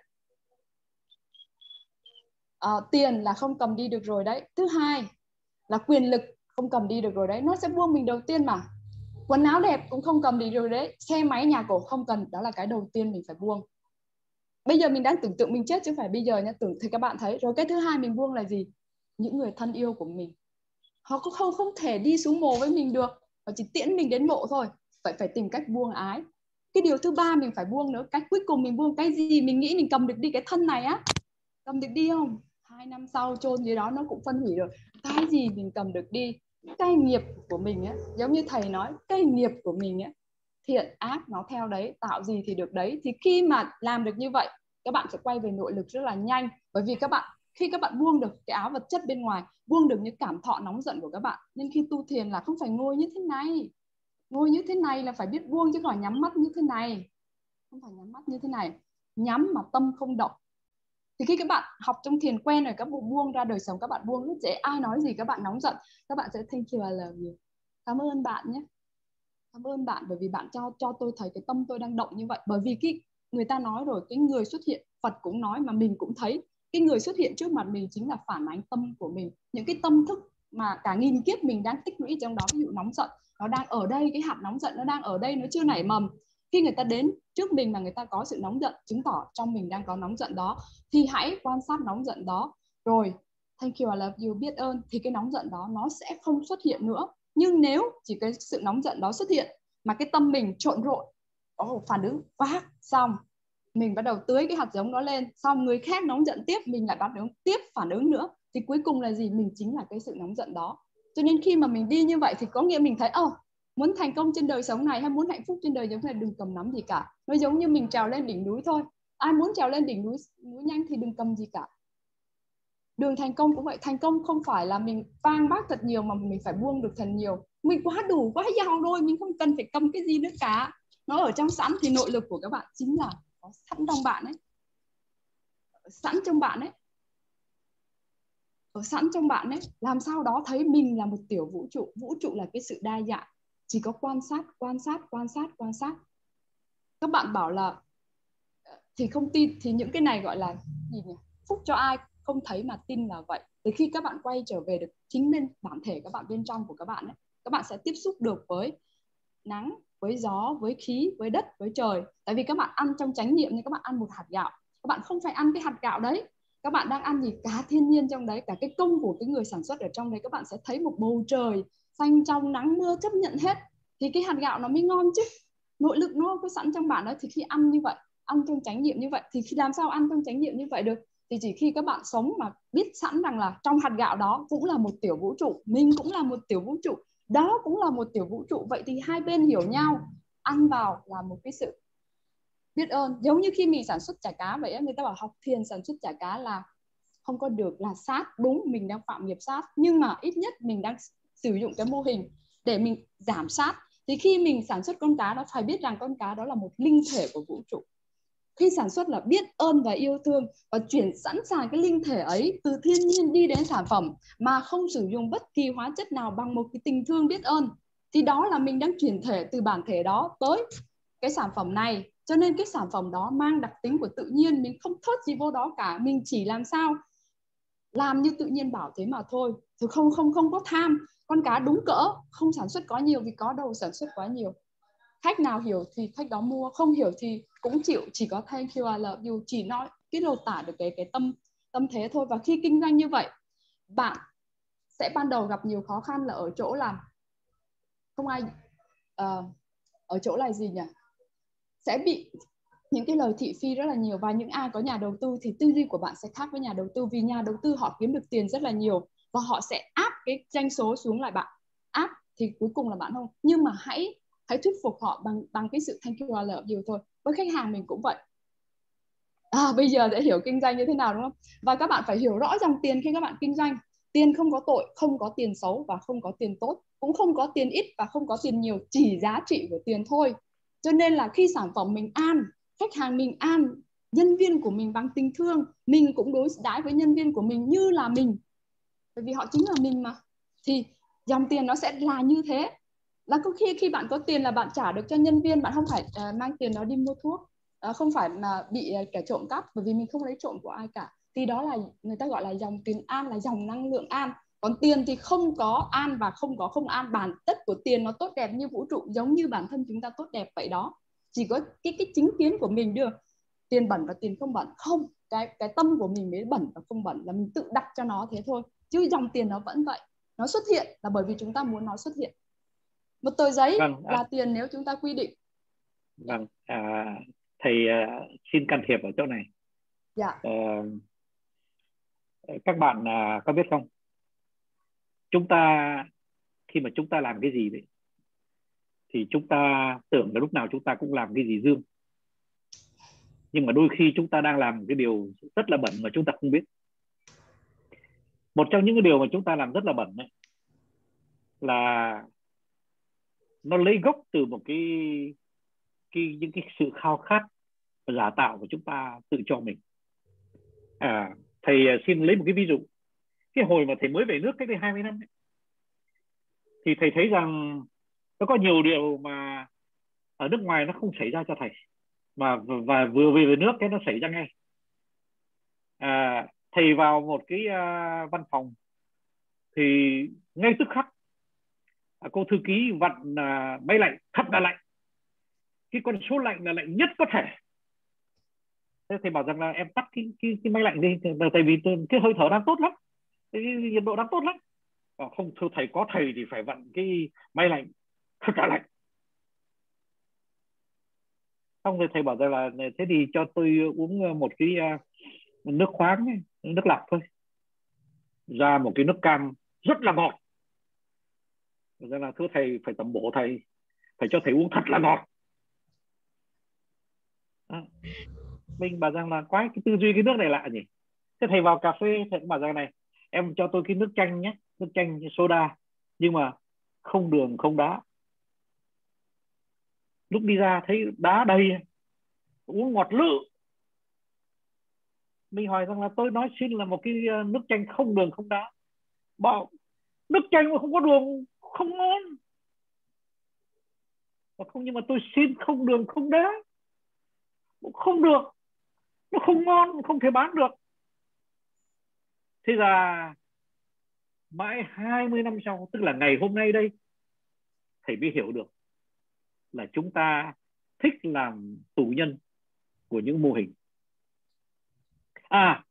[SPEAKER 5] À, tiền là không cầm đi được rồi đấy. Thứ hai là quyền lực không cầm đi được rồi đấy. Nó sẽ buông mình đầu tiên mà. Quần áo đẹp cũng không cầm đi được rồi đấy. Xe máy nhà cổ không cần. Đó là cái đầu tiên mình phải buông bây giờ mình đang tưởng tượng mình chết chứ phải bây giờ nha. Tưởng thì các bạn thấy. Rồi cái thứ hai mình buông là gì? Những người thân yêu của mình. Họ cũng không không thể đi xuống mồ với mình được. Họ chỉ tiễn mình đến mộ thôi. Phải phải tìm cách buông ái. Cái điều thứ ba mình phải buông nữa. Cách cuối cùng mình buông cái gì? Mình nghĩ mình cầm được đi cái thân này á. Cầm được đi không? Hai năm sau chôn dưới đó nó cũng phân hủy rồi. Cái gì mình cầm được đi? Cái nghiệp của mình á. Giống như thầy nói, cái nghiệp của mình á thiện ác nó theo đấy, tạo gì thì được đấy. Thì khi mà làm được như vậy, các bạn sẽ quay về nội lực rất là nhanh. Bởi vì các bạn, khi các bạn buông được cái áo vật chất bên ngoài, buông được những cảm thọ nóng giận của các bạn, nên khi tu thiền là không phải ngồi như thế này. Ngồi như thế này là phải biết buông chứ khỏi nhắm mắt như thế này. Không phải nhắm mắt như thế này. Nhắm mà tâm không động. Thì khi các bạn học trong thiền quen rồi, các bạn buông ra đời sống, các bạn buông rất dễ ai nói gì các bạn nóng giận, các bạn sẽ thank you I love you cảm ơn bạn nhé cảm ơn bạn, bởi vì bạn cho cho tôi thấy cái tâm tôi đang động như vậy. Bởi vì cái người ta nói rồi, cái người xuất hiện, Phật cũng nói mà mình cũng thấy. Cái người xuất hiện trước mặt mình chính là phản ánh tâm của mình. Những cái tâm thức mà cả nghìn kiếp mình đang tích lũy trong đó, ví dụ nóng giận, nó đang ở đây, cái hạt nóng giận nó đang ở đây, nó chưa nảy mầm. Khi người ta đến trước mình mà người ta có sự nóng giận, chứng tỏ trong mình đang có nóng giận đó, thì hãy quan sát nóng giận đó. Rồi, thank you, I love you, biết ơn, thì cái nóng giận đó nó sẽ không xuất hiện nữa nhưng nếu chỉ cái sự nóng giận đó xuất hiện mà cái tâm mình trộn rộn oh, phản ứng quá xong mình bắt đầu tưới cái hạt giống đó lên xong người khác nóng giận tiếp mình lại bắt đầu tiếp phản ứng nữa thì cuối cùng là gì? Mình chính là cái sự nóng giận đó. Cho nên khi mà mình đi như vậy thì có nghĩa mình thấy ồ oh, muốn thành công trên đời sống này hay muốn hạnh phúc trên đời giống này đừng cầm nắm gì cả. Nó giống như mình trèo lên đỉnh núi thôi. Ai muốn trèo lên đỉnh núi núi nhanh thì đừng cầm gì cả đường thành công cũng vậy. Thành công không phải là mình vang bác thật nhiều mà mình phải buông được thật nhiều. Mình quá đủ, quá giàu rồi, mình không cần phải cầm cái gì nữa cả. Nó ở trong sẵn thì nội lực của các bạn chính là có sẵn trong bạn ấy. Sẵn trong bạn ấy. Ở sẵn trong bạn ấy. Làm sao đó thấy mình là một tiểu vũ trụ. Vũ trụ là cái sự đa dạng. Chỉ có quan sát quan sát quan sát quan sát. Các bạn bảo là ờ, thì không tin, thì những cái này gọi là gì nhỉ? Phúc cho ai? Không thấy mà tin là vậy. Thì khi các bạn quay trở về được chính bên bản thể các bạn, bên trong của các bạn ấy, các bạn sẽ tiếp xúc được với nắng, với gió, với khí, với đất, với trời. Tại vì các bạn ăn trong chánh niệm như các bạn ăn một hạt gạo. Các bạn không phải ăn cái hạt gạo đấy. Các bạn đang ăn gì? Cả thiên nhiên trong đấy, cả cái công của cái người sản xuất ở trong đấy. Các bạn sẽ thấy một bầu trời xanh trong, nắng mưa chấp nhận hết. Thì cái hạt gạo nó mới ngon chứ. Nội lực nó có sẵn trong bạn đó thì khi ăn như vậy, ăn trong chánh niệm như vậy, thì khi làm sao ăn trong chánh niệm như vậy được? Thì chỉ khi các bạn sống mà biết sẵn rằng là trong hạt gạo đó cũng là một tiểu vũ trụ, mình cũng là một tiểu vũ trụ, đó cũng là một tiểu vũ trụ. Vậy thì hai bên hiểu nhau, ăn vào là một cái sự biết ơn. Giống như khi mình sản xuất chả cá vậy người ta bảo học thiền sản xuất chả cá là không có được là sát, đúng, mình đang phạm nghiệp sát. Nhưng mà ít nhất mình đang sử dụng cái mô hình để mình giảm sát. Thì khi mình sản xuất con cá nó phải biết rằng con cá đó là một linh thể của vũ trụ khi sản xuất là biết ơn và yêu thương và chuyển sẵn sàng cái linh thể ấy từ thiên nhiên đi đến sản phẩm mà không sử dụng bất kỳ hóa chất nào bằng một cái tình thương biết ơn, thì đó là mình đang chuyển thể từ bản thể đó tới cái sản phẩm này. Cho nên cái sản phẩm đó mang đặc tính của tự nhiên, mình không thốt gì vô đó cả, mình chỉ làm sao làm như tự nhiên bảo thế mà thôi. Chứ không không không có tham. Con cá đúng cỡ, không sản xuất quá nhiều vì có đâu sản xuất quá nhiều khách nào hiểu thì khách đó mua không hiểu thì cũng chịu chỉ có thank you I love you. Chỉ nói cái lột tả được cái cái tâm tâm thế thôi. Và khi kinh doanh như vậy bạn sẽ ban đầu gặp nhiều khó khăn là ở chỗ là không ai uh, ở chỗ là gì nhỉ? Sẽ bị những cái lời thị phi rất là nhiều và những ai có nhà đầu tư thì tư duy của bạn sẽ khác với nhà đầu tư vì nhà đầu tư họ kiếm được tiền rất là nhiều và họ sẽ áp cái doanh số xuống lại bạn. Áp thì cuối cùng là bạn không nhưng mà hãy hãy thuyết phục họ bằng bằng cái sự thank you I love you thôi. Với khách hàng mình cũng vậy. À, bây giờ sẽ hiểu kinh doanh như thế nào đúng không? Và các bạn phải hiểu rõ dòng tiền khi các bạn kinh doanh. Tiền không có tội không có tiền xấu và không có tiền tốt. Cũng không có tiền ít và không có tiền nhiều chỉ giá trị của tiền thôi. Cho nên là khi sản phẩm mình an khách hàng mình an nhân viên của mình bằng tình thương mình cũng đối đãi với nhân viên của mình như là mình. Bởi vì họ chính là mình mà. Thì dòng tiền nó sẽ là như thế là có khi khi bạn có tiền là bạn trả được cho nhân viên bạn không phải uh, mang tiền đó đi mua thuốc. Uh, không phải mà bị uh, kẻ trộm cắp bởi vì mình không lấy trộm của ai cả. Thì đó là người ta gọi là dòng tiền an là dòng năng lượng an. Còn tiền thì không có an và không có không an. Bản chất của tiền nó tốt đẹp như vũ trụ giống như bản thân chúng ta tốt đẹp vậy đó. Chỉ có cái cái chính kiến của mình được tiền bẩn và tiền không bẩn. Không cái cái tâm của mình mới bẩn và không bẩn là mình tự đặt cho nó thế thôi. Chứ dòng tiền nó vẫn vậy. Nó xuất hiện là bởi vì chúng ta muốn nó xuất hiện một tờ giấy vâng, à. là tiền nếu chúng ta quy định.
[SPEAKER 2] Vâng à, thầy uh, xin can thiệp ở chỗ này.
[SPEAKER 5] Dạ.
[SPEAKER 2] Uh, các bạn uh, có biết không? Chúng ta khi mà chúng ta làm cái gì đấy thì chúng ta tưởng là lúc nào chúng ta cũng làm cái gì dương nhưng mà đôi khi chúng ta đang làm cái điều rất là bẩn mà chúng ta không biết. Một trong những cái điều mà chúng ta làm rất là bẩn ấy, là nó lấy gốc từ một cái cái những cái sự khao khát giả tạo của chúng ta tự cho mình. À thầy à, xin lấy một cái ví dụ. Cái hồi mà thầy mới về nước cách đây 20 năm ấy, thì thầy thấy rằng nó có nhiều điều mà ở nước ngoài nó không xảy ra cho thầy mà và vừa về về nước cái nó xảy ra ngay. À, thầy vào một cái uh, văn phòng thì ngay tức khắc à, cô thư ký vặn à, máy lạnh thật là lạnh cái con số lạnh là lạnh nhất có thể. Thế thì bảo rằng là em tắt cái cái, cái máy lạnh đi tại vì cái hơi thở đang tốt lắm. Cái nhiệt độ đang tốt lắm. À, không thưa thầy có thầy thì phải vặn cái máy lạnh thật là lạnh xong rồi thầy bảo rằng là thế thì cho tôi uống ờ, một cái uh, nước khoáng nước lọc thôi. Ra một cái nước cam rất là ngọt ra là thưa thầy phải tầm bổ thầy phải cho thầy uống thật là ngọt. À, mình bảo rằng là quái cái tư duy cái nước này lạ nhỉ? Thế thầy vào cà phê thầy cũng bảo rằng này em cho tôi cái nước chanh nhé nước chanh soda nhưng mà không đường không đá. Lúc đi ra thấy đá đầy uống ngọt lự. Mình hỏi rằng là tôi nói xin là một cái ờ, nước chanh không đường không đá. Bảo nước chanh mà không có đường không ngon. Và không, nhưng mà tôi xin không đường, không đá. Không được. Nó không ngon không thể bán được. Thế là mãi 20 năm sau, tức là ngày hôm nay đây, thầy mới hiểu được là chúng ta thích làm tù nhân của những mô hình. À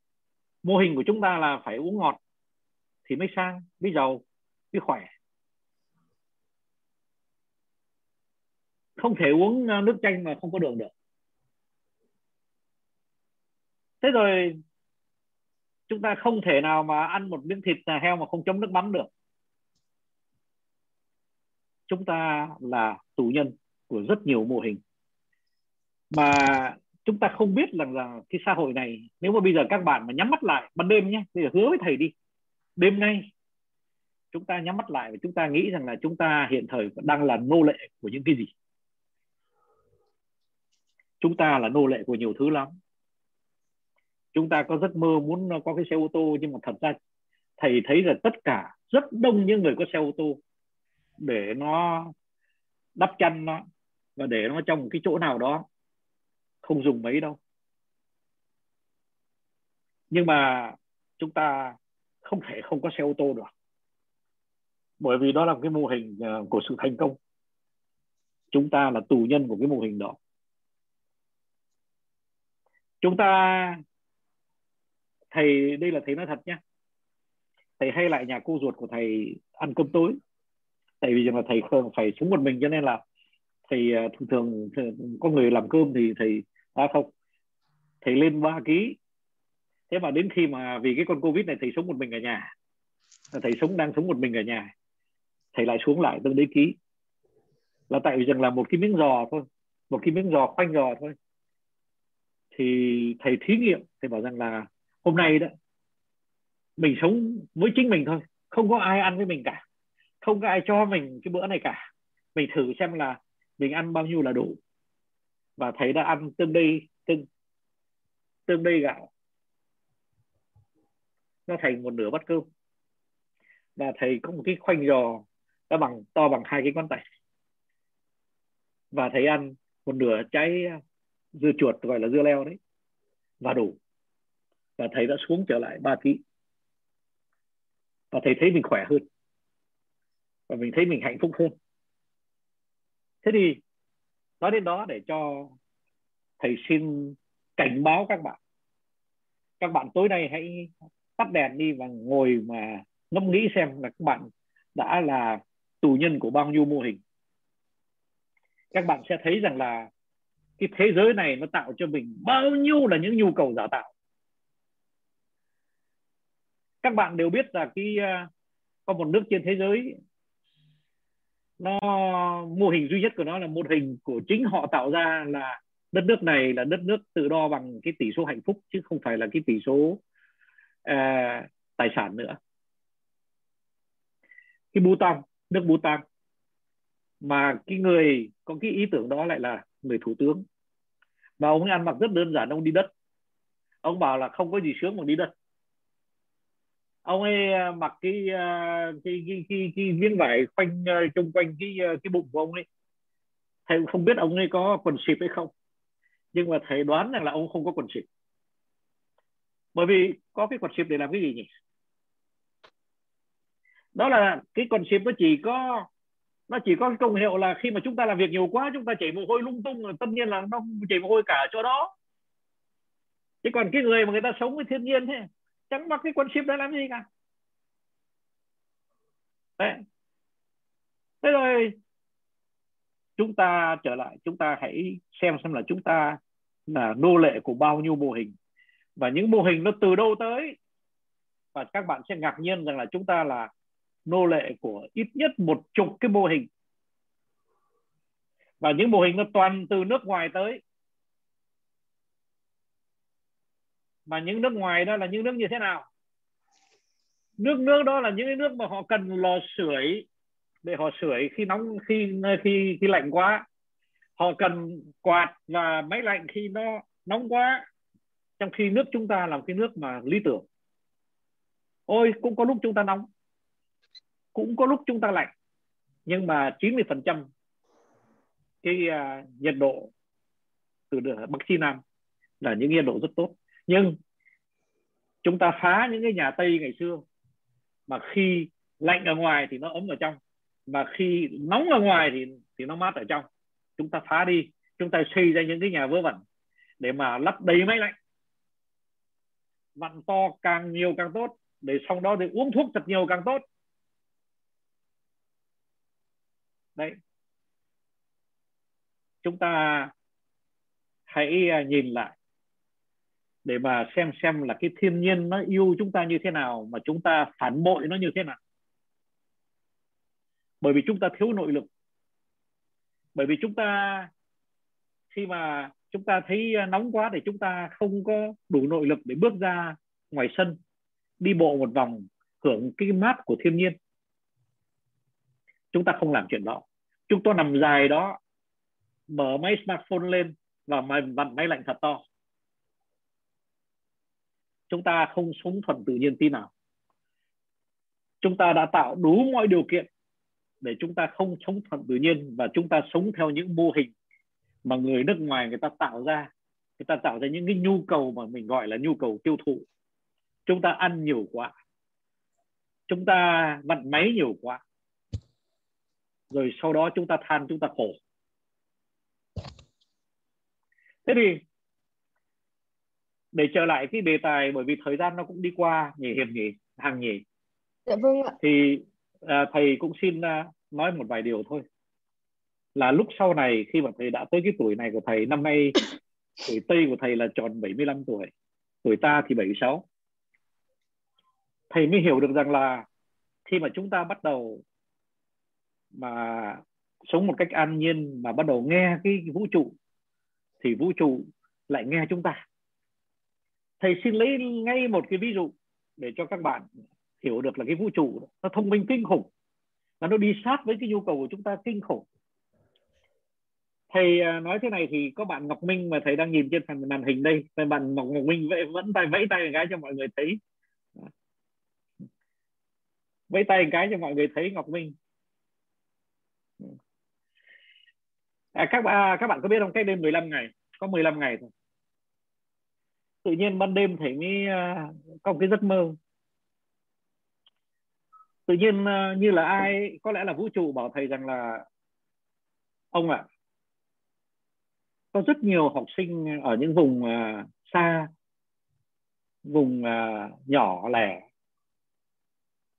[SPEAKER 2] mô hình của chúng ta là phải uống ngọt thì mới sang, mới giàu, mới khỏe. Không thể uống ờ, nước chanh mà không có đường được. Thế rồi chúng ta không thể nào mà ăn một miếng thịt heo mà không chấm nước mắm được. Chúng ta là tù nhân của rất nhiều mô hình. Mà chúng ta không biết rằng là cái xã hội này, nếu mà bây giờ các bạn mà nhắm mắt lại, ban đêm nhé, bây giờ hứa với thầy đi. Đêm nay chúng ta nhắm mắt lại và chúng ta nghĩ rằng là chúng ta hiện thời đang là nô lệ của những cái gì? Chúng ta là nô lệ của nhiều thứ lắm. Chúng ta có giấc mơ muốn có cái xe ô tô, nhưng mà thật ra thầy thấy là tất cả, rất đông những người có xe ô tô để nó đắp chăn nó và để nó trong một cái chỗ nào đó, không dùng mấy đâu. Nhưng mà chúng ta không thể không có xe ô tô được. Bởi vì đó là cái mô hình ờ, của sự thành công. Chúng ta là tù nhân của cái mô hình đó chúng ta thầy đây là thầy nói thật nhé. Thầy hay lại nhà cô ruột của thầy ăn cơm tối. Tại vì rằng là thầy không phải sống một mình cho nên là thầy à, thường thường, thường có người làm cơm thì thầy đã không. Thầy lên 3 ký. Thế mà đến khi mà vì cái con covid này thầy sống một mình ở nhà thầy sống đang sống một mình ở nhà thầy lại xuống lại tới đấy ký. Là tại vì rằng là một cái miếng giò thôi một cái miếng giò khoanh giò thôi thì thầy thí nghiệm, thầy bảo rằng là hôm nay đó mình sống với chính mình thôi, không có ai ăn với mình cả, không có ai cho mình cái bữa này cả. Mình thử xem là mình ăn bao nhiêu là đủ. Và thầy đã ăn tương đây tương tương đây gạo. Nó thành một nửa bát cơm. Và thầy có một cái khoanh giò nó bằng, to bằng hai cái ngón tay. Và thầy ăn một nửa trái dưa chuột gọi là dưa leo đấy, và đủ. Và thầy đã xuống trở lại 3 ký. Và thầy thấy mình khỏe hơn. Và mình thấy mình hạnh phúc hơn. Thế thì, nói đến đó để cho thầy xin cảnh báo các bạn. Các bạn tối nay hãy tắt đèn đi và ngồi mà ngẫm nghĩ xem là các bạn đã là tù nhân của bao nhiêu mô hình. Các bạn sẽ thấy rằng là cái thế giới này nó tạo cho mình bao nhiêu là những nhu cầu giả tạo? Các bạn đều biết là cái à, có một nước trên thế giới nó mô hình duy nhất của nó là mô hình của chính họ tạo ra là đất nước này là đất nước tự đo bằng cái tỷ số hạnh phúc chứ không phải là cái tỷ số uh, tài sản nữa. Cái Bhutan nước Bhutan mà cái người có cái ý tưởng đó lại là người thủ tướng. Mà ông ấy ăn mặc rất đơn giản ông đi đất. Ông bảo là không có gì sướng bằng đi đất. Ông ấy à, mặc à, cái cái cái cái, cái miếng vải quanh à, chung quanh cái cái bụng của ông ấy. Thầy không biết ông ấy có quần xịp hay không. Nhưng mà thầy đoán rằng là ông không có quần xịp bởi vì có cái quần xịp để làm cái gì nhỉ? Đó là cái quần xịp nó chỉ có nó chỉ có cái công hiệu là khi mà chúng ta làm việc nhiều quá, chúng ta chảy mồ hôi lung tung, tất nhiên là nó chảy mồ hôi cả chỗ đó. Chứ còn cái người mà người ta sống với thiên nhiên thế, chẳng mặc cái quân ship đó làm gì cả. Đấy. Thế rồi chúng ta trở lại, chúng ta hãy xem xem là chúng ta là nô lệ của bao nhiêu mô hình. Và những mô hình nó từ đâu tới? Và các bạn sẽ ngạc nhiên rằng là chúng ta là nô lệ của ít nhất một chục cái mô hình. Và những mô hình nó toàn từ nước ngoài tới. Mà những nước ngoài đó là những nước như thế nào? Nước nước đó là những nước mà họ cần lò sưởi để họ sưởi khi nóng, khi khi khi lạnh quá. Họ cần quạt và máy lạnh khi nó nóng quá, trong khi nước chúng ta là cái nước mà lý tưởng. Ôi, cũng có lúc chúng ta nóng cũng có lúc chúng ta lạnh nhưng mà 90% cái uh, nhiệt độ từ Bắc Chi Nam là những nhiệt độ rất tốt. Nhưng chúng ta phá những cái nhà Tây ngày xưa mà khi lạnh ở ngoài thì nó ấm ở trong và khi nóng ở ngoài thì thì nó mát ở trong. Chúng ta phá đi chúng ta xây ra những cái nhà vớ vẩn để mà lắp đầy máy lạnh. Vặn to càng nhiều càng tốt để sau đó thì uống thuốc thật nhiều càng tốt. Đấy. Chúng ta hãy à, nhìn lại để mà xem xem là cái thiên nhiên nó yêu chúng ta như thế nào mà chúng ta phản bội nó như thế nào. Bởi vì chúng ta thiếu nội lực. Bởi vì chúng ta, khi mà chúng ta thấy à, nóng quá thì chúng ta không có đủ nội lực để bước ra ngoài sân, đi bộ một vòng, hưởng cái mát của thiên nhiên. Chúng ta không làm chuyện đó chúng tôi nằm dài đó, mở máy smartphone lên và vặn máy lạnh thật to. Chúng ta không sống thuần tự nhiên tí nào. Chúng ta đã tạo đủ mọi điều kiện để chúng ta không sống thuận tự nhiên và chúng ta sống theo những mô hình mà người nước ngoài người ta tạo ra. Người ta tạo ra những cái nhu cầu mà mình gọi là nhu cầu tiêu thụ. Chúng ta ăn nhiều quá. Chúng ta vặn máy nhiều quá rồi sau đó chúng ta than chúng ta khổ. Thế thì để trở lại cái đề tài bởi vì thời gian nó cũng đi qua nhỉ hiệp nhỉ hàng nhỉ.
[SPEAKER 4] Dạ vâng ạ.
[SPEAKER 2] Thì à, thầy cũng xin à, nói một vài điều thôi. Là lúc sau này khi mà thầy đã tới cái tuổi này của thầy năm nay tuổi Tây của thầy là tròn 75 tuổi tuổi ta thì 76 thầy mới hiểu được rằng là khi mà chúng ta bắt đầu mà sống một cách an nhiên mà bắt đầu nghe cái vũ trụ thì vũ trụ lại nghe chúng ta. Thầy xin lấy ngay một cái ví dụ để cho các bạn hiểu được là cái vũ trụ nó thông minh kinh khủng và nó đi sát với cái nhu cầu của chúng ta kinh khủng. Thầy à, nói thế này thì có bạn Ngọc Minh mà thầy đang nhìn trên phần màn hình đây. Thầy, bạn Ngọc Ngọc Minh vẫn tay vẫy tay một cái cho mọi người thấy. Vẫy tay một cái cho mọi người thấy Ngọc Minh. À, các bạn các bạn có biết không? Cách đây 15 ngày. Có 15 ngày thôi. Tự nhiên ban đêm thầy mới à, uh, có một cái giấc mơ. Tự nhiên uh, như là ai có lẽ là vũ trụ bảo thầy rằng là ông ạ à, có rất nhiều học sinh ở những vùng uh, xa vùng uh, nhỏ lẻ.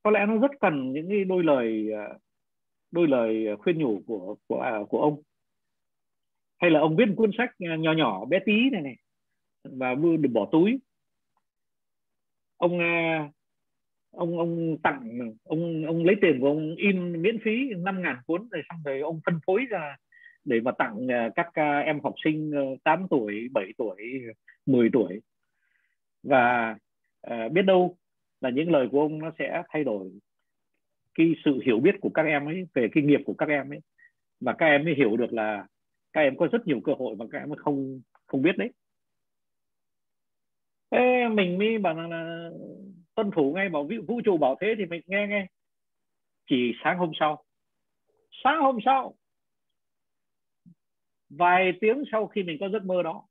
[SPEAKER 2] Có lẽ nó rất cần những cái đôi lời uh, đôi lời khuyên nhủ của của uh, của ông hay là ông viết một cuốn sách à, nhỏ nhỏ bé tí này này và được bỏ túi. Ông à, ông ông tặng ông ông lấy tiền của ông in miễn phí 5 ngàn cuốn rồi xong rồi ông phân phối ra để mà tặng à, các em học sinh ờ, 8 tuổi 7 tuổi 10 tuổi. Và uh, biết đâu là những lời của ông nó sẽ thay đổi cái sự hiểu biết của các em ấy về cái nghiệp của các em ấy. Và các em mới hiểu được là các em có rất nhiều cơ hội mà các em không không biết đấy. Ê, mình mới bảo là tuân thủ ngay bảo vũ trụ bảo thế thì mình nghe nghe. Chỉ sáng hôm sau. Sáng hôm sau vài tiếng sau khi mình có giấc mơ đó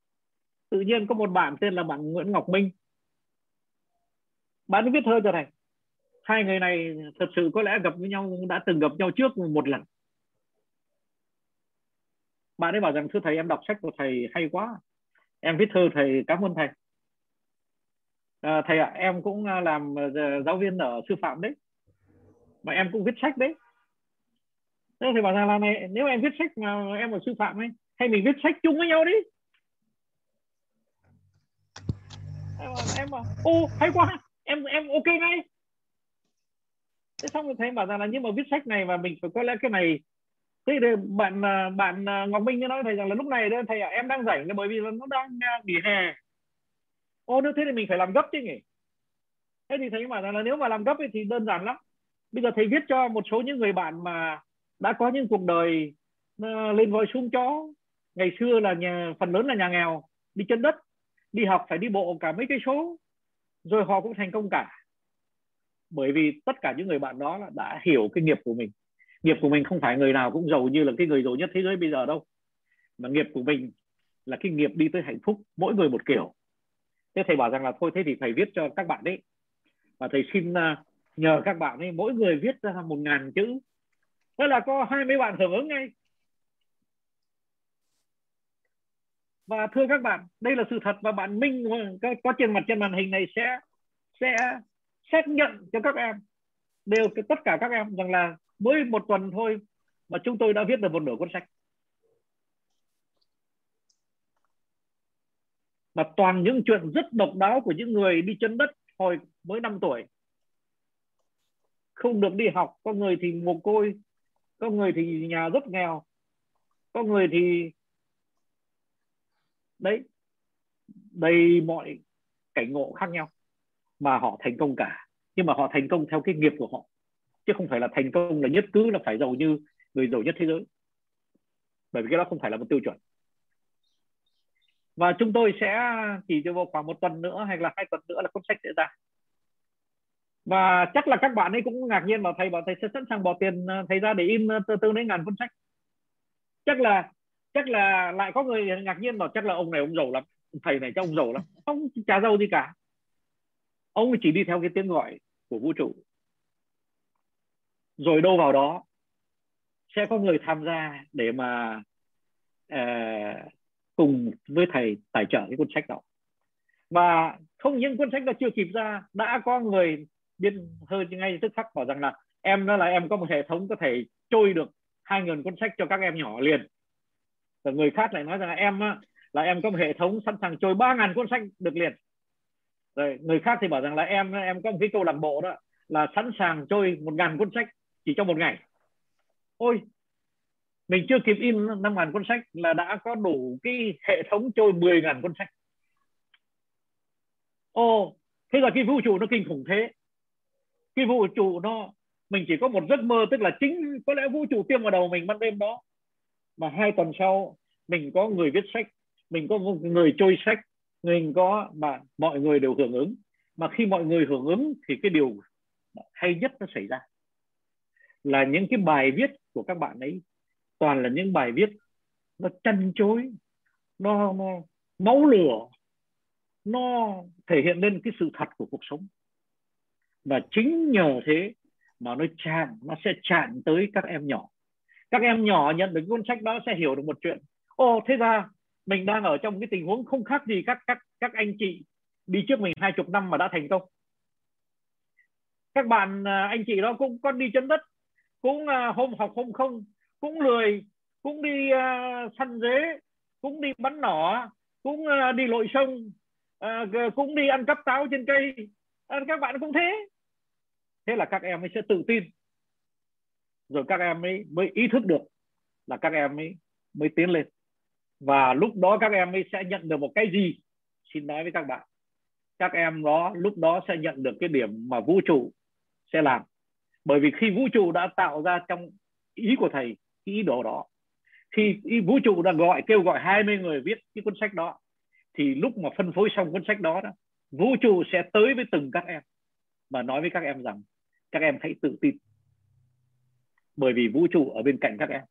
[SPEAKER 2] tự nhiên có một bạn tên là bạn Nguyễn Ngọc Minh. Bạn ấy viết thơ cho thầy. Hai người này thật sự có lẽ gặp với nhau đã từng gặp nhau trước một lần bạn ấy bảo rằng thưa thầy em đọc sách của thầy hay quá. Em viết thư thầy cảm ơn thầy. À, thầy ạ à, em cũng à, làm à, giáo viên ở sư phạm đấy. Mà em cũng viết sách đấy. Thế thầy bảo rằng là này nếu em viết sách mà em ở sư phạm ấy hay mình viết sách chung với nhau đi. Em bảo, em bảo ô hay quá em em ok ngay. Thế xong rồi thầy bảo rằng là nhưng mà viết sách này và mình phải có lẽ cái này thế thì bạn à, bạn à, Ngọc Minh nói thầy rằng là lúc này đây thầy ạ, em đang rảnh bởi vì nó đang à, nghỉ hè. Ô, nếu thế thì mình phải làm gấp chứ nhỉ? Thế thì thầy bảo rằng là nếu mà làm gấp ấy thì đơn giản lắm. Bây giờ thầy viết cho một số những người bạn mà đã có những cuộc đời lên voi xuống chó. Ngày xưa là nhà, phần lớn là nhà nghèo, đi chân đất, đi học phải đi bộ cả mấy cây số. Rồi họ cũng thành công cả. Bởi vì tất cả những người bạn đó là đã hiểu cái nghiệp của mình nghiệp của mình không phải người nào cũng giàu như là cái người giàu nhất thế giới bây giờ đâu. Mà nghiệp của mình là cái nghiệp đi tới hạnh phúc mỗi người một kiểu. Thế thầy bảo rằng là thôi thế thì thầy viết cho các bạn đấy và thầy xin à, nhờ các bạn ấy mỗi người viết ra một ngàn chữ. Thế là có hai mươi bạn hưởng ứng ngay. Và thưa các bạn đây là sự thật và bạn minh à, có, có trên mặt trên màn hình này sẽ sẽ xác nhận cho các em. Đều tất cả các em rằng là mới một tuần thôi mà chúng tôi đã viết được một nửa cuốn sách. Mà toàn những chuyện rất độc đáo của những người đi chân đất hồi mới 5 tuổi. Không được đi học, có người thì mồ côi, có người thì nhà rất nghèo, có người thì đấy, đầy mọi cảnh ngộ khác nhau mà họ thành công cả. Nhưng mà họ thành công theo cái nghiệp của họ chứ không phải là thành công là nhất cứ là phải giàu như người giàu nhất thế giới. Bởi vì cái đó không phải là một tiêu chuẩn. Và chúng tôi sẽ chỉ cho vào khoảng một tuần nữa hay là hai tuần nữa là cuốn sách sẽ ra. Và chắc là các bạn ấy cũng ngạc nhiên bảo thầy bảo thầy sẽ sẵn sàng bỏ tiền ờ, thầy ra để in ờ, từ từ đến ngàn cuốn sách. Chắc là chắc là lại có người ngạc nhiên bảo chắc là ông này ông giàu lắm, thầy này chắc ông giàu lắm. Ông chả giàu gì cả. Ông chỉ đi theo cái tiếng gọi của vũ trụ rồi đâu vào đó sẽ có người tham gia để mà uh, cùng với thầy tài trợ cái cuốn sách đó. Và không những cuốn sách đó chưa kịp ra đã có người biên hơi ngay tức khắc bảo rằng là em đó là em có một hệ thống có thể trôi được hai nghìn cuốn sách cho các em nhỏ liền. Và người khác lại nói rằng là em là em có một hệ thống sẵn sàng trôi ba ngàn cuốn sách được liền. Rồi người khác thì bảo rằng là em em có một cái câu lạc bộ đó là sẵn sàng trôi một ngàn cuốn sách chỉ trong một ngày. Ôi, mình chưa kịp in năm ngàn cuốn sách là đã có đủ cái hệ thống trôi 10 ngàn cuốn sách. Ồ, thế là cái vũ trụ nó kinh khủng thế. Cái vũ trụ nó, mình chỉ có một giấc mơ, tức là chính có lẽ vũ trụ tiêm vào đầu mình ban đêm đó. Mà hai tuần sau, mình có người viết sách, mình có người trôi sách, mình có mà mọi người đều hưởng ứng. Mà khi mọi người hưởng ứng thì cái điều hay nhất nó xảy ra là những cái bài viết của các bạn ấy toàn là những bài viết nó chăn chối nó, nó máu lửa nó thể hiện lên cái sự thật của cuộc sống. Và chính nhờ thế mà nó chạm nó sẽ chạm tới các em nhỏ. Các em nhỏ nhận được cuốn sách đó sẽ hiểu được một chuyện. Ồ thế ra mình đang ở trong cái tình huống không khác gì các các các anh chị đi trước mình hai chục năm mà đã thành công. Các bạn à, anh chị đó cũng có đi chân đất cũng uh, hôm học hôm không cũng lười cũng đi uh, săn dế cũng đi bắn nỏ cũng uh, đi lội sông uh, cũng đi ăn cắp táo trên cây. Uh, các bạn cũng thế. Thế là các em ấy sẽ tự tin. Rồi các em ấy mới ý thức được là các em ấy mới tiến lên. Và lúc đó các em ấy sẽ nhận được một cái gì? Xin nói với các bạn. Các em đó lúc đó sẽ nhận được cái điểm mà vũ trụ sẽ làm bởi vì khi vũ trụ đã tạo ra trong ý của thầy ý đồ đó khi ý vũ trụ đã gọi kêu gọi 20 người viết cái cuốn sách đó thì lúc mà phân phối xong cuốn sách đó, đó vũ trụ sẽ tới với từng các em và nói với các em rằng các em hãy tự tin. Bởi vì vũ trụ ở bên cạnh các em.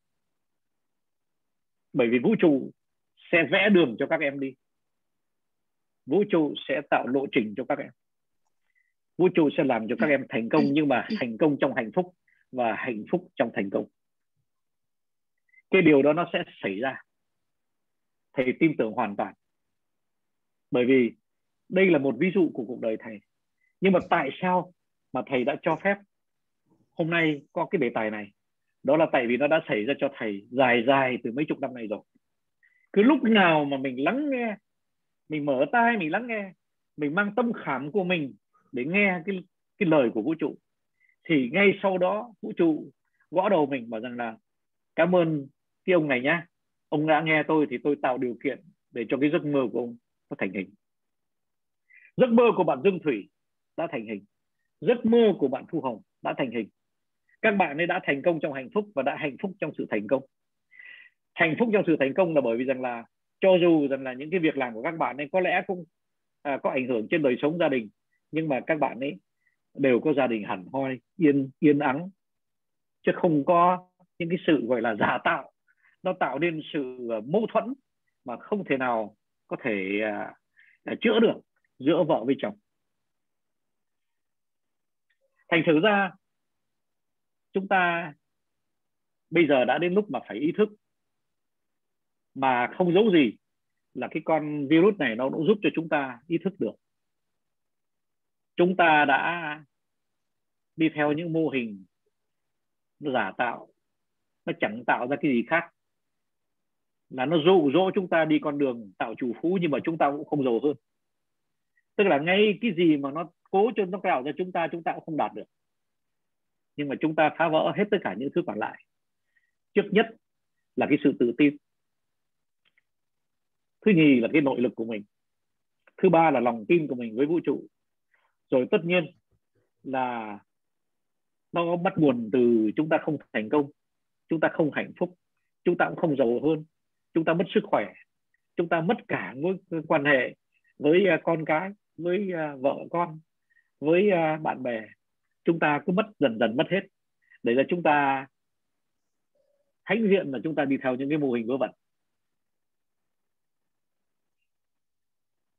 [SPEAKER 2] Bởi vì vũ trụ sẽ vẽ đường cho các em đi. Vũ trụ sẽ tạo lộ trình cho các em vũ trụ sẽ làm cho các em thành công nhưng mà thành công trong hạnh phúc và hạnh phúc trong thành công. Cái điều đó nó sẽ xảy ra. Thầy tin tưởng hoàn toàn. Bởi vì đây là một ví dụ của cuộc đời thầy. Nhưng mà tại sao mà thầy đã cho phép hôm nay có cái đề tài này? Đó là tại vì nó đã xảy ra cho thầy dài dài từ mấy chục năm này rồi. Cứ lúc nào mà mình lắng nghe mình mở tai mình lắng nghe mình mang tâm khảm của mình để nghe cái cái lời của vũ trụ. Thì ngay sau đó vũ trụ gõ đầu mình bảo rằng là cảm ơn cái ông này nhá. Ông đã nghe tôi thì tôi tạo điều kiện để cho cái giấc mơ của ông nó thành hình. Giấc mơ của bạn Dương Thủy đã thành hình. Giấc mơ của bạn Thu Hồng đã thành hình. Các bạn ấy đã thành công trong hạnh phúc và đã hạnh phúc trong sự thành công. Hạnh phúc trong sự thành công là bởi vì rằng là cho dù rằng là những cái việc làm của các bạn ấy có lẽ cũng à, có ảnh hưởng trên đời sống gia đình nhưng mà các bạn ấy đều có gia đình hẳn hoi yên yên ắng chứ không có những cái sự gọi là giả tạo. Nó tạo nên sự ờ, mâu thuẫn mà không thể nào có thể uh, chữa được giữa vợ với chồng. Thành thử ra chúng ta bây giờ đã đến lúc mà phải ý thức mà không giấu gì là cái con virus này nó cũng giúp cho chúng ta ý thức được chúng ta đã đi theo những mô hình nó giả tạo, nó chẳng tạo ra cái gì khác. Là nó dụ dỗ chúng ta đi con đường tạo chủ phú nhưng mà chúng ta cũng không giàu hơn. Tức là ngay cái gì mà nó cố cho nó tạo ra chúng ta chúng ta cũng không đạt được. Nhưng mà chúng ta phá vỡ hết tất cả những thứ còn lại. Trước nhất là cái sự tự tin. Thứ nhì là cái nội lực của mình. Thứ ba là lòng tin của mình với vũ trụ rồi tất nhiên là nó bắt nguồn từ chúng ta không thành công, chúng ta không hạnh phúc, chúng ta cũng không giàu hơn, chúng ta mất sức khỏe, chúng ta mất cả mối quan hệ với à, con cái, với à, vợ con, với à, bạn bè. Chúng ta cứ mất dần dần mất hết. Đấy là chúng ta hãnh diện là chúng ta đi theo những cái mô hình vớ vẩn.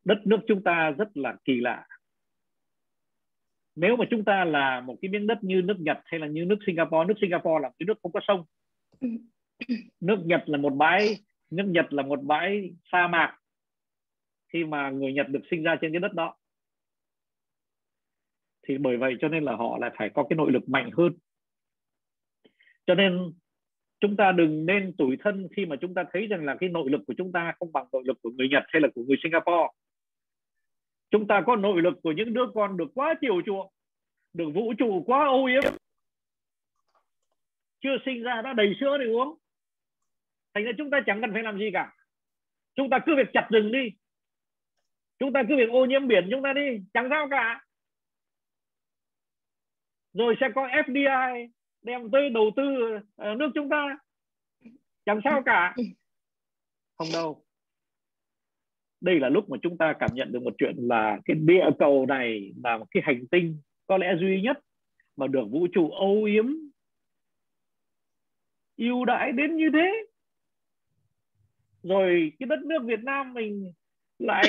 [SPEAKER 2] Đất nước chúng ta rất là kỳ lạ nếu mà chúng ta là một cái miếng đất như nước Nhật hay là như nước Singapore nước Singapore là cái nước không có sông. Nước Nhật là một bãi, nước Nhật là một bãi sa mạc khi mà người Nhật được sinh ra trên cái đất đó. Thì bởi vậy cho nên là họ lại phải có cái nội lực mạnh hơn. Cho nên chúng ta đừng nên tủi thân khi mà chúng ta thấy rằng là cái nội lực của chúng ta không bằng nội lực của người Nhật hay là của người Singapore chúng ta có nội lực của những đứa con được quá chiều chuộng, được vũ trụ quá ô yếm. Chưa sinh ra đã đầy sữa để uống. Thành ra chúng ta chẳng cần phải làm gì cả. Chúng ta cứ việc chặt rừng đi. Chúng ta cứ việc ô nhiễm biển chúng ta đi, chẳng sao cả. Rồi sẽ có FDI đem tới đầu tư ở nước chúng ta. Chẳng sao cả. Không đâu đây là lúc mà chúng ta cảm nhận được một chuyện là cái địa cầu này là một cái hành tinh có lẽ duy nhất mà được vũ trụ âu yếm, ưu đãi đến như thế. Rồi cái đất nước Việt Nam mình lại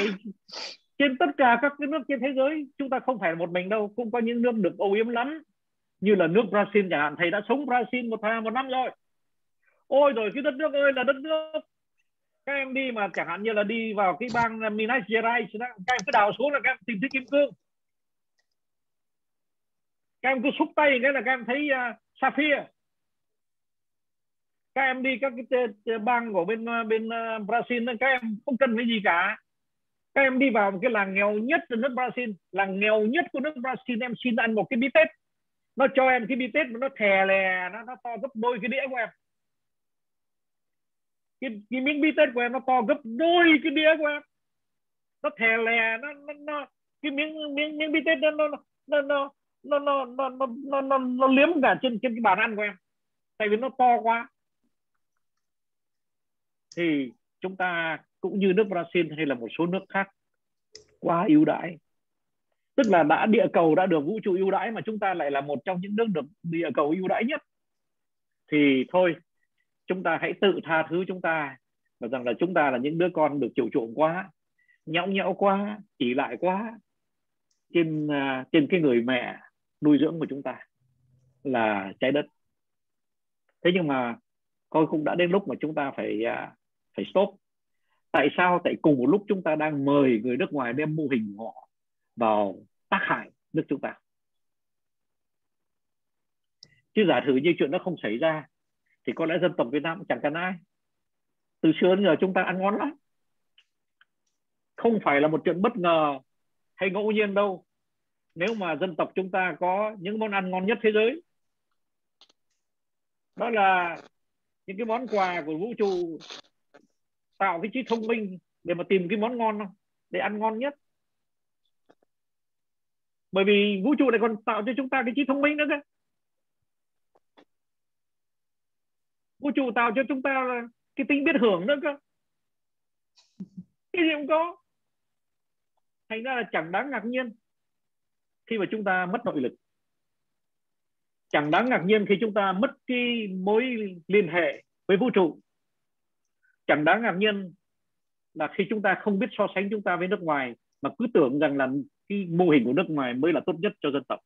[SPEAKER 2] trên tất cả các cái nước trên thế giới, chúng ta không phải một mình đâu, cũng có những nước được âu yếm lắm, như là nước Brazil chẳng hạn. Thầy đã sống Brazil một thời một năm rồi. Ôi rồi cái đất nước ơi là đất nước các em đi mà chẳng hạn như là đi vào cái bang Minas Gerais các em cứ đào xuống là các em tìm thấy kim cương. Các em cứ xúc tay cái là các em thấy à, uh, sapphire các em đi các cái bang của bên à, bên uh, Brazil các em không cần cái gì cả. Các em đi vào một cái làng nghèo nhất của nước Brazil làng nghèo nhất của nước Brazil em xin ăn một cái bít tết. Nó cho em cái bít tết mà nó thè lè nó, nó to gấp đôi cái đĩa của em cái, cái miếng bít tết của em nó to gấp đôi cái đĩa của em nó thè lè nó nó, nó cái miếng miếng miếng bít tết nó nó nó nó nó nó nó nó nó, nó, nó liếm cả trên trên cái bàn ăn của em tại vì nó to quá thì chúng ta cũng như nước Brazil hay là một số nước khác quá ưu đãi tức là đã địa cầu đã được vũ trụ ưu đãi mà chúng ta lại là một trong những nước được địa cầu ưu đãi nhất thì thôi chúng ta hãy tự tha thứ chúng ta và rằng là chúng ta là những đứa con được chiều chuộng quá nhõng nhẽo quá ỉ lại quá trên uh, trên cái người mẹ nuôi dưỡng của chúng ta là trái đất. Thế nhưng mà coi cũng đã đến lúc mà chúng ta phải uh, phải stop. Tại sao? Tại cùng một lúc chúng ta đang mời người nước ngoài đem mô hình của họ vào tác hại nước chúng ta. Chứ giả thử như chuyện đó không xảy ra thì có lẽ dân tộc Việt Nam cũng chẳng cần ai. Từ xưa đến giờ chúng ta ăn ngon lắm. Không phải là một chuyện bất ngờ hay ngẫu nhiên đâu. Nếu mà dân tộc chúng ta có những món ăn ngon nhất thế giới, đó là những cái món quà của vũ trụ, tạo cái trí thông minh để mà tìm cái món ngon để ăn ngon nhất. Bởi vì vũ trụ này còn tạo cho chúng ta cái trí thông minh nữa cơ. Vũ trụ tạo cho chúng ta là cái tính biết hưởng nữa cơ. Cái gì cũng có. Thành ra là chẳng đáng ngạc nhiên khi mà chúng ta mất nội lực. Chẳng đáng ngạc nhiên khi chúng ta mất cái mối liên hệ với vũ trụ. Chẳng đáng ngạc nhiên là khi chúng ta không biết so sánh chúng ta với nước ngoài mà cứ tưởng rằng là cái mô hình của nước ngoài mới là tốt nhất cho dân tộc.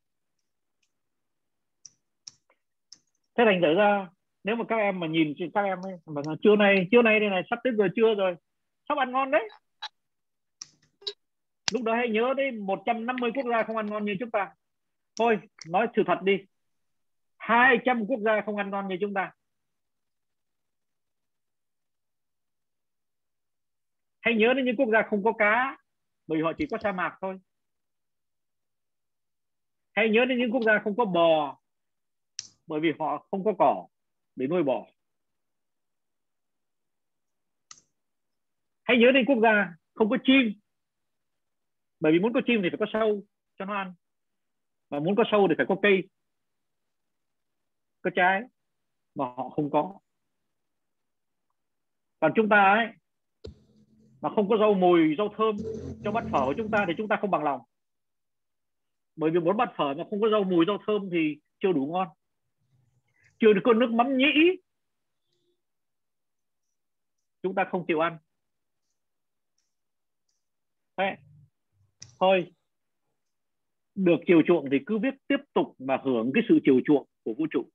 [SPEAKER 2] Thế thành thử ra nếu mà các em mà nhìn các em ấy, mà trưa nay trưa nay đây này, sắp tới giờ trưa rồi, sắp ăn ngon đấy. Lúc đó hãy nhớ đấy 150 quốc gia không ăn ngon như chúng ta. Thôi, nói sự thật đi. 200 quốc gia không ăn ngon như chúng ta. Hãy nhớ đến những quốc gia không có cá, bởi họ chỉ có sa mạc thôi. Hãy nhớ đến những quốc gia không có bò, bởi vì họ không có cỏ để nuôi bò. Hãy nhớ đến quốc gia không có chim. Bởi vì muốn có chim thì phải có sâu cho nó ăn. Và muốn có sâu thì phải có cây. Có trái mà họ không có. Còn chúng ta ấy, mà không có rau mùi rau thơm cho bát phở của chúng ta thì chúng ta không bằng lòng. Bởi vì muốn bát phở mà không có rau mùi rau thơm thì chưa đủ ngon chưa được con nước mắm nhĩ. Chúng ta không chịu ăn. Đấy. thôi. Được chiều chuộng thì cứ viết tiếp tục mà hưởng cái sự chiều chuộng của vũ trụ.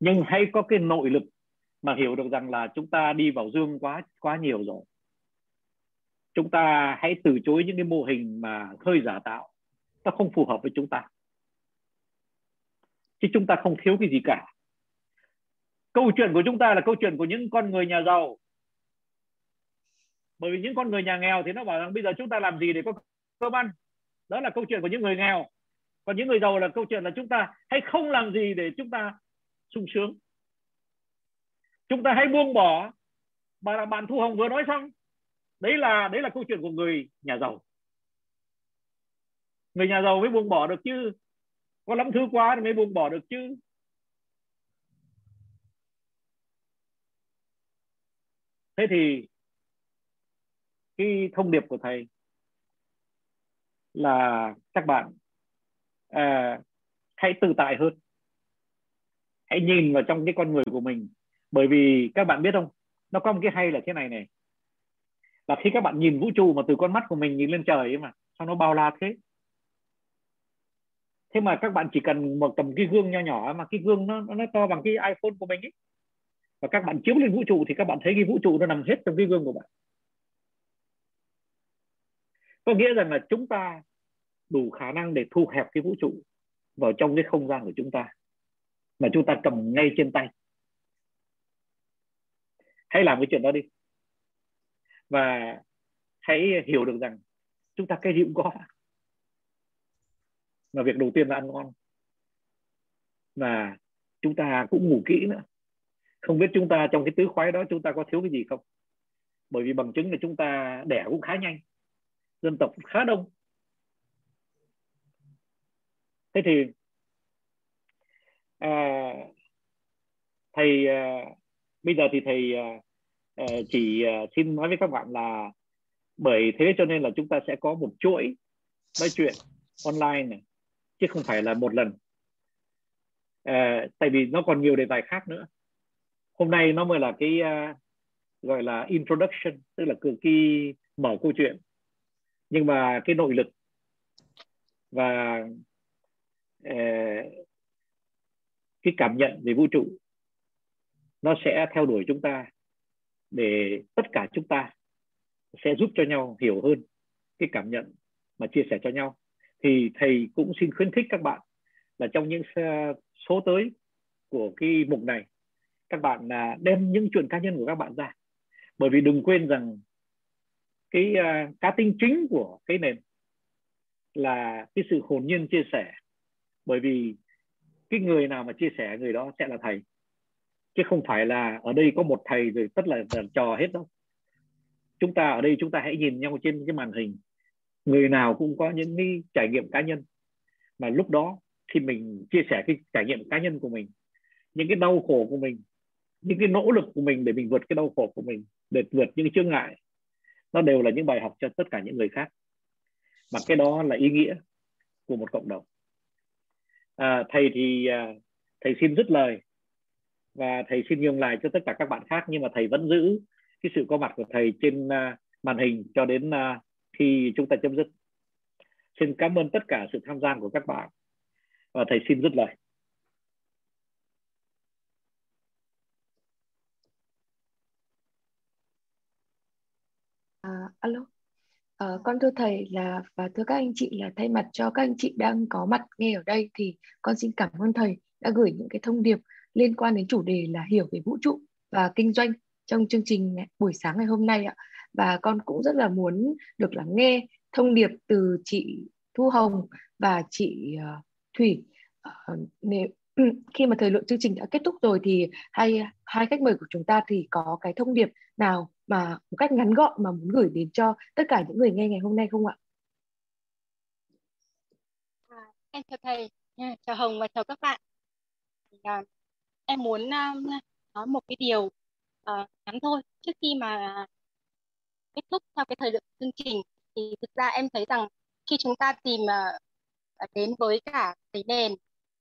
[SPEAKER 2] Nhưng hãy có cái nội lực mà hiểu được rằng là chúng ta đi vào dương quá quá nhiều rồi. Chúng ta hãy từ chối những cái mô hình mà hơi giả tạo. Nó không phù hợp với chúng ta chứ chúng ta không thiếu cái gì cả. Câu chuyện của chúng ta là câu chuyện của những con người nhà giàu. Bởi vì những con người nhà nghèo thì nó bảo rằng bây giờ chúng ta làm gì để có cơm ăn? Đó là câu chuyện của những người nghèo. Còn những người giàu là câu chuyện là chúng ta hãy không làm gì để chúng ta sung sướng. Chúng ta hãy buông bỏ. Mà bạn thu hồng vừa nói xong, đấy là đấy là câu chuyện của người nhà giàu. Người nhà giàu mới buông bỏ được chứ có lắm thứ quá thì mới buông bỏ được chứ. Thế thì cái thông điệp của thầy là các bạn à, hãy tự tại hơn. Hãy nhìn vào trong cái con người của mình. Bởi vì các bạn biết không nó có một cái hay là thế này này là khi các bạn nhìn vũ trụ mà từ con mắt của mình nhìn lên trời ấy mà sao nó bao la thế? Thế mà các bạn chỉ cần một tầm cái gương nho nhỏ mà cái gương nó nó to bằng cái iPhone của mình ấy. Và các bạn chiếu lên vũ trụ thì các bạn thấy cái vũ trụ nó nằm hết trong cái gương của bạn. Có nghĩa rằng là chúng ta đủ khả năng để thu hẹp cái vũ trụ vào trong cái không gian của chúng ta mà chúng ta cầm ngay trên tay. Hãy làm cái chuyện đó đi. Và hãy hiểu được rằng chúng ta cái gì cũng có mà việc đầu tiên là ăn ngon. Và chúng ta cũng ngủ kỹ nữa. Không biết chúng ta trong cái tứ khoái đó chúng ta có thiếu cái gì không? Bởi vì bằng chứng là chúng ta đẻ cũng khá nhanh. Dân tộc khá đông. Thế thì à, thầy à, bây giờ thì thầy à, à chỉ à, xin nói với các bạn là bởi thế cho nên là chúng ta sẽ có một chuỗi nói chuyện online này chứ không phải là một lần. À, tại vì nó còn nhiều đề tài khác nữa. Hôm nay nó mới là cái uh, gọi là introduction tức là cực kỳ mở câu chuyện. Nhưng mà cái nội lực và uh, cái cảm nhận về vũ trụ nó sẽ theo đuổi chúng ta để tất cả chúng ta sẽ giúp cho nhau hiểu hơn cái cảm nhận mà chia sẻ cho nhau thì thầy cũng xin khuyến khích các bạn là trong những ờ, số tới của cái mục này các bạn à, đem những chuyện cá nhân của các bạn ra. Bởi vì đừng quên rằng cái uh, cá tính chính của cái nền là cái sự hồn nhiên chia sẻ. Bởi vì cái người nào mà chia sẻ người đó sẽ là thầy chứ không phải là ở đây có một thầy rồi tất là, là trò hết đâu. Chúng ta ở đây chúng ta hãy nhìn nhau trên cái màn hình người nào cũng có những cái trải nghiệm cá nhân. Mà lúc đó khi mình chia sẻ cái trải nghiệm cá nhân của mình những cái đau khổ của mình những cái nỗ lực của mình để mình vượt cái đau khổ của mình để vượt những chướng ngại nó đều là những bài học cho tất cả những người khác. Mà cái đó là ý nghĩa của một cộng đồng. À, thầy thì à, thầy xin dứt lời và thầy xin nhường lại cho tất cả các bạn khác nhưng mà thầy vẫn giữ cái sự có mặt của thầy trên à, màn hình cho đến à, thì khi chúng ta chấm dứt. Xin cảm ơn tất cả sự tham gia của các bạn. Và thầy xin dứt lời.
[SPEAKER 4] À, alo, à, con thưa thầy là và thưa các anh chị là thay mặt cho các anh chị đang có mặt nghe ở đây thì con xin cảm ơn thầy đã gửi những cái thông điệp liên quan đến chủ đề là hiểu về vũ trụ và kinh doanh trong chương trình buổi sáng ngày hôm nay ạ. Và con cũng rất là muốn được lắng nghe thông điệp từ chị Thu Hồng và chị uh, Thủy. Ờ, uh, nếu khi mà thời lượng chương trình đã kết thúc rồi thì hai hai khách mời của chúng ta thì có cái thông điệp nào mà một cách ngắn gọn mà muốn gửi đến cho tất cả những người nghe ngày hôm nay không ạ?
[SPEAKER 1] À, em chào thầy, chào Hồng và chào các bạn. À, em muốn um, nói một cái điều uh, ngắn thôi trước khi mà kết thúc theo cái thời lượng chương trình. Thì thực ra em thấy rằng khi chúng ta tìm uh, đến với cả cái nền uh,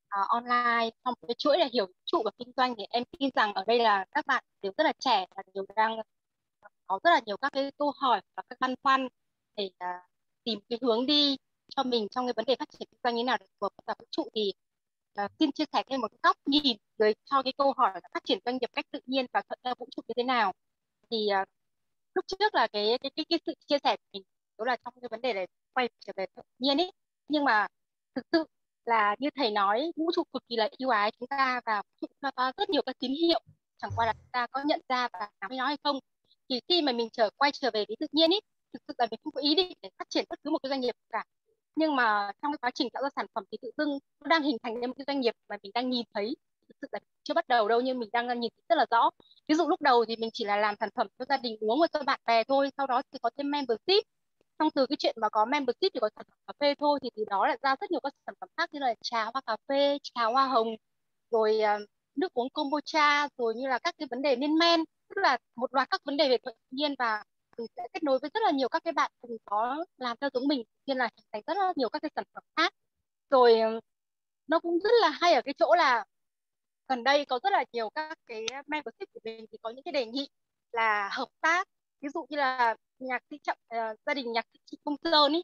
[SPEAKER 1] ờ, online trong cái chuỗi là hiểu trụ và kinh doanh thì em tin rằng ở đây là các bạn đều rất là trẻ và đều đang có rất là nhiều các cái câu hỏi và các băn khoăn để uh, tìm cái hướng đi cho mình trong cái vấn đề phát triển kinh doanh như nào để phù hợp với vũ trụ. Thì uh, xin chia sẻ thêm một góc nhìn với cho cái câu hỏi là phát triển doanh nghiệp cách tự nhiên và thuận theo vũ trụ như thế nào. Thì uh, lúc trước là cái cái cái, cái sự chia sẻ của mình đó là trong cái vấn đề này quay trở về tự nhiên ấy. Nhưng mà thực sự là như thầy nói vũ trụ cực kỳ là yêu ái chúng ta và vũ trụ cho ta rất nhiều các tín hiệu. Chẳng qua là chúng ta có nhận ra và nắm nó hay không. Thì khi mà mình trở quay trở về với tự nhiên ấy thực sự là mình không có ý định để phát triển bất cứ một cái doanh nghiệp cả. Nhưng mà trong cái quá trình tạo ra sản phẩm thì tự dưng nó đang hình thành nên một cái doanh nghiệp mà mình đang nhìn thấy thực sự là chưa bắt đầu đâu nhưng mình đang ờ, nhìn thấy rất là rõ. Ví dụ lúc đầu thì mình chỉ là làm sản phẩm cho gia đình uống và cho bạn bè thôi sau đó thì có thêm membership. Xong từ cái chuyện mà có membership thì có sản phẩm cà phê thôi thì từ đó lại ra rất nhiều các sản phẩm khác như là trà hoa cà phê trà hoa hồng rồi uh, nước uống kombucha rồi như là các cái vấn đề lên men tức là một loạt các vấn đề về tự nhiên và mình sẽ kết nối với rất là nhiều các cái bạn cùng có làm theo giống mình. Nên là hình thành rất là nhiều các cái sản phẩm khác. Rồi ờ, nó cũng rất là hay ở cái chỗ là gần đây có rất là nhiều các cái membership của mình thì có những cái đề nghị là hợp tác. Ví dụ như là nhạc sĩ trọng uh, gia đình nhạc sĩ công sơn ý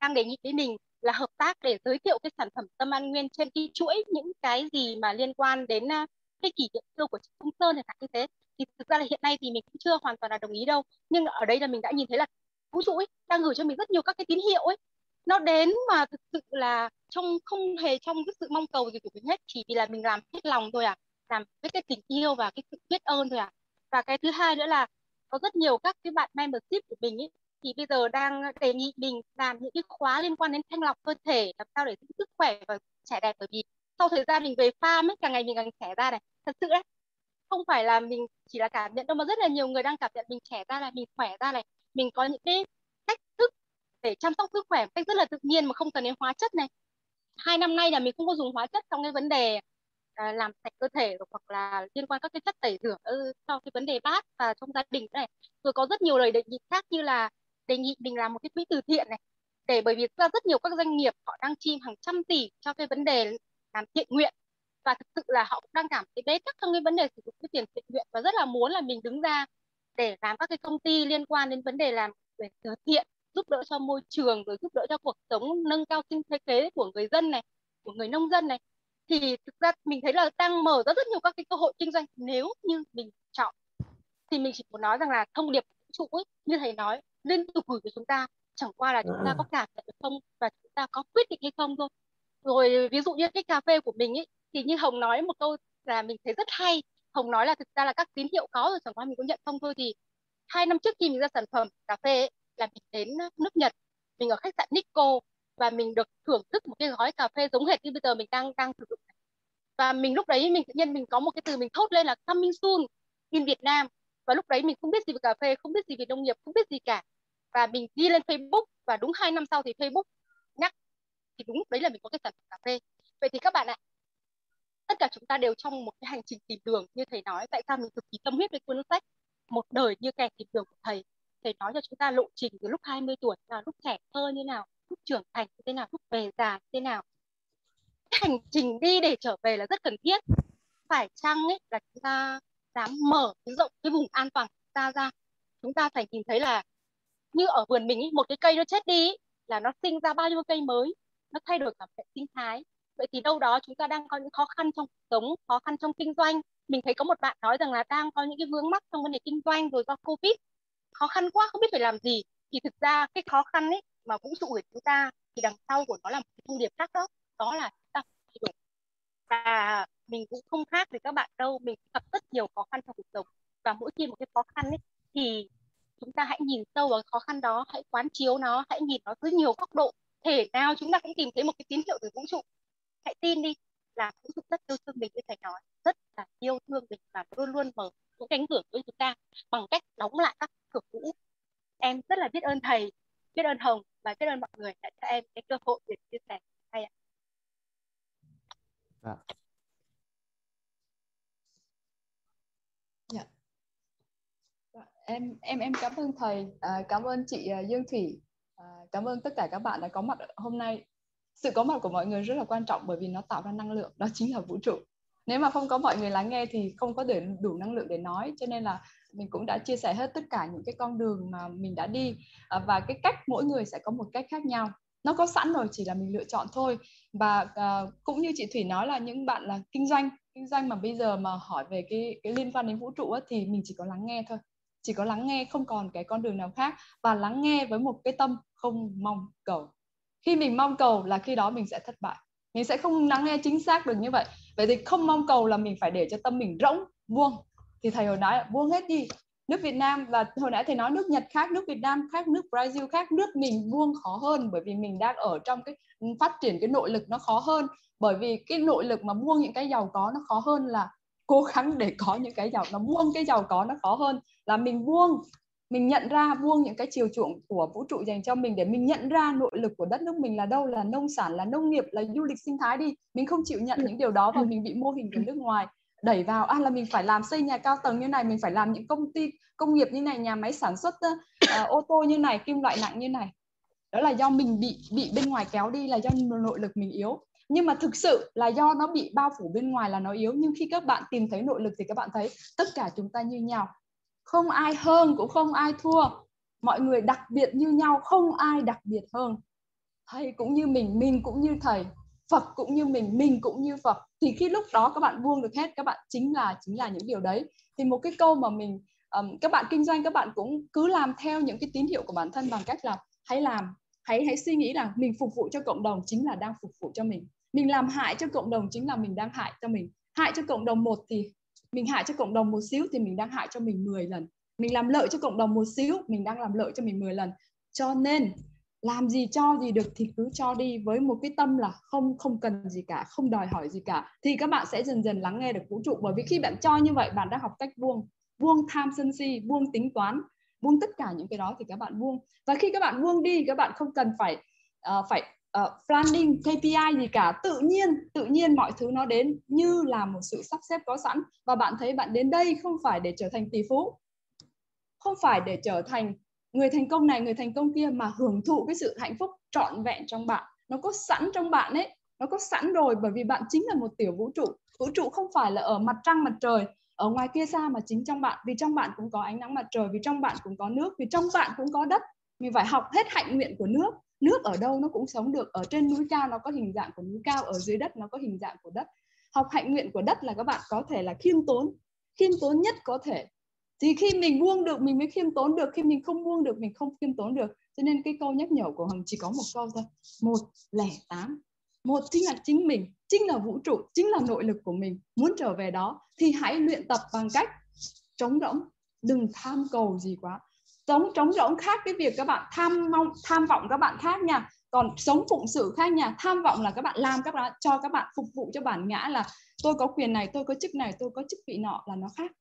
[SPEAKER 1] đang đề nghị với mình là hợp tác để giới thiệu cái sản phẩm tâm an nguyên trên cái chuỗi những cái gì mà liên quan đến uh, cái kỷ niệm xưa của chị công sơn này như thế. Thì thực ra là hiện nay thì mình cũng chưa hoàn toàn là đồng ý đâu. Nhưng ở đây là mình đã nhìn thấy là vũ trụ ấy đang gửi cho mình rất nhiều các cái tín hiệu ấy nó đến mà thực sự là trong, không hề trong cái sự mong cầu gì của mình hết, chỉ vì là mình làm hết lòng thôi à làm với cái tình yêu và cái sự biết ơn thôi à và cái thứ hai nữa là có rất nhiều các cái bạn membership của mình ấy, thì bây giờ đang đề nghị mình làm những cái khóa liên quan đến thanh lọc cơ thể, làm sao để giữ sức khỏe và trẻ đẹp. Bởi vì sau thời gian mình về farm ấy, càng ngày mình càng trẻ ra này. Thật sự đấy không phải là mình chỉ là cảm nhận đâu, mà rất là nhiều người đang cảm nhận mình trẻ ra này, mình khỏe ra này. Mình có những cái để chăm sóc sức khỏe một cách rất là tự nhiên mà không cần đến hóa chất này. Hai năm nay là mình không có dùng hóa chất trong cái vấn đề à, làm sạch cơ thể hoặc là liên quan các cái chất tẩy rửa ừ, cho cái vấn đề bát và trong gia đình này. Rồi có rất nhiều lời đề nghị khác như là đề nghị mình làm một cái quỹ từ thiện này để bởi vì ra rất nhiều các doanh nghiệp họ đang chi hàng trăm tỷ cho cái vấn đề làm thiện nguyện và thực sự là họ cũng đang cảm thấy bế tắc trong cái vấn đề sử dụng cái tiền thiện nguyện và rất là muốn là mình đứng ra để làm các cái công ty liên quan đến vấn đề làm về từ thiện giúp đỡ cho môi trường rồi giúp đỡ cho cuộc sống nâng cao sinh kế của người dân này của người nông dân này. Thì thực ra mình thấy là đang mở ra rất nhiều các cái cơ hội kinh doanh nếu như mình chọn. Thì mình chỉ muốn nói rằng là thông điệp vũ trụ ấy như thầy nói liên tục gửi của chúng ta chẳng qua là chúng ta có cảm nhận được không và chúng ta có quyết định hay không thôi. Rồi ví dụ như cái cà phê của mình ấy thì như hồng nói một câu là mình thấy rất hay. Hồng nói là thực ra là các tín hiệu có rồi chẳng qua mình có nhận không thôi. Thì hai năm trước khi mình ra sản phẩm cà phê ấy, là mình đến nước nhật, mình ở khách sạn Nikko và mình được thưởng thức một cái gói cà phê giống hệt như bây giờ mình đang đang sử dụng và mình lúc đấy mình tự nhiên mình có một cái từ mình thốt lên là coming soon in Việt Nam và lúc đấy mình không biết gì về cà phê, không biết gì về nông nghiệp, không biết gì cả. Và mình đi lên Facebook và đúng hai năm sau thì Facebook nhắc, thì đúng đấy là mình có cái sản phẩm cà phê. Vậy thì các bạn ạ, tất cả chúng ta đều trong một cái hành trình tìm đường như thầy nói. Tại sao mình cực kỳ tâm huyết với cuốn sách một đời như kẻ tìm đường của thầy thầy nói cho chúng ta lộ trình từ lúc 20 tuổi là lúc trẻ thơ như nào lúc trưởng thành như thế nào lúc về già như thế nào. Cái hành trình đi để trở về là rất cần thiết. Phải chăng ấy là chúng ta dám mở rộng cái vùng an toàn của chúng ta ra? Chúng ta phải nhìn thấy là như ở vườn mình ấy, một cái cây nó chết đi là nó sinh ra bao nhiêu cây mới nó thay đổi cả hệ sinh thái. Vậy thì đâu đó chúng ta đang có những khó khăn trong cuộc sống khó khăn trong kinh doanh. Mình thấy có một bạn nói rằng là đang có những cái vướng mắc trong vấn đề kinh doanh rồi do covid khó khăn quá, không biết phải làm gì. Thì thực ra cái khó khăn ấy mà vũ trụ của chúng ta thì đằng sau của nó là một cái thông điệp khác đó đó là chúng ta thay đổi. Và mình cũng không khác với các bạn đâu, mình gặp rất nhiều khó khăn trong cuộc sống. Và mỗi khi một cái khó khăn ấy thì chúng ta hãy nhìn sâu vào khó khăn đó, hãy quán chiếu nó, hãy nhìn nó dưới nhiều góc độ. Thể nào chúng ta cũng tìm thấy một cái tín hiệu từ vũ trụ. Hãy tin đi là trụ rất yêu thương mình như thầy nói rất là yêu thương mình và luôn luôn mở những cánh cửa với chúng ta bằng cách đóng lại các cửa cũ em rất là biết ơn thầy biết ơn hồng và biết ơn mọi người đã cho em cái cơ hội để chia sẻ hay ạ
[SPEAKER 3] dạ.
[SPEAKER 5] dạ. em em em cảm ơn thầy à, cảm ơn chị uh, Dương Thủy À, cảm ơn tất cả các bạn đã có mặt hôm nay. Sự có mặt của mọi người rất là quan trọng bởi vì nó tạo ra năng lượng, đó chính là vũ trụ. Nếu mà không có mọi người lắng nghe thì không có để đủ năng lượng để nói, cho nên là mình cũng đã chia sẻ hết tất cả những cái con đường mà mình đã đi à, và cái cách mỗi người sẽ có một cách khác nhau. Nó có sẵn rồi chỉ là mình lựa chọn thôi. Và uh, cũng như chị Thủy nói là những bạn là kinh doanh kinh doanh mà bây giờ mà hỏi về cái cái liên quan đến vũ trụ á, thì mình chỉ có lắng nghe thôi. Chỉ có lắng nghe không còn cái con đường nào khác. Và lắng nghe với một cái tâm không mong cầu khi mình mong cầu là khi đó mình sẽ thất bại. Mình sẽ không lắng nghe chính xác được như vậy. Vậy thì không mong cầu là mình phải để cho tâm mình rỗng, vuông. Thì thầy hồi nói vuông hết đi. Nước Việt Nam và hồi nãy thầy nói nước Nhật khác, nước Việt Nam khác, nước Brazil khác, nước mình vuông khó hơn bởi vì mình đang ở trong cái phát triển cái nội lực nó khó hơn. Bởi vì cái nội lực mà buông những cái giàu có nó khó hơn là cố gắng để có những cái giàu, nó buông cái giàu có nó khó hơn là mình buông mình nhận ra buông những cái chiều chuộng của vũ trụ dành cho mình để mình nhận ra nội lực của đất nước mình là đâu là nông sản là nông nghiệp là du lịch sinh thái đi. Mình không chịu nhận những điều đó và mình bị mô hình của nước ngoài đẩy vào à là mình phải làm xây nhà cao tầng như này mình phải làm những công ty công nghiệp như này nhà máy sản xuất uh, ô tô như này kim loại nặng như này. Đó là do mình bị bị bên ngoài kéo đi là do nội lực mình yếu. Nhưng mà thực sự là do nó bị bao phủ bên ngoài là nó yếu. Nhưng khi các bạn tìm thấy nội lực thì các bạn thấy tất cả chúng ta như nhau không ai hơn cũng không ai thua. Mọi người đặc biệt như nhau không ai đặc biệt hơn. Thầy cũng như mình mình cũng như thầy. Phật cũng như mình mình cũng như Phật. Thì khi lúc đó các bạn buông được hết các bạn chính là chính là những điều đấy. Thì một cái câu mà mình um, các bạn kinh doanh các bạn cũng cứ làm theo những cái tín hiệu của bản thân bằng cách là hãy làm hãy hãy suy nghĩ là mình phục vụ cho cộng đồng chính là đang phục vụ cho mình. Mình làm hại cho cộng đồng chính là mình đang hại cho mình. Hại cho cộng đồng một thì mình hại cho cộng đồng một xíu thì mình đang hại cho mình 10 lần. Mình làm lợi cho cộng đồng một xíu mình đang làm lợi cho mình 10 lần. Cho nên làm gì cho gì được thì cứ cho đi với một cái tâm là không không cần gì cả không đòi hỏi gì cả. Thì các bạn sẽ dần dần lắng nghe được vũ trụ. Bởi vì khi bạn cho như vậy bạn đã học cách buông buông tham sân si buông tính toán buông tất cả những cái đó thì các bạn buông. Và khi các bạn buông đi các bạn không cần phải uh, phải Ờ, uh, planning KPI gì cả. Tự nhiên tự nhiên mọi thứ nó đến như là một sự sắp xếp có sẵn. Và bạn thấy bạn đến đây không phải để trở thành tỷ phú. Không phải để trở thành người thành công này người thành công kia mà hưởng thụ cái sự hạnh phúc trọn vẹn trong bạn. Nó có sẵn trong bạn ấy. Nó có sẵn rồi bởi vì bạn chính là một tiểu vũ trụ. Vũ trụ không phải là ở mặt trăng mặt trời ở ngoài kia xa mà chính trong bạn. Vì trong bạn cũng có ánh nắng mặt trời vì trong bạn cũng có nước vì trong bạn cũng có đất. Mình phải học hết hạnh nguyện của nước nước ở đâu nó cũng sống được, ở trên núi cao nó có hình dạng của núi cao, ở dưới đất nó có hình dạng của đất. Học hạnh nguyện của đất là các bạn có thể là khiêm tốn khiêm tốn nhất có thể. Thì khi mình buông được, mình mới khiêm tốn được, khi mình không buông được, mình không khiêm tốn được. Cho nên cái câu nhắc nhở của hằng chỉ có một câu thôi. Một lẻ tám. Một chính là chính mình, chính là vũ trụ, chính là nội lực của mình. Muốn trở về đó thì hãy luyện tập bằng cách trống rỗng, đừng tham cầu gì quá sống, trống rỗng khác cái việc các bạn tham mong, tham vọng các bạn khác nha. Còn sống phụng sự khác nha. Tham vọng là các bạn làm các bạn, cho các bạn phục vụ cho bản ngã là tôi có quyền này, tôi có chức này, tôi có chức vị nọ là nó khác.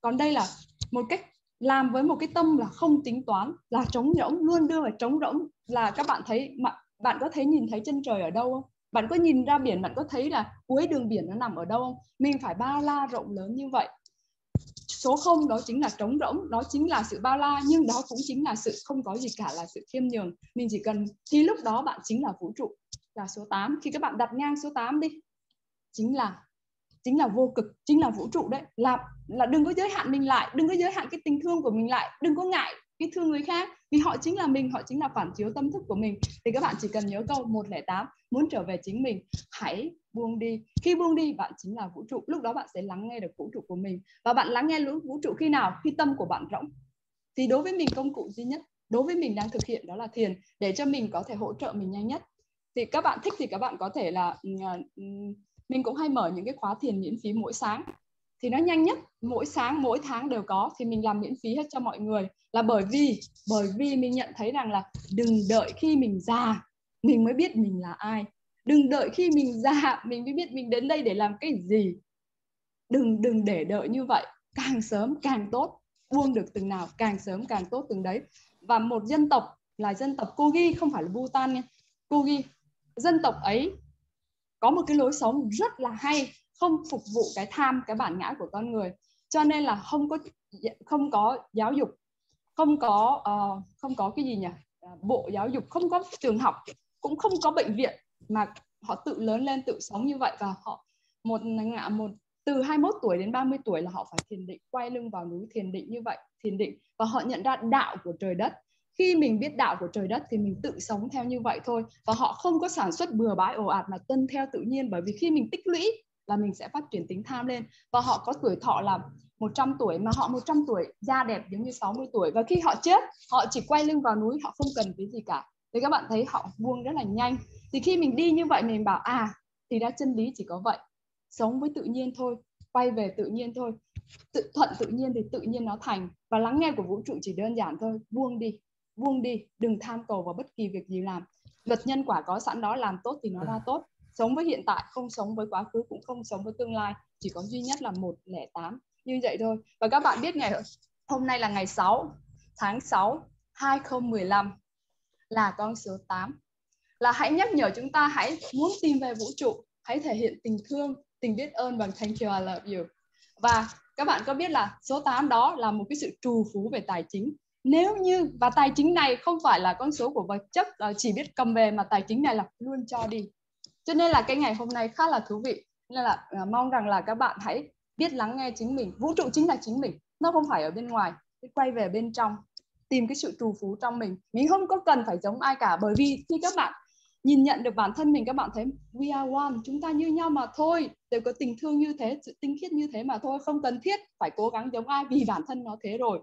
[SPEAKER 5] Còn đây là một cách làm với một cái tâm là không tính toán, là trống rỗng, luôn đưa vào trống rỗng. Là các bạn thấy, mà bạn có thấy nhìn thấy chân trời ở đâu không? Bạn có nhìn ra biển, bạn có thấy là cuối đường biển nó nằm ở đâu không? Mình phải bao la rộng lớn như vậy số không đó chính là trống rỗng, đó chính là sự bao la, nhưng đó cũng chính là sự không có gì cả, là sự khiêm nhường. Mình chỉ cần thì lúc đó bạn chính là vũ trụ. Là số 8 khi các bạn đặt ngang số 8 đi, chính là chính là vô cực, chính là vũ trụ đấy. Là là đừng có giới hạn mình lại, đừng có giới hạn cái tình thương của mình lại, đừng có ngại cái thương người khác. Vì họ chính là mình, họ chính là phản chiếu tâm thức của mình. Thì các bạn chỉ cần nhớ câu 108 muốn trở về chính mình, hãy buông đi. Khi buông đi, bạn chính là vũ trụ. Lúc đó bạn sẽ lắng nghe được vũ trụ của mình. Và bạn lắng nghe vũ trụ khi nào? Khi tâm của bạn rỗng. Thì đối với mình, công cụ duy nhất, đối với mình đang thực hiện đó là thiền, để cho mình có thể hỗ trợ mình nhanh nhất. Thì các bạn thích thì các bạn có thể là ừ, à, ừ, mình cũng hay mở những cái khóa thiền miễn phí mỗi sáng thì nó nhanh nhất, mỗi sáng, mỗi tháng đều có. Thì mình làm miễn phí hết cho mọi người. Là bởi vì bởi vì mình nhận thấy rằng là đừng đợi khi mình già, mình mới biết mình là ai. Đừng đợi khi mình già, mình mới biết mình đến đây để làm cái gì. Đừng đừng để đợi như vậy. Càng sớm càng tốt, buông được từng nào, càng sớm càng tốt từng đấy. Và một dân tộc là dân tộc Kogi, không phải là Bhutan nha. Kogi, dân tộc ấy có một cái lối sống rất là hay không phục vụ cái tham cái bản ngã của con người. Cho nên là không có không có giáo dục không có uh, không có cái gì nhỉ? À, bộ giáo dục không có trường học cũng không có bệnh viện mà họ tự lớn lên tự sống như vậy. Và họ một ngã một từ 21 tuổi đến 30 tuổi là họ phải thiền định quay lưng vào núi thiền định như vậy thiền định. Và họ nhận ra đạo của trời đất. Khi mình biết đạo của trời đất thì mình tự sống theo như vậy thôi. Và họ không có sản xuất bừa bãi ồ ạt mà tuân theo tự nhiên. Bởi vì khi mình tích lũy là mình sẽ phát triển tính tham lên. Và họ có tuổi thọ là 100 tuổi mà họ 100 tuổi da đẹp giống như 60 tuổi. Và khi họ chết, họ chỉ quay lưng vào núi, họ không cần cái gì cả. Thì các bạn thấy họ buông rất là nhanh. Thì khi mình đi như vậy, mình bảo à thì ra chân lý chỉ có vậy. Sống với tự nhiên thôi, quay về tự nhiên thôi. Tự thuận tự nhiên thì tự nhiên nó thành. Và lắng nghe của vũ trụ chỉ đơn giản thôi, buông đi buông đi, đừng tham cầu vào bất kỳ việc gì làm. Luật nhân quả có sẵn đó, làm tốt thì nó ra tốt sống với hiện tại, không sống với quá khứ, cũng không sống với tương lai. Chỉ có duy nhất là một lẻ tám. Như vậy thôi. Và các bạn biết ngày hôm nay là ngày 6 tháng 6 2015 là con số 8 là hãy nhắc nhở chúng ta hãy muốn tìm về vũ trụ, hãy thể hiện tình thương, tình biết ơn bằng thank you, I love you. Và các bạn có biết là số 8 đó là một cái sự trù phú về tài chính. Nếu như, và tài chính này không phải là con số của vật chất ờ, chỉ biết cầm về mà tài chính này là luôn cho đi cho nên là cái ngày hôm nay khá là thú vị. Nên là uh, mong rằng là các bạn hãy biết lắng nghe chính mình. Vũ trụ chính là chính mình nó không phải ở bên ngoài. Quay về bên trong tìm cái sự trù phú trong mình. Mình không có cần phải giống ai cả bởi vì khi các bạn nhìn nhận được bản thân mình các bạn thấy we are one chúng ta như nhau mà thôi. Đều có tình thương như thế sự tinh khiết như thế mà thôi không cần thiết phải cố gắng giống ai vì bản thân nó thế rồi.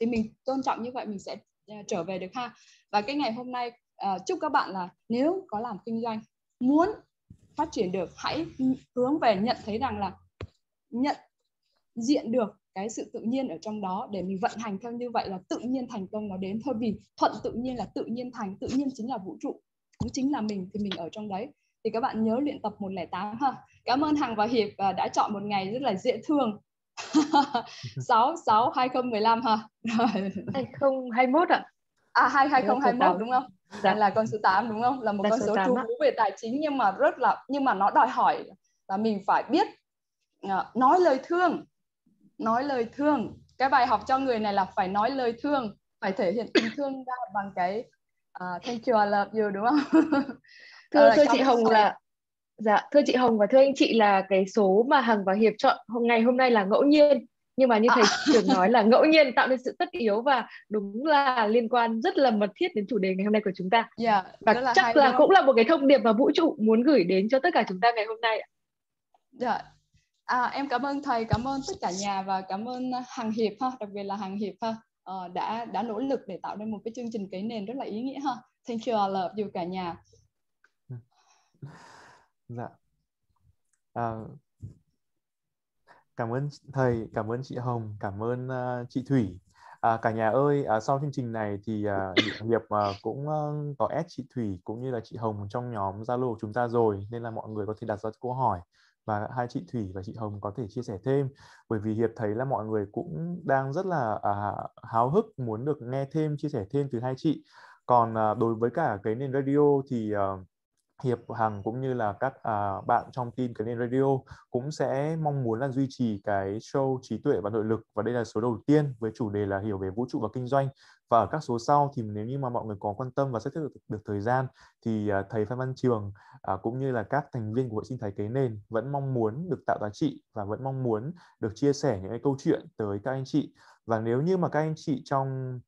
[SPEAKER 5] Thì mình tôn trọng như vậy mình sẽ uh, trở về được ha. Và cái ngày hôm nay uh, chúc các bạn là nếu có làm kinh doanh muốn phát triển được, hãy hướng về nhận thấy rằng là nhận, diện được cái sự tự nhiên ở trong đó để mình vận hành theo như vậy là tự nhiên thành công nó đến. Thôi vì thuận tự nhiên là tự nhiên thành, tự nhiên chính là vũ trụ, cũng chính là mình thì mình ở trong đấy. Thì các bạn nhớ luyện tập 108 ha. Cảm ơn Hằng và Hiệp à, đã chọn một ngày rất là dễ thương. 6 6 2015 ha.
[SPEAKER 4] 2021 ạ.
[SPEAKER 5] à 2 2021 đúng không? Dạ. là con số 8 đúng không? Là một là con số trú về tài chính nhưng mà rất là nhưng mà nó đòi hỏi là mình phải biết uh, nói lời thương nói lời thương. Cái bài học cho người này là phải nói lời thương phải thể hiện tình thương ra bằng cái uh, thank you I love you đúng không?
[SPEAKER 4] Thưa thưa chị Hồng là dạ thưa chị Hồng và thưa anh chị là cái số mà Hằng và Hiệp chọn hôm ngày hôm nay là ngẫu nhiên nhưng mà như thầy à. trưởng nói là ngẫu nhiên tạo nên sự tất yếu và đúng là liên quan rất là mật thiết đến chủ đề ngày hôm nay của chúng ta.
[SPEAKER 5] Yeah,
[SPEAKER 4] và là chắc là cũng là một cái thông điệp mà vũ trụ muốn gửi đến cho tất cả chúng ta ngày hôm nay
[SPEAKER 5] dạ. À, em cảm ơn thầy cảm ơn tất cả nhà và cảm ơn hàng hiệp ha đặc biệt là hàng hiệp ha. Uh, đã đã nỗ lực để tạo nên một cái chương trình cấy nền rất là ý nghĩa ha. Thank you all love you cả nhà.
[SPEAKER 3] Dạ. À, cảm ơn thầy cảm ơn chị Hồng cảm ơn uh, chị Thủy. À, cả nhà ơi, à, sau chương trình này thì à, Hiệp à, cũng à, có add chị Thủy cũng như là chị Hồng trong nhóm Zalo của chúng ta rồi nên là mọi người có thể đặt ra câu hỏi và hai chị Thủy và chị Hồng có thể chia sẻ thêm. Bởi vì Hiệp thấy là mọi người cũng đang rất là à, háo hức muốn được nghe thêm chia sẻ thêm từ hai chị. Còn à, đối với cả cái nền radio thì à, Hiệp Hằng cũng như là các à, bạn trong team cái nền radio cũng sẽ mong muốn là duy trì cái show trí tuệ và nội lực và đây là số đầu tiên với chủ đề là hiểu về vũ trụ và kinh doanh. Và ở các số sau thì nếu như mà mọi người có quan tâm và sắp xếp được, được thời gian thì à, thầy Phan Văn Trường à, cũng như là các thành viên của hội sinh thái kế nền vẫn mong muốn được tạo giá trị và vẫn mong muốn được chia sẻ những cái câu chuyện tới các anh chị. Và nếu như mà các anh chị trong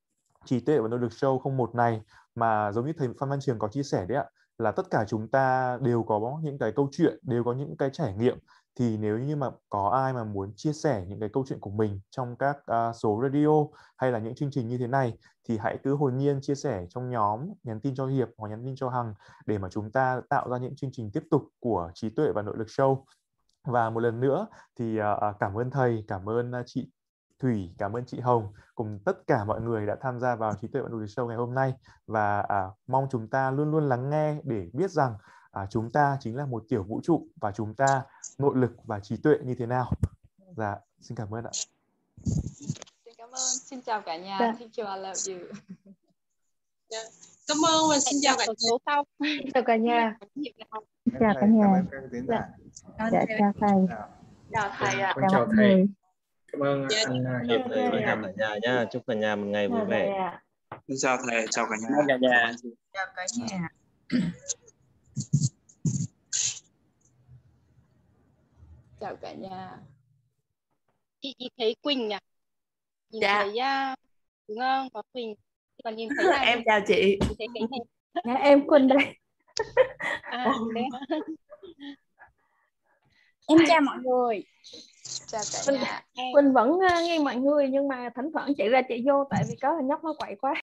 [SPEAKER 3] trí tuệ và nội lực show không một này mà giống như thầy Phan Văn Trường có chia sẻ đấy ạ là tất cả chúng ta đều có những cái câu chuyện đều có những cái trải nghiệm. Thì nếu như mà có ai mà muốn chia sẻ những cái câu chuyện của mình trong các uh, số radio hay là những chương trình như thế này thì hãy cứ hồn nhiên chia sẻ trong nhóm nhắn tin cho hiệp hoặc nhắn tin cho hằng để mà chúng ta tạo ra những chương trình tiếp tục của trí tuệ và nội lực show. Và một lần nữa thì uh, cảm ơn thầy cảm ơn uh, chị Thủy, cảm ơn chị Hồng cùng tất cả mọi người đã tham gia vào trí tuệ nội lực show ngày hôm nay và à, mong chúng ta luôn luôn lắng nghe để biết rằng à, chúng ta chính là một tiểu vũ trụ và chúng ta nội lực và trí tuệ như thế nào. Dạ, xin cảm ơn ạ.
[SPEAKER 5] Xin cảm ơn, xin chào cả nhà. Dạ. Thank you, I love you.
[SPEAKER 6] Dạ. Cảm ơn và xin chào cả nhà.
[SPEAKER 1] sau.
[SPEAKER 4] Chào cả nhà.
[SPEAKER 7] Chào cả nhà.
[SPEAKER 6] Dạ,
[SPEAKER 7] dạ chào thầy.
[SPEAKER 6] Chào thầy ạ.
[SPEAKER 7] Chào thầy.
[SPEAKER 8] Cảm ơn anh Hiệp và cả nhà nha. Chúc cả nhà một ngày vui vẻ. Xin chào thầy, chào cả nhà.
[SPEAKER 9] Chào cả nhà.
[SPEAKER 10] Chào cả nhà.
[SPEAKER 5] chào cả nhà
[SPEAKER 1] chị chị thấy Quỳnh à nhìn
[SPEAKER 10] Dạ.
[SPEAKER 1] thấy uh, đúng không có Quỳnh còn nhìn thấy là
[SPEAKER 10] em chào chị
[SPEAKER 1] chị thấy cái này
[SPEAKER 7] Dạ, em Quỳnh đây
[SPEAKER 1] à.
[SPEAKER 11] Em chào mọi người.
[SPEAKER 5] Chào cả
[SPEAKER 7] Quỳnh,
[SPEAKER 5] nhà.
[SPEAKER 7] Quỳnh vẫn nghe mọi người nhưng mà thỉnh thoảng chị ra chị vô tại vì có thằng nhóc nó quậy quá